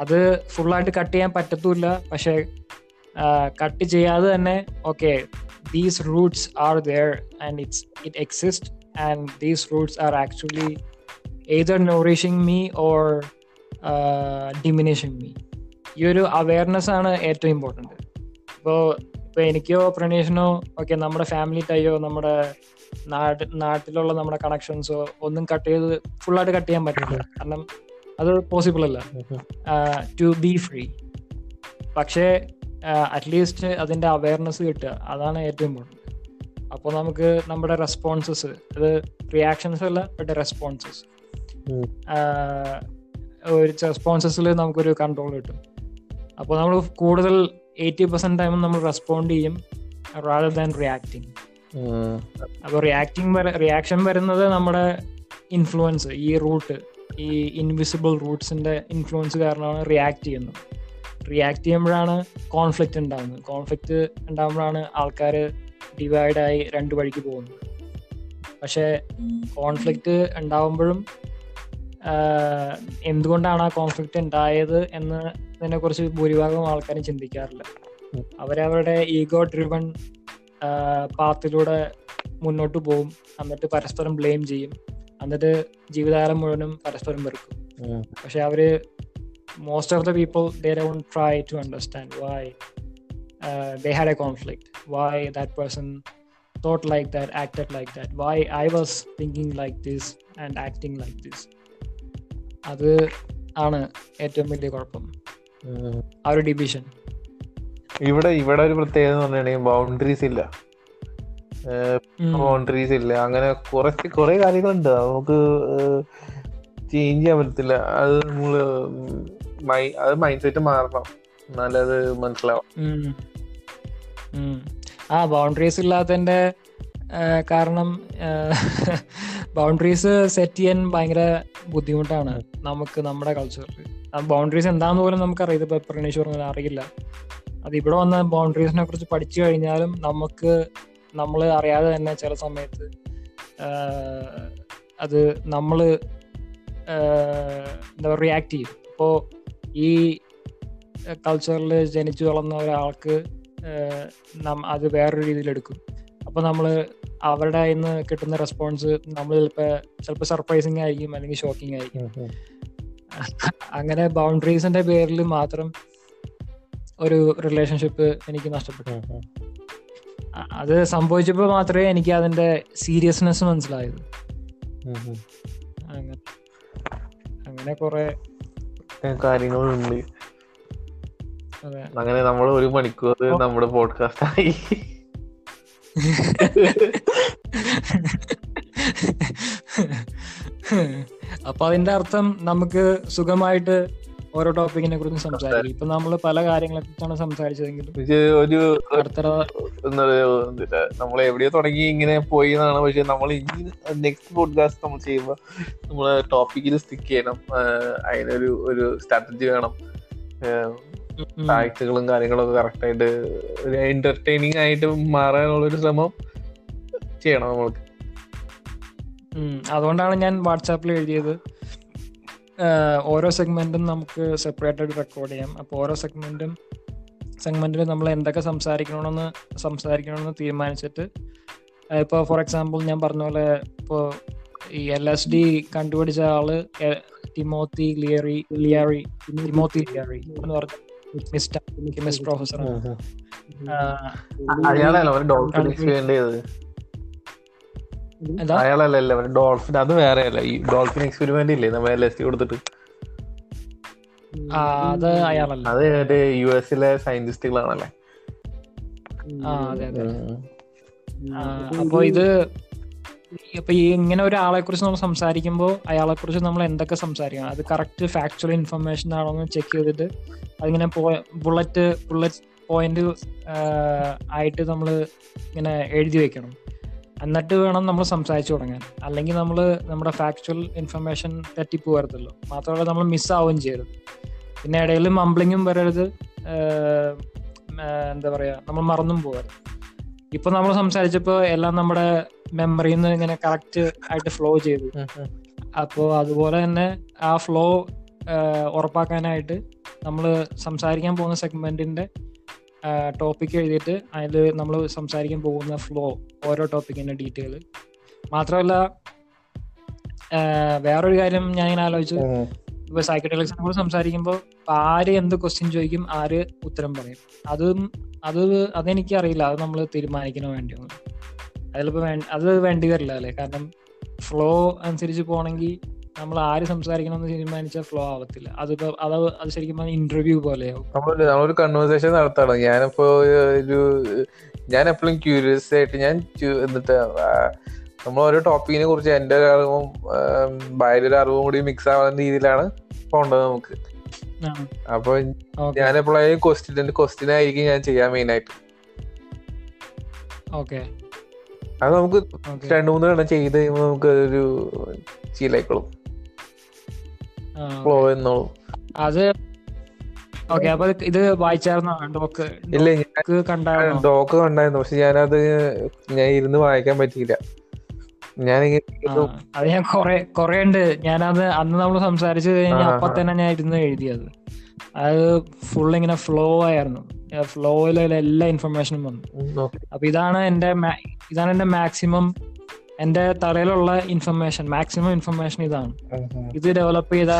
അത് ഫുള്ളായിട്ട് കട്ട് ചെയ്യാൻ പറ്റത്തുമില്ല. പക്ഷേ കട്ട് ചെയ്യാതെ തന്നെ okay these roots are there and it's it exist and these roots are actually either nourishing me or uh, diminishing me. ഈ ഒരു awareness ആണ് ഏറ്റവും ഇമ്പോർട്ടന്റ് ഇപ്പോൾ ഇപ്പോൾ എനിക്കോ പ്രണീഷനോ ഓക്കെ നമ്മുടെ ഫാമിലി ടൈയോ നമ്മുടെ നാട് നാട്ടിലുള്ള നമ്മുടെ കണക്ഷൻസോ ഒന്നും കട്ട് ചെയ്ത് ഫുള്ളായിട്ട് കട്ട് ചെയ്യാൻ പറ്റില്ല. കാരണം അത് പോസിബിൾ അല്ല. ടു ബി ഫ്രീ പക്ഷേ അറ്റ്ലീസ്റ്റ് അതിന്റെ അവയർനെസ് കിട്ടുക. അതാണ് ഏറ്റവും ഇമ്പോർട്ടന്റ് അപ്പോൾ നമുക്ക് നമ്മുടെ റെസ്പോൺസസ് അത് റിയാക്ഷൻസ് അല്ല ബട്ട് റെസ്പോൺസസ്. ഒരു റെസ്പോൺസസിൽ നമുക്കൊരു കൺട്രോൾ കിട്ടും. അപ്പോൾ നമ്മൾ കൂടുതൽ എയ്റ്റി പെർസെന്റ് ടൈമും നമ്മൾ റെസ്പോണ്ട് ചെയ്യും റാദർ ദാൻ റിയാക്ടിങ്. അപ്പോൾ റിയാക്ടിങ് റിയാക്ഷൻ വരുന്നത് നമ്മുടെ ഇൻഫ്ലുവൻസ് ഈ റൂട്ട് ഈ ഇൻവിസിബിൾ റൂട്ട്സിന്റെ ഇൻഫ്ലുവൻസ് കാരണമാണ് റിയാക്ട് ചെയ്യുന്നത്. റിയാക്ട് ചെയ്യുമ്പോഴാണ് കോൺഫ്ലിക്റ്റ് ഉണ്ടാകുന്നത് കോൺഫ്ലിക്റ്റ് ഉണ്ടാകുമ്പോഴാണ് ആൾക്കാർ ഡിവൈഡായി രണ്ട് വഴിക്ക് പോകുന്നത്. പക്ഷേ കോൺഫ്ലിക്റ്റ് ഉണ്ടാവുമ്പോഴും എന്തുകൊണ്ടാണ് ആ കോൺഫ്ലിക്റ്റ് ഉണ്ടായത് എന്നതിനെ കുറിച്ച് ഭൂരിഭാഗം ആൾക്കാരും ചിന്തിക്കാറില്ല. അവരവരുടെ ഈഗോ ഡ്രിവൺ പാത്തിലൂടെ മുന്നോട്ട് പോകും എന്നിട്ട് പരസ്പരം ബ്ലെയിം ചെയ്യും. എന്നിട്ട് ജീവിതകാലം മുഴുവനും പരസ്പരം വെറുക്കും. പക്ഷെ അവർ most of the people they don't try to understand why they had a conflict why that person thought like that acted like that why I was thinking like this and acting like this അത് ആണ് ഏറ്റവും വലിയ കുഴപ്പം. ആ ഒരു division ഇവിടെ ഇവിടെ ഒരു പ്രത്യേകത എന്ന് പറഞ്ഞിട്ടുണ്ടെങ്കിൽ ബൗണ്ടറീസ് ഇല്ല. ബൗണ്ടറീസ് ഇല്ല. അങ്ങനെ കുറച്ച് കുറെ കാര്യങ്ങളുണ്ട്. നമുക്ക് ചേഞ്ച് ചെയ്യാൻ പറ്റത്തില്ല. അത് നമ്മൾ അത് മൈൻഡ് സെറ്റ് മാറണം എന്നാലത് മനസ്സിലാവും. ആ ബൗണ്ടറീസ് ഇല്ലാത്തതിന്റെ കാരണം ബൗണ്ടറീസ് സെറ്റ് ചെയ്യാൻ ഭയങ്കര ബുദ്ധിമുട്ടാണ് നമുക്ക് നമ്മുടെ കൾച്ചറിൽ ബൗണ്ടറീസ് എന്താന്ന് പോലും നമുക്കറിയാം ഇപ്പൊ പ്രണീഷ് പറഞ്ഞാൽ അറിയില്ല. അത് ഇവിടെ വന്ന ബൗണ്ടറീസിനെ കുറിച്ച് പഠിച്ചു കഴിഞ്ഞാലും നമുക്ക് നമ്മൾ അറിയാതെ തന്നെ ചില സമയത്ത് അത് നമ്മൾ എന്താ പറയുക റിയാക്ട് ചെയ്യും. അപ്പോൾ ഈ കൾച്ചറിൽ ജനിച്ചു വളർന്ന ഒരാൾക്ക് അത് വേറൊരു രീതിയിൽ എടുക്കും അപ്പൊ നമ്മൾ അവരുടെ കയ്യിൽ നിന്ന് കിട്ടുന്ന റെസ്പോൺസ് നമ്മൾ ചിലപ്പോൾ ചിലപ്പോൾ സർപ്രൈസിങ് ആയിരിക്കും അല്ലെങ്കിൽ ഷോക്കിംഗ് ആയിരിക്കും. അങ്ങനെ ബൗണ്ടറീസിന്റെ പേരിൽ മാത്രം ഒരു റിലേഷൻഷിപ്പ് എനിക്ക് നഷ്ടപ്പെട്ടു. അത് സംഭവിച്ചപ്പോൾ മാത്രമേ എനിക്ക് അതിന്റെ സീരിയസ്നെസ് മനസ്സിലായത്. അങ്ങനെ അങ്ങനെ കുറെ കാര്യങ്ങളുണ്ട്. അങ്ങനെ നമ്മൾ ഒരു മണിക്കൂർ നമ്മുടെ പോഡ്കാസ്റ്റ് ആയി. അപ്പൊ അതിന്റെ അർത്ഥം നമുക്ക് സുഖമായിട്ട് ഓരോ ടോപ്പിക്കിനെ കുറിച്ച് സംസാരിക്കും. ഇപ്പൊ നമ്മൾ പല കാര്യങ്ങളെ കുറിച്ചാണ് സംസാരിച്ചതെങ്കിലും ഒരു നമ്മൾ എവിടെയോ തുടങ്ങി ഇങ്ങനെ പോയി എന്നാണ്. പക്ഷെ നമ്മൾ ഇനി നെക്സ്റ്റ് പോഡ്കാസ്റ്റ് നമ്മൾ ചെയ്യുമ്പോൾ നമ്മൾ ടോപ്പിക്കിൽ സ്റ്റിക്ക് ചെയ്യണം. അതിനൊരു ഒരു സ്ട്രാറ്റജി വേണം. ഉം. കാര്യങ്ങളൊക്കെ കാര്യങ്ങളും ഒക്കെ കറക്റ്റ് ആയിട്ട് ഒരു എന്റർടൈനിങ് ആയിട്ട് മാറാനുള്ള ഒരു ശ്രമം ചെയ്യണം നമ്മൾക്ക്. അതുകൊണ്ടാണ് ഞാൻ വാട്സാപ്പിൽ എഴുതിയത് ഓരോ സെഗ്മെന്റും നമുക്ക് സെപ്പറേറ്റ് ആയിട്ട് റെക്കോർഡ് ചെയ്യാം അപ്പോൾ ഓരോ സെഗ്മെന്റും സെഗ്മെന്റിൽ നമ്മൾ എന്തൊക്കെ സംസാരിക്കണമെന്ന് സംസാരിക്കണമെന്ന് തീരുമാനിച്ചിട്ട് ഇപ്പോൾ ഫോർ എക്സാമ്പിൾ ഞാൻ പറഞ്ഞ പോലെ ഇപ്പോൾ ഈ എൽ എസ് ഡി കണ്ടുപിടിച്ച ആൾ ടിമോത്തി ലിയറി ലിയാറി ടിമോത്തി ലിയാറി എന്ന് പറഞ്ഞ കെമിസ്റ്റ് പ്രൊഫസർ. അയാളല്ല ഡോൾഫിൻ അത് വേറെ അല്ല ഈ ഡോൾഫിൻ എക്സ്പെരിമെന്റ് ഇല്ലേ? നമ്മൾ എൽ എസ് ടി കൊടുത്തിട്ട്. ആ, അത് അയാളല്ല. അത് മറ്റേ യു എസിലെ സയന്റിസ്റ്റുകളാണല്ലേ അപ്പൊ ഇത് അപ്പൊ ഈ ഇങ്ങനെ ഒരാളെ കുറിച്ച് നമ്മൾ സംസാരിക്കുമ്പോൾ അയാളെ കുറിച്ച് നമ്മൾ എന്തൊക്കെ സംസാരിക്കണം? അത് കറക്റ്റ് ഫാക്ച്വൽ ഇൻഫർമേഷൻ ആണോ എന്ന് ചെക്ക് ചെയ്തിട്ട് അതിങ്ങനെ ബുള്ളറ്റ് ബുള്ളറ്റ് പോയിന്റ് ആയിട്ട് നമ്മൾ ഇങ്ങനെ എഴുതി വെക്കണം. എന്നിട്ട് വേണം നമ്മൾ സംസാരിച്ചു തുടങ്ങാൻ. അല്ലെങ്കിൽ നമ്മൾ നമ്മുടെ ഫാക്ച്വൽ ഇൻഫർമേഷൻ തെറ്റിപ്പോകരുതല്ലോ. മാത്രമല്ല നമ്മൾ മിസ്സാവുകയും ചെയ്യരുത്. പിന്നെ ഇടയിൽ മംബ്ലിങ്ങും വരരുത്. എന്താ പറയുക നമ്മൾ മറന്നും പോകരുത്. ഇപ്പൊ നമ്മൾ സംസാരിച്ചപ്പോ എല്ലാം നമ്മുടെ മെമ്മറിയിൽ നിന്ന് ഇങ്ങനെ കറക്റ്റ് ആയിട്ട് ഫ്ലോ ചെയ്തു. അപ്പോ അതുപോലെ തന്നെ ആ ഫ്ലോ ഉറപ്പാക്കാനായിട്ട് നമ്മൾ സംസാരിക്കാൻ പോകുന്ന സെഗ്മെന്റിന്റെ ടോപ്പിക് എഴുതിയിട്ട് അതിൽ നമ്മൾ സംസാരിക്കാൻ പോകുന്ന ഫ്ലോ ഓരോ ടോപ്പിക്കിന്റെ ഡീറ്റെയിൽ മാത്രമല്ല വേറൊരു കാര്യം ഞാൻ ഇങ്ങനെ ആലോചിച്ചു ഇപ്പൊ സൈക്കട്രിക്സിനെ കുറിച്ച് സംസാരിക്കുമ്പോൾ ആര് എന്ത് ക്വസ്റ്റ്യൻ ചോദിക്കും ആര് ഉത്തരം പറയും. അതും അത് അതെനിക്ക് അറിയില്ല അത് നമ്മൾ തീരുമാനിക്കണോ വേണ്ടിയോ? അതിലിപ്പോ അത് വേണ്ടി വരില്ല അല്ലേ? കാരണം ഫ്ലോ അനുസരിച്ച് പോണെങ്കിൽ നമ്മൾ ആര് സംസാരിക്കണം എന്ന് തീരുമാനിച്ചാൽ ഫ്ലോ ആവത്തില്ല. അതിപ്പോ അത് അത് ശരിക്കും ഇന്റർവ്യൂ പോലെയാവും. നമ്മളൊരു കൺവേഴ്സേഷൻ നടത്താണ്. ഞാനിപ്പോ ഒരു ഞാൻ എപ്പോഴും ക്യൂരിയസ് ആയിട്ട് ഞാൻ എന്നിട്ട് നമ്മൾ ഓരോ ടോപ്പിക്കിനെ കുറിച്ച് എന്റെ ഒരു അറിവും ഭാര്യയുടെ അറിവും കൂടി മിക്സ് ആവുന്ന രീതിയിലാണ് പോണ്ടത് നമുക്ക്. അപ്പൊ ഞാൻ എപ്പോഴും ക്വസ്റ്റ്യൻ ക്വസ്റ്റ്യൻ ആയിരിക്കും ഞാൻ ചെയ്യാൻ മെയിൻ ആയിട്ട്. ഓക്കെ അത് നമുക്ക് രണ്ടു മൂന്ന് എണ്ണം ചെയ്ത് കഴിയുമ്പോൾ നമുക്ക് ഒരു ശീലായിക്കോളും. ഫ്ലോ എന്നോളും. അത് ഓക്കെ അപ്പൊ ഇത് വായിച്ചായിരുന്നോ? ഡോക്ക് കണ്ടായിരുന്നു പക്ഷെ ഞാനത് ഞാൻ ഇരുന്ന് വായിക്കാൻ പറ്റിയില്ല. അത് ഞാൻ കൊറേ കൊറേ ഉണ്ട്. ഞാനത് അന്ന് നമ്മൾ സംസാരിച്ചു കഴിഞ്ഞാൽ അപ്പൊ തന്നെ ഞാൻ ഇരുന്ന് എഴുതിയത്. അത് ഫുൾ ഇങ്ങനെ ഫ്ലോ ആയിരുന്നു. ഫ്ലോയിൽ എല്ലാ ഇൻഫർമേഷനും വന്നു. അപ്പൊ ഇതാണ് എന്റെ ഇതാണ് എന്റെ മാക്സിമം എന്റെ തലയിലുള്ള ഇൻഫർമേഷൻ മാക്സിമം ഇൻഫർമേഷൻ ഇതാണ്. ഇത് ഡെവലപ്പ് ചെയ്ത.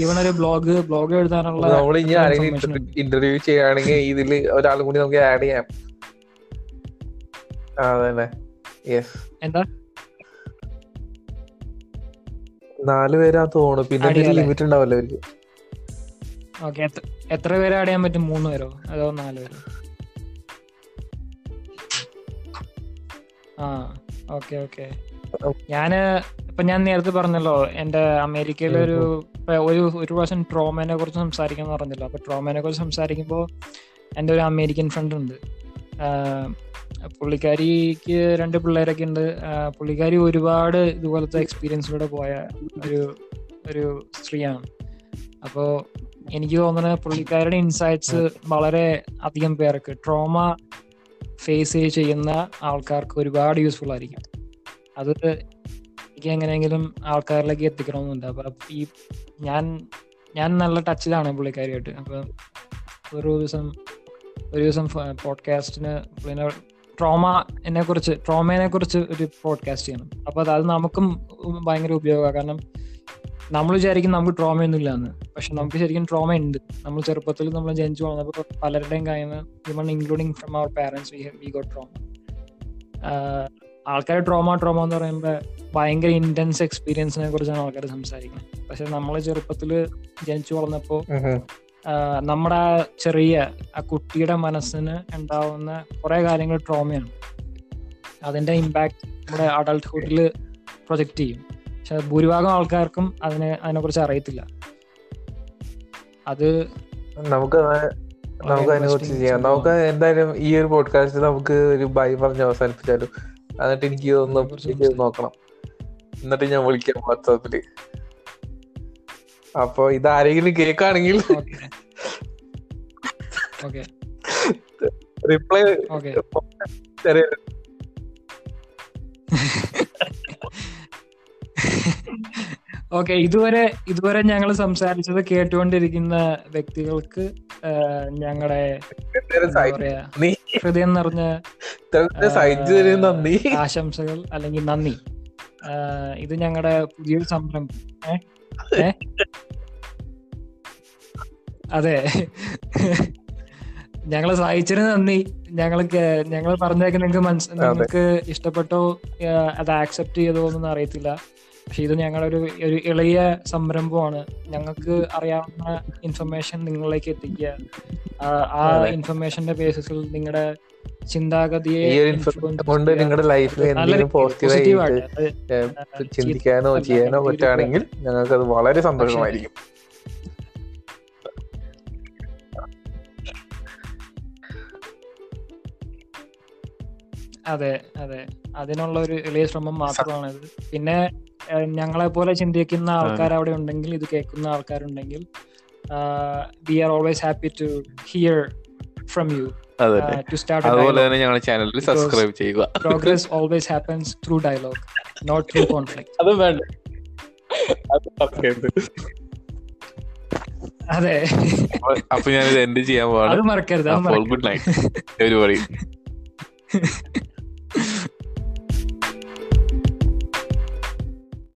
ഇവനൊരു ബ്ലോഗ് ബ്ലോഗ് എഴുതാനുള്ള. ഇന്റർവ്യൂ ചെയ്യുകയാണെങ്കിൽ ഇതിൽ ഒരാൾ കൂടി നമുക്ക് ആഡ് ചെയ്യാം. അതെ അതന്നെ. യെസ് എന്താ? നാല് പേരാ തോന്നുന്നു. പിന്നെ. ലിമിറ്റ് ഉണ്ടാവല്ലോ അവർക്ക്. ഓക്കെ എത്ര പേരെ ആഡ് ചെയ്യാൻ പറ്റും? മൂന്ന് പേരോ? അതോ നാല് പേരോ? ആ ഓക്കെ ഓക്കെ ഞാൻ ഇപ്പൊ ഞാൻ നേരത്തെ പറഞ്ഞല്ലോ എന്റെ അമേരിക്കയിലെ ഒരു ഒരു ഒരു പ്രാവശ്യം ട്രോമേനെ കുറിച്ച് സംസാരിക്കാൻ പറഞ്ഞല്ലോ. അപ്പൊ ട്രോമേനെ കുറിച്ച് സംസാരിക്കുമ്പോൾ എന്റെ ഒരു അമേരിക്കൻ ഫ്രണ്ട് ഉണ്ട്. പുള്ളിക്കാരിക്ക് രണ്ട് പിള്ളേരൊക്കെ ഉണ്ട്. പുള്ളിക്കാരി ഒരുപാട് ഇതുപോലത്തെ എക്സ്പീരിയൻസിലൂടെ പോയ ഒരു ഒരു സ്ത്രീയാണ്. അപ്പോൾ എനിക്ക് തോന്നുന്നത് പുള്ളിക്കാരുടെ ഇൻസൈറ്റ്സ് വളരെ അധികം പേർക്ക് ട്രോമ ഫേസ് ചെയ്യുന്ന ആൾക്കാർക്ക് ഒരുപാട് യൂസ്ഫുൾ ആയിരിക്കും. അത് എനിക്ക് എങ്ങനെയെങ്കിലും ആൾക്കാരിലേക്ക് എത്തിക്കണമെന്നുണ്ട്. അപ്പൊ ഈ ഞാൻ ഞാൻ നല്ല ടച്ചിലാണ് പുള്ളിക്കാരിയായിട്ട്. അപ്പൊ ഒരു ദിവസം ഒരു ദിവസം പോഡ്കാസ്റ്റിന് പിന്നെ ട്രോമ എന്നെ കുറിച്ച് ട്രോമേനെ കുറിച്ച് ഒരു പോഡ്കാസ്റ്റ് ചെയ്യണം. അപ്പൊ അത് നമുക്കും ഭയങ്കര ഉപയോഗമാണ്. കാരണം നമ്മൾ വിചാരിക്കും നമുക്ക് ട്രോമയൊന്നും ഇല്ലാന്ന് പക്ഷെ നമുക്ക് ശരിക്കും ട്രോമ ഉണ്ട്. നമ്മൾ ചെറുപ്പത്തിൽ നമ്മൾ ജനിച്ചു വളർന്നപ്പോൾ പലരുടെയും കാര്യങ്ങൾ human including from our parents we got trauma ആൾക്കാർ ട്രോമ ട്രോമ എന്ന് പറയുമ്പോൾ ഭയങ്കര ഇന്റൻസ് എക്സ്പീരിയൻസിനെ കുറിച്ചാണ് ആൾക്കാർ സംസാരിക്കുന്നത്. പക്ഷെ നമ്മൾ ചെറുപ്പത്തിൽ ജനിച്ചു വളർന്നപ്പോൾ നമ്മുടെ ആ ചെറിയ ആ കുട്ടിയുടെ മനസ്സിന് ഉണ്ടാവുന്ന കുറെ കാര്യങ്ങൾ ട്രോമയാണ് അതിന്റെ ഇമ്പാക്ട് നമ്മുടെ അഡൾട്ട്ഹുഡിൽ പ്രൊജക്ട് ചെയ്യും. പക്ഷെ ഭൂരിഭാഗം ആൾക്കാർക്കും അതിനെ അതിനെ കുറിച്ച് അറിയത്തില്ല. അത് നമുക്ക് നമുക്ക് അതിനെ കുറിച്ച് ചെയ്യാം. നമുക്ക് എന്തായാലും ഈ ഒരു പോഡ്കാസ്റ്റ് നമുക്ക് ഒരു ബൈ പറഞ്ഞ് അവസാനിപ്പിച്ചാലും. എന്നിട്ട് എനിക്ക് ഒന്ന് നോക്കണം. എന്നിട്ട് ഞാൻ വിളിക്കാം വാട്സാപ്പിൽ. അപ്പൊ ഇത് ആരെങ്കിലും കേൾക്കാണെങ്കിൽ ഓക്കെ. Reply okay. ചെറിയ ഓക്കെ ഇതുവരെ ഇതുവരെ ഞങ്ങൾ സംസാരിച്ചത് കേട്ടുകൊണ്ടിരിക്കുന്ന വ്യക്തികൾക്ക് ഞങ്ങളുടെ ഹൃദയം നിറഞ്ഞ ആശംസകൾ അല്ലെങ്കിൽ നന്ദി. ഇത് ഞങ്ങളുടെ പുതിയൊരു സംരംഭം. ഏ ഏ? അതെ. ഞങ്ങളെ സഹായിച്ചതിന് നന്ദി. ഞങ്ങൾക്ക് ഞങ്ങൾ പറഞ്ഞേക്കുന്ന നിങ്ങൾക്ക് നിങ്ങൾക്ക് ഇഷ്ടപ്പെട്ടോ അത് ആക്സെപ്റ്റ് ചെയ്തോ എന്നൊന്നും അറിയത്തില്ല. പക്ഷെ ഇത് ഞങ്ങളൊരു ഒരു ഇളയ സംരംഭമാണ്. ഞങ്ങൾക്ക് അറിയാവുന്ന ഇൻഫർമേഷൻ നിങ്ങളിലേക്ക് എത്തിക്കുക. ആ ഇൻഫർമേഷന്റെ ബേസിസിൽ നിങ്ങളുടെ ചിന്താഗതിയെ കൊണ്ട് നിങ്ങളുടെ ലൈഫിൽ എന്തെങ്കിലും പോസിറ്റീവായിട്ട് ചിന്തിക്കാനോ ചെയ്യാനോ പറ്റുകയാണെങ്കിൽ ഞങ്ങൾക്ക് അത് വളരെ സന്തോഷമായിരിക്കും. അതെ അതെ. അതിനുള്ള ഒരു എളിയ ശ്രമം മാത്രമാണ് ഇത്. പിന്നെ ഞങ്ങളെ പോലെ ചിന്തിക്കുന്ന ആൾക്കാർ അവിടെ ഉണ്ടെങ്കിൽ ഇത് കേൾക്കുന്ന ആൾക്കാരുണ്ടെങ്കിൽ we are always happy to hear from you അതുപോലെ തന്നെ ഞങ്ങളുടെ ചാനലിൽ സബ്സ്ക്രൈബ് ചെയ്യുക. Progress always happens through dialogue not through conflict അത് വേണ്ട. അതെ അപ്പൊ ഞാനിത് എൻഡ് ചെയ്യാൻ പോവാണ്. അത് മറക്കരുത് ഗുഡ് നൈറ്റ് പരിപാടി